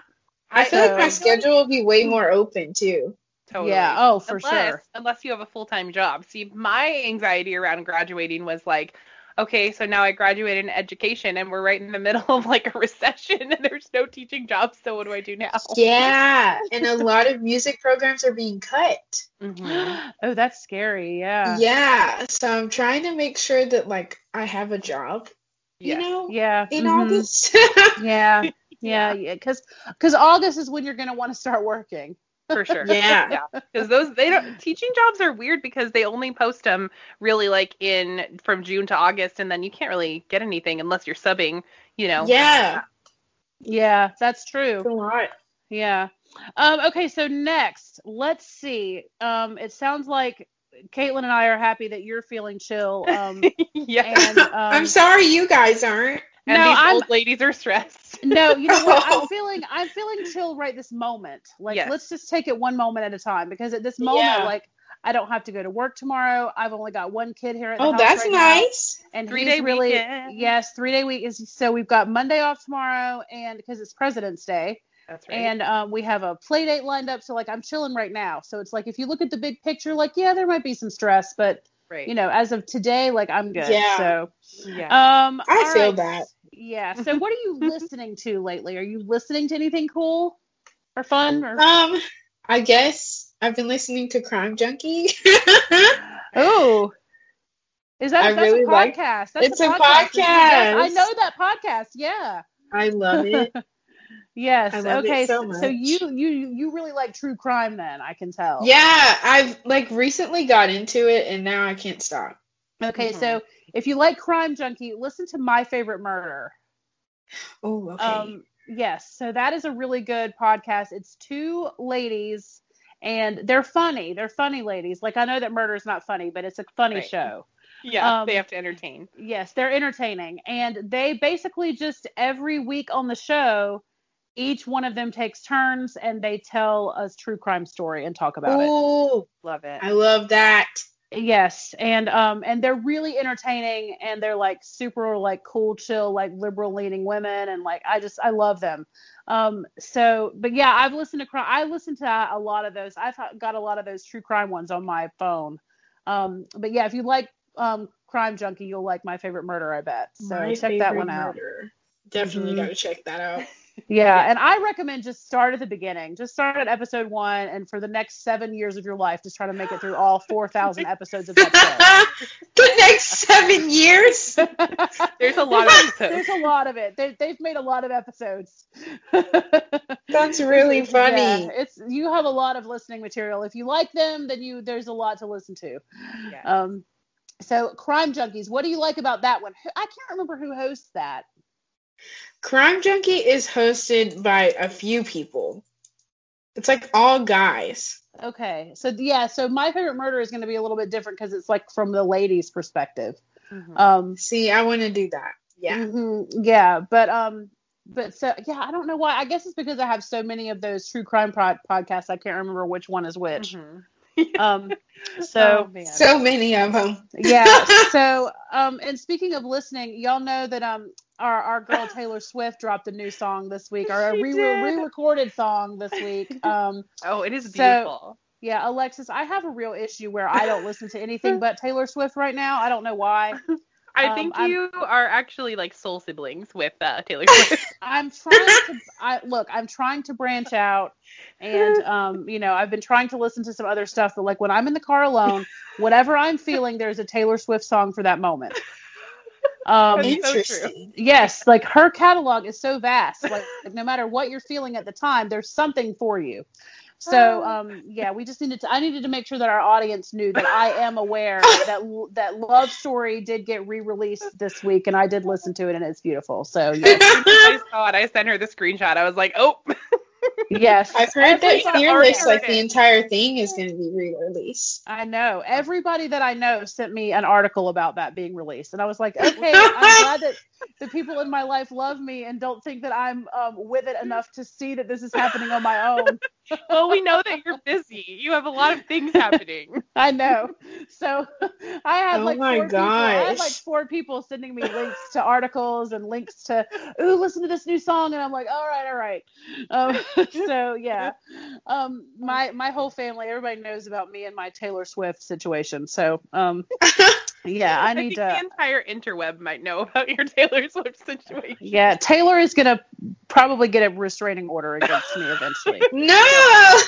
I feel like my schedule will be way more open too.
Totally.
Yeah. Oh, for
unless,
sure.
Unless you have a full time job. See, my anxiety around graduating was like, okay, so now I graduated in education and we're right in the middle of like a recession and there's no teaching jobs. So what do I do now?
Yeah. And a lot of music programs are being cut.
Mhm.
oh, that's scary. Yeah.
Yeah. So I'm trying to make sure that like I have a job, you know,
Yeah.
in
mhm.
August.
Yeah. Yeah. Yeah. Because because August is when you're gonna want to start working.
For sure.
Yeah.
Yeah. Because those they don't teaching jobs are weird because they only post them really like in from June to August and then you can't really get anything unless you're subbing. You know.
Yeah.
Yeah, that's true.
It's a lot.
Yeah. Um, okay, so next, let's see. Um, it sounds like Caitlin and I are happy that you're feeling chill. Um,
yeah.
and um,
I'm sorry you guys aren't.
And
No,
these
I'm-
old ladies are stressed.
No, you know what? I'm feeling I'm feeling chill right this moment. Like
Yes.
let's just take it one moment at a time because at this moment,
Yeah.
like I don't have to go to work tomorrow. I've only got one kid here at the
Oh,
house
that's
right now,
nice.
and
Three
he's
day
really
weekend.
yes, three day week is so we've got Monday off tomorrow, and because it's President's Day,
That's right.
and um, we have a play date lined up. So like I'm chilling right now. So it's like if you look at the big picture, like yeah, there might be some stress, but
right.
you know, as of today, like I'm good.
Yeah.
So
yeah.
um,
I feel
right.
that.
Yeah. So what are you listening to lately? Are you listening to anything cool or fun? Or
Um, I guess I've been listening to Crime Junkie.
oh, is that that's
really
a
like-
podcast? That's
It's a
podcast. Yes, I know that podcast. Yeah.
I love it.
Yes.
I love it
okay.
so
so
much.
you you you really like true crime then? I can tell.
Yeah, I've like recently got into it and now I can't stop.
Okay.
Mhm.
So if you like Crime Junkie, listen to My Favorite Murder.
Oh, okay.
Um, yes, so that is a really good podcast. It's two ladies, and they're funny. They're funny ladies. Like I know that murder is not funny, but it's a funny
Right.
show.
yeah.
um,
they have to entertain.
Yes, they're entertaining, and they basically just every week on the show, each one of them takes turns and they tell a true crime story and talk about it.
Ooh,
Love it.
I love that.
Yes, and um and they're really entertaining and they're like super like cool, chill, like liberal leaning women and like I just I love them. Um so but yeah, I've listened to crime I listened to a lot of those. I've got a lot of those true crime ones on my phone. Um but yeah, if you like um Crime Junkie, you'll like My Favorite Murder, I bet. So
My
check that one out.
murder. Definitely
Mhm.
got to check that out.
Yeah, and I recommend just start at the beginning. Just start at episode 1 and for the next 7 years of your life just try to make it through all 4000 episodes of that show.
the next seven years.
There's a lot of episodes.
There's a lot of it. They, they've made a lot of episodes.
That's really funny.
Yeah, it's you have a lot of listening material. If you like them, then you there's a lot to listen to.
Yeah.
Um, so Crime Junkies, what do you like about that one? I can't remember who hosts that.
Crime Junkie is hosted by a few people. It's like all guys.
Okay, so yeah, so My Favorite Murder is going to be a little bit different because it's like from the ladies' perspective.
Mhm.
Um,
See, I want to do that. Yeah.
mhm, yeah, but um, but so yeah, I don't know why. I guess it's because I have so many of those true crime pod- podcasts. I can't remember which one is which.
Mhm.
Um, so
oh.
So many of them.
yeah. So um, and speaking of listening, y'all know that um our our girl Taylor Swift dropped a new song this week, or a
She
re
did.
re-recorded song this week. Um,
oh, it is
So-
beautiful.
yeah, Alexis, I have a real issue where I don't listen to anything but Taylor Swift right now. I don't know why.
I
um,
think
I'm-
you are actually like soul siblings with uh, Taylor Swift.
I'm trying to I look, I'm trying to branch out and um, you know, I've been trying to listen to some other stuff, but like when I'm in the car alone, whatever I'm feeling, there's a Taylor Swift song for that moment. Um
That's so.
Interesting.
yes, like her catalog is so vast. Like, like, no matter what you're feeling at the time, there's something for you. So
Oh.
um yeah, we just needed to I needed to make sure that our audience knew that I am aware that that Love Story did get re-released this week and I did listen to it and it's beautiful. So yeah.
I saw it. I sent her the screenshot. I was like, oh,
Yes.
I've heard that Fearless,
heard
like the entire thing, is going to be re-released.
I know. Everybody that I know sent me an article about that being released. And I was like, okay, I'm glad that the people in my life love me and don't think that I'm um, with it enough to see that this is happening on my own.
Well, we know that you're busy. You have a lot of things happening.
I know. So I had
Oh
like
my
four people. I had like four people sending me links to articles and links to, ooh, listen to this new song, and I'm like, all right, all right. Um, so yeah, um, my my whole family, everybody knows about me and my Taylor Swift situation. So um, yeah, I
I,
need
think the entire interweb might know about your Taylor Swift situation.
Yeah, Taylor is gonna probably get a restraining order against me eventually.
No!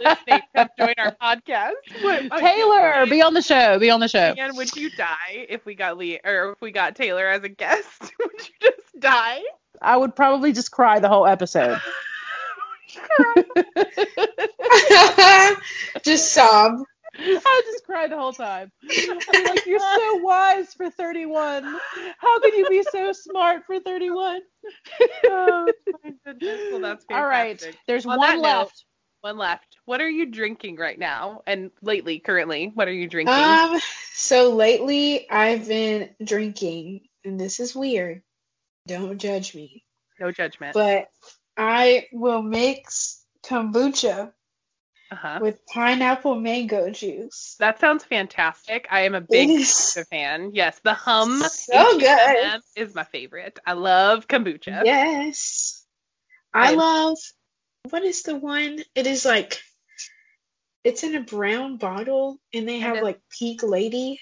Listening, come join our podcast. What-
Taylor, be on the show. Be on the show.
And would you die if we got Lee or if we got Taylor as a guest? would you just die?
I would probably just cry the whole episode.
Just sob.
I just cry the whole time. I'm like, you're so wise for 31. How can you be so smart for 31?
oh my goodness. Well, that's fantastic.
All right, there's
On
one
that note,
left.
One left. What are you drinking right now? And lately, currently, what are you drinking?
Um, so lately I've been drinking, and this is weird. Don't judge me.
no judgment.
But I will mix kombucha
uh-huh.
with pineapple mango juice.
That sounds fantastic. I am a big
It is
kombucha fan. Yes, the hum
so good.
Is my favorite. I love kombucha.
Yes. I
And-
love what is the one? It is like it's in a brown bottle and they have
it-
like Peak Lady.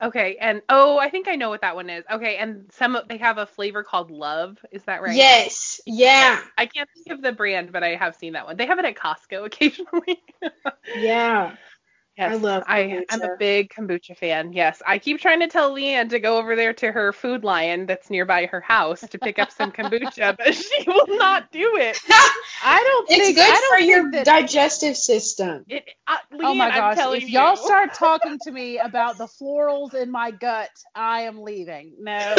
Okay, and oh, I think I know what that one is. Okay, and some they have a flavor called Love. Is that right?
Yes. Yeah.
I can't think of the brand, but I have seen that one. They have it at Costco occasionally.
Yeah.
Yes,
I love
I, I'm a big kombucha fan. Yes, I keep trying to tell Leanne to go over there to her Food Lion that's nearby her house to pick up some kombucha, but she will not do it.
I don't think
It's
think
good
I don't
for
think
your
that,
digestive system.
It, uh, Leanne,
Oh my
I'm
gosh!
telling
If y'all start talking to me about the florals in my gut, I am leaving. No.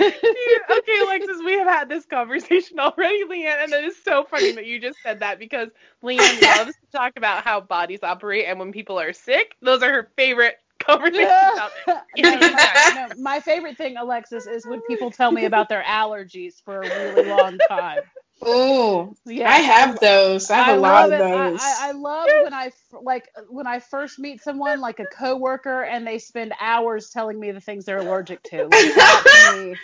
Okay, Alexis, we have had this conversation already, Leanne, and it is so funny that you just said that because Leanne loves to talk about how bodies operate, and when people are sick, those are her favorite conversations out there.
No, my, no, my favorite thing, Alexis, is when people tell me about their allergies for a really long time.
Oh,
Yeah,
I have those. I have a lot of
it.
Those.
I, I love when I f- like when I first meet someone, like a coworker, and they spend hours telling me the things they're allergic to. Like that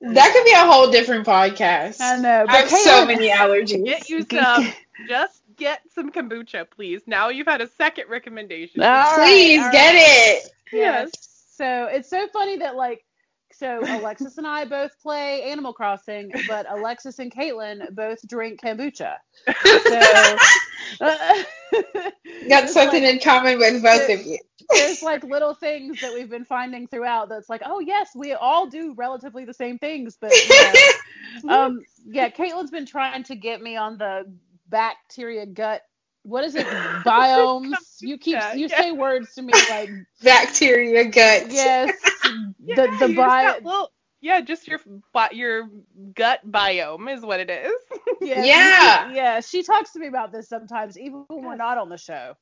that could be a whole different podcast.
I know. But
I have so many allergies.
Get you some. Just get some kombucha, please. Now you've had a second recommendation.
All right,
Please
all
get
right.
it.
Yes. So it's so funny that like so Alexis and I both play Animal Crossing, but Alexis and Caitlin both drink kombucha. So uh,
Got something
like-
in common with both of you.
there's like little things that we've been finding throughout that's like, oh yes, we all do relatively the same things, but you know. um yeah, Caitlin's been trying to get me on the bacteria gut what is it? Biomes. You keep you
yeah.
say words to me like
Bacteria gut.
yes.
Yeah,
the the bio
yeah, just your your gut biome is what it is.
Yeah.
Yeah.
Yeah. She talks to me about this sometimes, even when we're not on the show.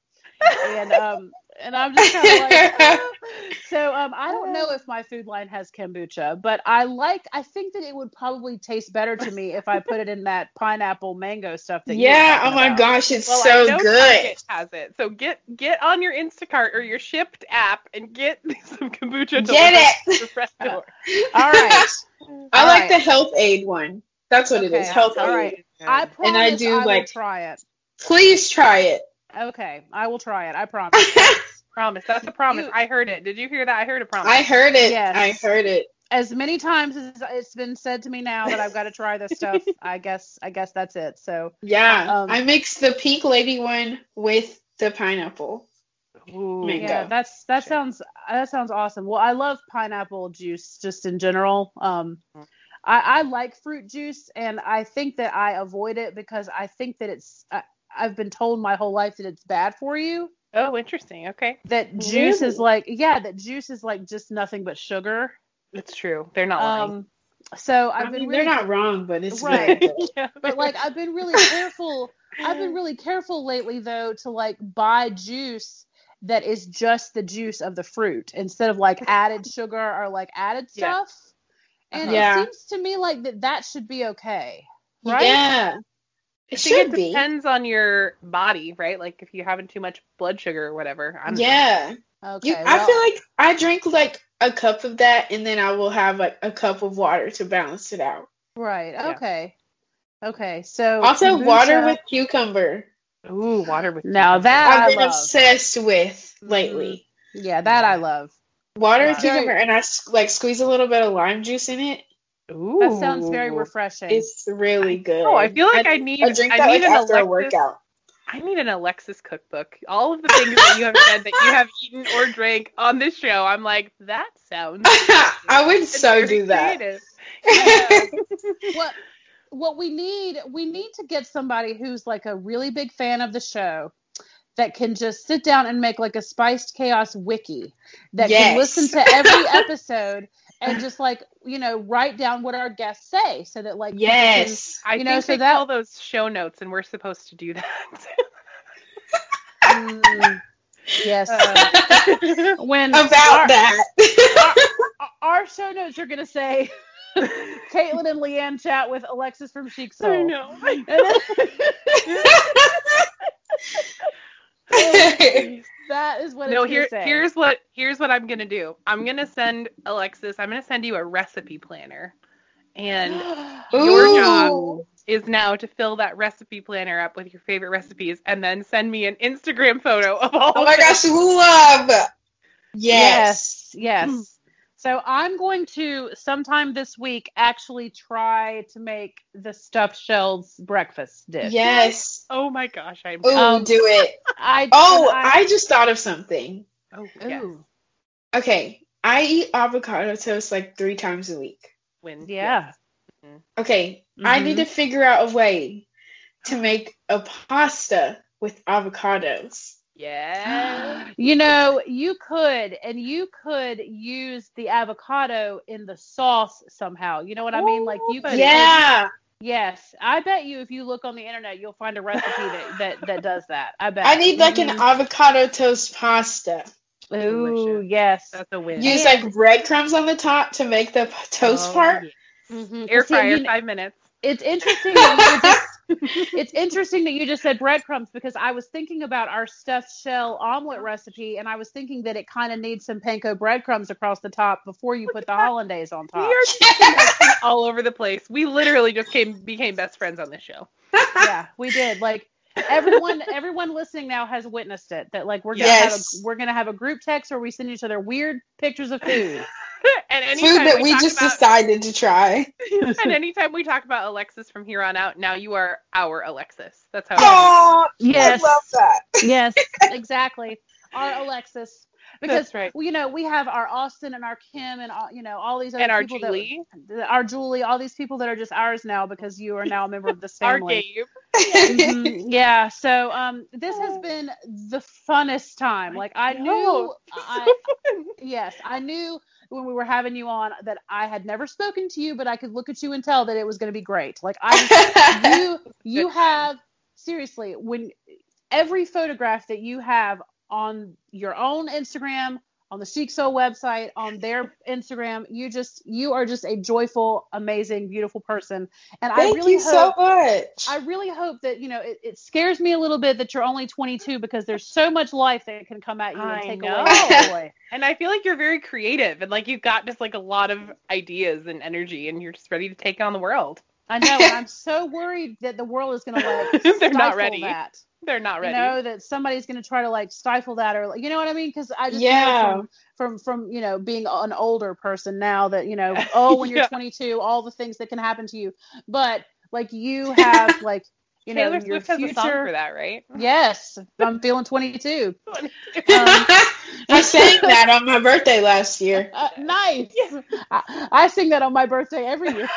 And um and I'm just kind of like "Ah." so um I don't know if my Food Lion has kombucha, but I like I think that it would probably taste better to me if I put it in that pineapple mango stuff that
Yeah. Oh my
about.
gosh, it's
Well, I
so
know
good.
Target has it, so get get on your Instacart or your Shipt app and get some kombucha.
Get
delivered
it.
to your front door.
All right.
I
All
like
right.
the Health-Ade one. That's what it is. Health
all
aid.
right. I promise
And I do,
will
like-
try it.
Please try it.
Okay, I will try it. I promise.
Promise. That's a promise.
You-
I heard it. Did you hear that? I heard a promise.
I heard it.
Yes.
I heard it.
as many times as it's been said to me now that I've got to try this stuff, I guess I guess that's it. So
Yeah.
Um,
I mixed the pink lady one with the pineapple.
Ooh.
Mango.
yeah, that's that
Sure.
sounds that sounds awesome. Well, I love pineapple juice just in general. Um,
Mhm.
I, I like fruit juice, and I think that I avoid it because I think that it's I, I've been told my whole life that it's bad for you.
Oh, interesting. Okay.
That juice is like yeah, that juice is like just nothing but sugar.
It's true. They're not lying.
Um, so I've
I
been
mean,
really
they're not wrong, but it's
Right.
yeah.
but like I've been really careful. I've been really careful lately though to like buy juice that is just the juice of the fruit instead of like added sugar or like added
Yeah.
stuff. And
Yeah.
it seems to me like that that should be okay. Right?
Yeah. It
I think
should
it
be.
depends on your body, right? Like if you're having too much blood sugar or whatever. I don't.
Yeah.
Okay.
You, I feel like I drink like a cup of that, and then I will have like a cup of water to balance it out.
right.
Yeah.
Okay. Okay. So
Also, water with cucumber.
Ooh, water with
now that
I've
I
been
love.
obsessed with mm-hmm. lately.
Yeah, that I love.
Water with
Wow.
cucumber, and I like squeeze a little bit of lime juice in it.
Ooh.
That sounds very refreshing.
It's really good.
Oh, I feel like I, need
I drink
I need
like
an
after a
Alexis.
workout.
I need an Alexis cookbook. All of the things that you have said that you have eaten or drank on this show, I'm like, that sounds
I would
it's
so
very
do that.
Yeah.
what what we need we need to get somebody who's like a really big fan of the show that can just sit down and make like a Spiced Chaos wiki that can listen to every episode and just like you know write down what our guests say so that like people can-
Yes.
I
You know,
think
so
they
that-
call those show notes, and we're supposed to do that.
Mm, yes
Uh,
when
About
our,
that.
our show notes are gonna say Caitlin and Leanne chat with Alexis from Chic Soul.
I know.
And then- that is what
no,
it's
here, here's what here's what I'm gonna do. I'm gonna send Alexis. I'm gonna send you a recipe planner, and your job is now to fill that recipe planner up with your favorite recipes, and then send me an Instagram photo of all.
Oh my
them.
gosh, love. Yes.
Yes, yes. So I'm going to sometime this week actually try to make the stuffed shells breakfast dish.
Yes.
Oh my gosh, I'm.
Ooh,
Um,
do it.
I
Oh,
and
I just thought of something.
Oh yes.
Okay, I eat avocado toast like three times a week.
When
yeah.
Okay, I
Mhm.
need to figure out a way to make a pasta with avocados.
Yeah.
You know, you could, and you could use the avocado in the sauce somehow. You know what I mean? Like you
But-
could.
Yeah,
Yes, I bet you if you look on the internet, you'll find a recipe that that, that does that. I bet.
I need like an
Mhm.
avocado toast pasta.
Ooh,
Delicious.
yes.
That's a win.
Use
And-
like breadcrumbs on the top to make the toast
Oh,
part.
yeah.
Mhm.
Air
See,
fryer,
you
five minutes.
it's interesting that you just it's interesting that you just said breadcrumbs because I was thinking about our stuffed shell omelet recipe and I was thinking that it kind of needs some panko breadcrumbs across the top before you put the hollandaise on top.
We are all over the place. We literally just came became best friends on this show.
yeah, we did. Like everyone everyone listening now has witnessed it that like we're gonna
Yes.
have a we're gonna have a group text where we send each other weird pictures of food.
and anytime
Food that we
talk
just
about,
decided to try.
and anytime we talk about Alexis from here on out, now you are our Alexis. That's how.
Oh,
Yes.
I love that.
yes, exactly. Our Alexis. Because
That's right.
you know, we have our Austin and our Kim and all, you know all these other
And our
people
Julie,
that our Julie, all these people that are just ours now because you are now a member of this
our
family.
Gabe.
Mhm, yeah. So um, this has been the funnest time. Like I knew,
know.
I yes, I knew when we were having you on that I had never spoken to you, but I could look at you and tell that it was going to be great. Like I, you, you have seriously when every photograph that you have on your own Instagram, on the Chic Soul website, on their Instagram, you just you are just a joyful, amazing, beautiful person. And I really
you
hope
so much.
I really hope that you know it, it scares me a little bit that you're only 22 because there's so much life that can come at you
I
and take
know.
away your.
And I feel like you're very creative and like you've got just like a lot of ideas and energy and you're just ready to take on the world.
I know, and I'm so worried that the world is going to like
They're not
stifle
ready.
that.
They're not ready.
You know that somebody's going to try to like stifle that or like, you know what I mean? Because I just know
Yeah.
from, from from you know being an older person now that you know oh when you're
Yeah.
22 all the things that can happen to you, but like you have like you know
Taylor
your
Swift has a song
future.
for that, right?
Yes, I'm feeling 22. Um,
I sang that on my birthday last year.
Uh, nice. I, I sing that on my birthday every year.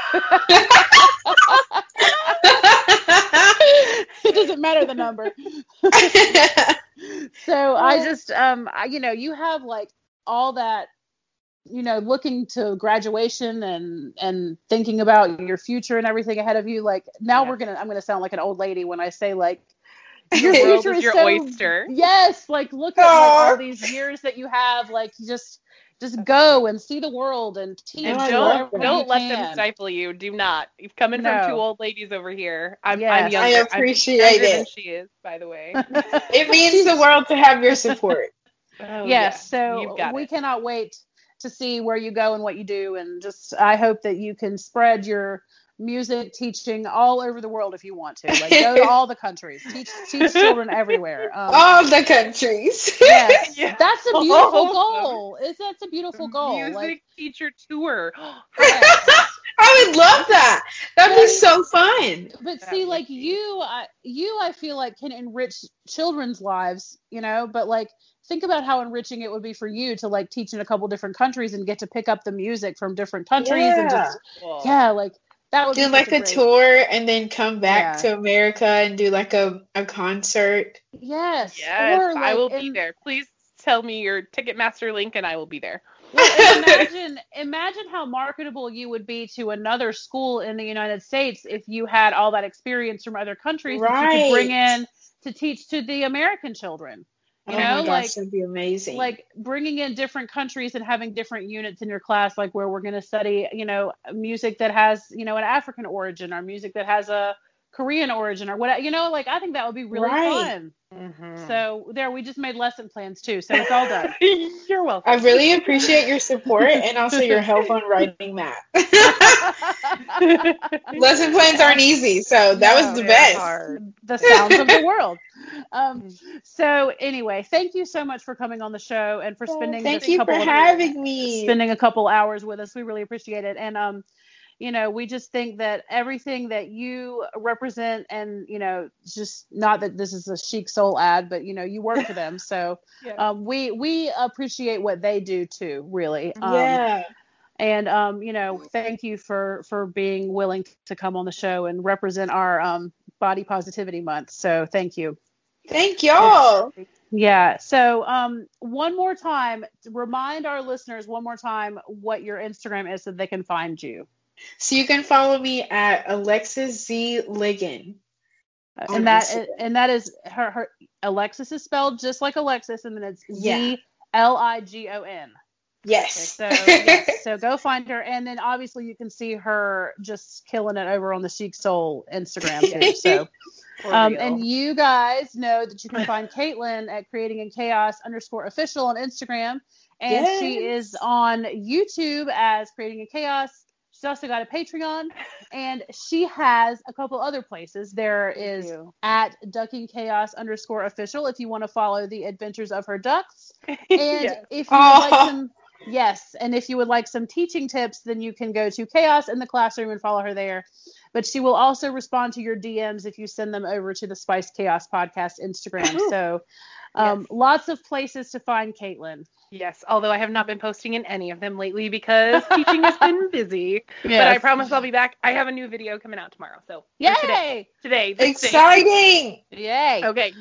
it doesn't matter the number. So I just, um, I, you know, you have like all that, you know, looking to graduation and and thinking about your future and everything ahead of you, like now
Yeah.
we're gonna I'm gonna sound like an old lady when I say like
Your
your
world
future
is
is
your
so-
oyster.
Yes, like look at like, all these years that you have, like you just just go and see the world and teach.
And
I
whatever
love
don't don't
you
let them stifle you. Do not. You've coming from
No.
two old ladies over here. I'm,
Yes.
I'm
I
younger. I'm
appreciate
younger than
it.
she is, by the way.
It means the world to have your support.
Oh,
yes,
yeah.
so
You've got
we
it.
cannot wait to see where you go and what you do, and just I hope that you can spread your music teaching all over the world if you want to. Like go to all the countries, teach teach children everywhere. Um,
All the countries.
yes,
Yeah.
that's a beautiful
of
goal. Is that's a beautiful goal?
Music
Like
teacher tour.
I would love that. That'd be so fun.
but see like you I, you i feel like can enrich children's lives you know but like think about how enriching it would be for you to like teach in a couple different countries and get to pick up the music from different countries and just
Cool.
yeah like that would
Do
be
like
such
a
great-
tour and then come back
Yeah.
to America and do like a, a concert.
yes
Yes,
or,
I
like,
will be there. Please tell me your Ticketmaster link and I will be there.
well, imagine imagine how marketable you would be to another school in the united states if you had all that experience from other countries that you could bring in to teach to the american children you
oh
know
my gosh,
like
that'd be amazing.
like bringing in different countries and having different units in your class like where we're going to study you know music that has you know an african origin or music that has a korean origin or what you know like i think that would be really
Right.
fun
Mm-hmm.
so there we just made lesson plans too so it's all done
You're welcome.
I really appreciate your support and also your help on writing that. Lesson plans aren't easy, so that
No,
was the best.
hard.
the sounds of the world um so anyway thank you so much for coming on the show and for spending
Thank you for
couple of
having me.
spending a couple hours with us. We really appreciate it. And um, you know, we just think that everything that you represent and, you know, just not that this is a chic soul ad, but you know, you work for them. So
Yeah.
um we we appreciate what they do too, really. Um
yeah.
and um, you know, thank you for for being willing to come on the show and represent our um body positivity month. So thank you.
Thank y'all.
Yeah. So, um, one more time, remind our listeners one more time what your Instagram is so they can find you.
So you can follow me at Alexis Z Ligon.
And that
Instagram.
and that is her her Alexis is spelled just like Alexis, and then it's
Yeah.
Z L I G O N.
Yes.
So yes, so go find her, and then obviously you can see her just killing it over on the Chic Soul Instagram too. So. Um, and you guys know that you can find Caitlin at creating in chaos underscore official on Instagram. And she is on YouTube as creating in chaos. She's also got a Patreon and she has a couple other places. There is at ducking chaos underscore official if you want to follow the adventures of her ducks. And
Yes.
if you would like some yes, and if you would like some teaching tips, then you can go to Chaos in the classroom and follow her there. But she will also respond to your DMs if you send them over to the Spiced Chaos podcast Instagram. So um,
Yes.
lots of places to find Caitlin.
Yes, although I have not been posting in any of them lately because teaching has been busy. But I promise I'll be back. I have a new video coming out tomorrow. So or today,
Yay!
today, this day.
Exciting.
Yay!
Okay.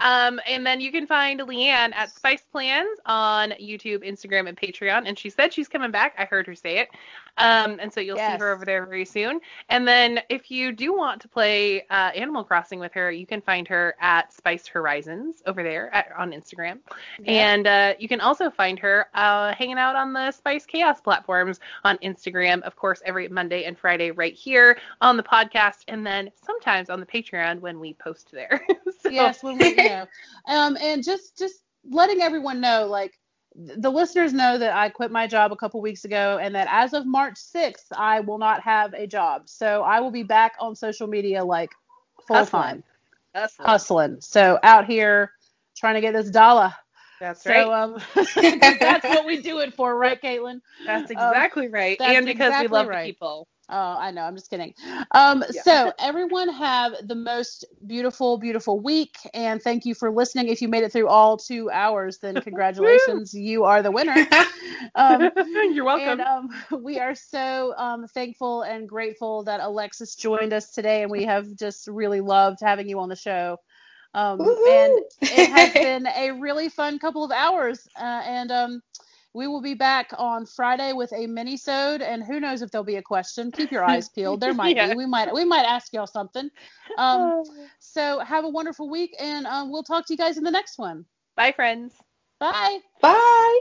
Um, and then you can find Leanne at Spice Plans on YouTube, Instagram, and Patreon. And she said she's coming back. I heard her say it. Um, and so you'll see her over there very soon. And then if you do want to play uh, Animal Crossing with her, you can find her at Spice Horizons over there at, on Instagram. And uh, you can also find her uh, hanging out on the Spiced Chaos platforms on Instagram, of course, every Monday and Friday right here on the podcast, and then sometimes on the Patreon when we post there. So-
yes, when we, you know, um, and just just letting everyone know, like the listeners know that I quit my job a couple weeks ago, and that as of March sixth, I will not have a job. So I will be back on social media like full
Hustling.
time
Hustling.
hustling. So out here trying to get this dollar.
That's
So
right.
um, that's what we do it for, right, Caitlin?
that's exactly right.
that's
And because
exactly
we love
right.
people.
Oh, I know. I'm just kidding. Um,
Yeah.
So, everyone have the most beautiful, beautiful week. And thank you for listening. If you made it through all two hours, then congratulations. you are the winner. Um,
You're welcome.
and um, we are so um, thankful and grateful that Alexis joined us today. And we have just really loved having you on the show. Um, and it has been a really fun couple of hours. Uh, and um, We will be back on Friday with a mini-sode, and who knows if there'll be a question. Keep your eyes peeled. There might
Yeah.
be. We might we might ask y'all something. Um, so have a wonderful week, and um, we'll talk to you guys in the next one.
Bye, friends.
Bye.
Bye.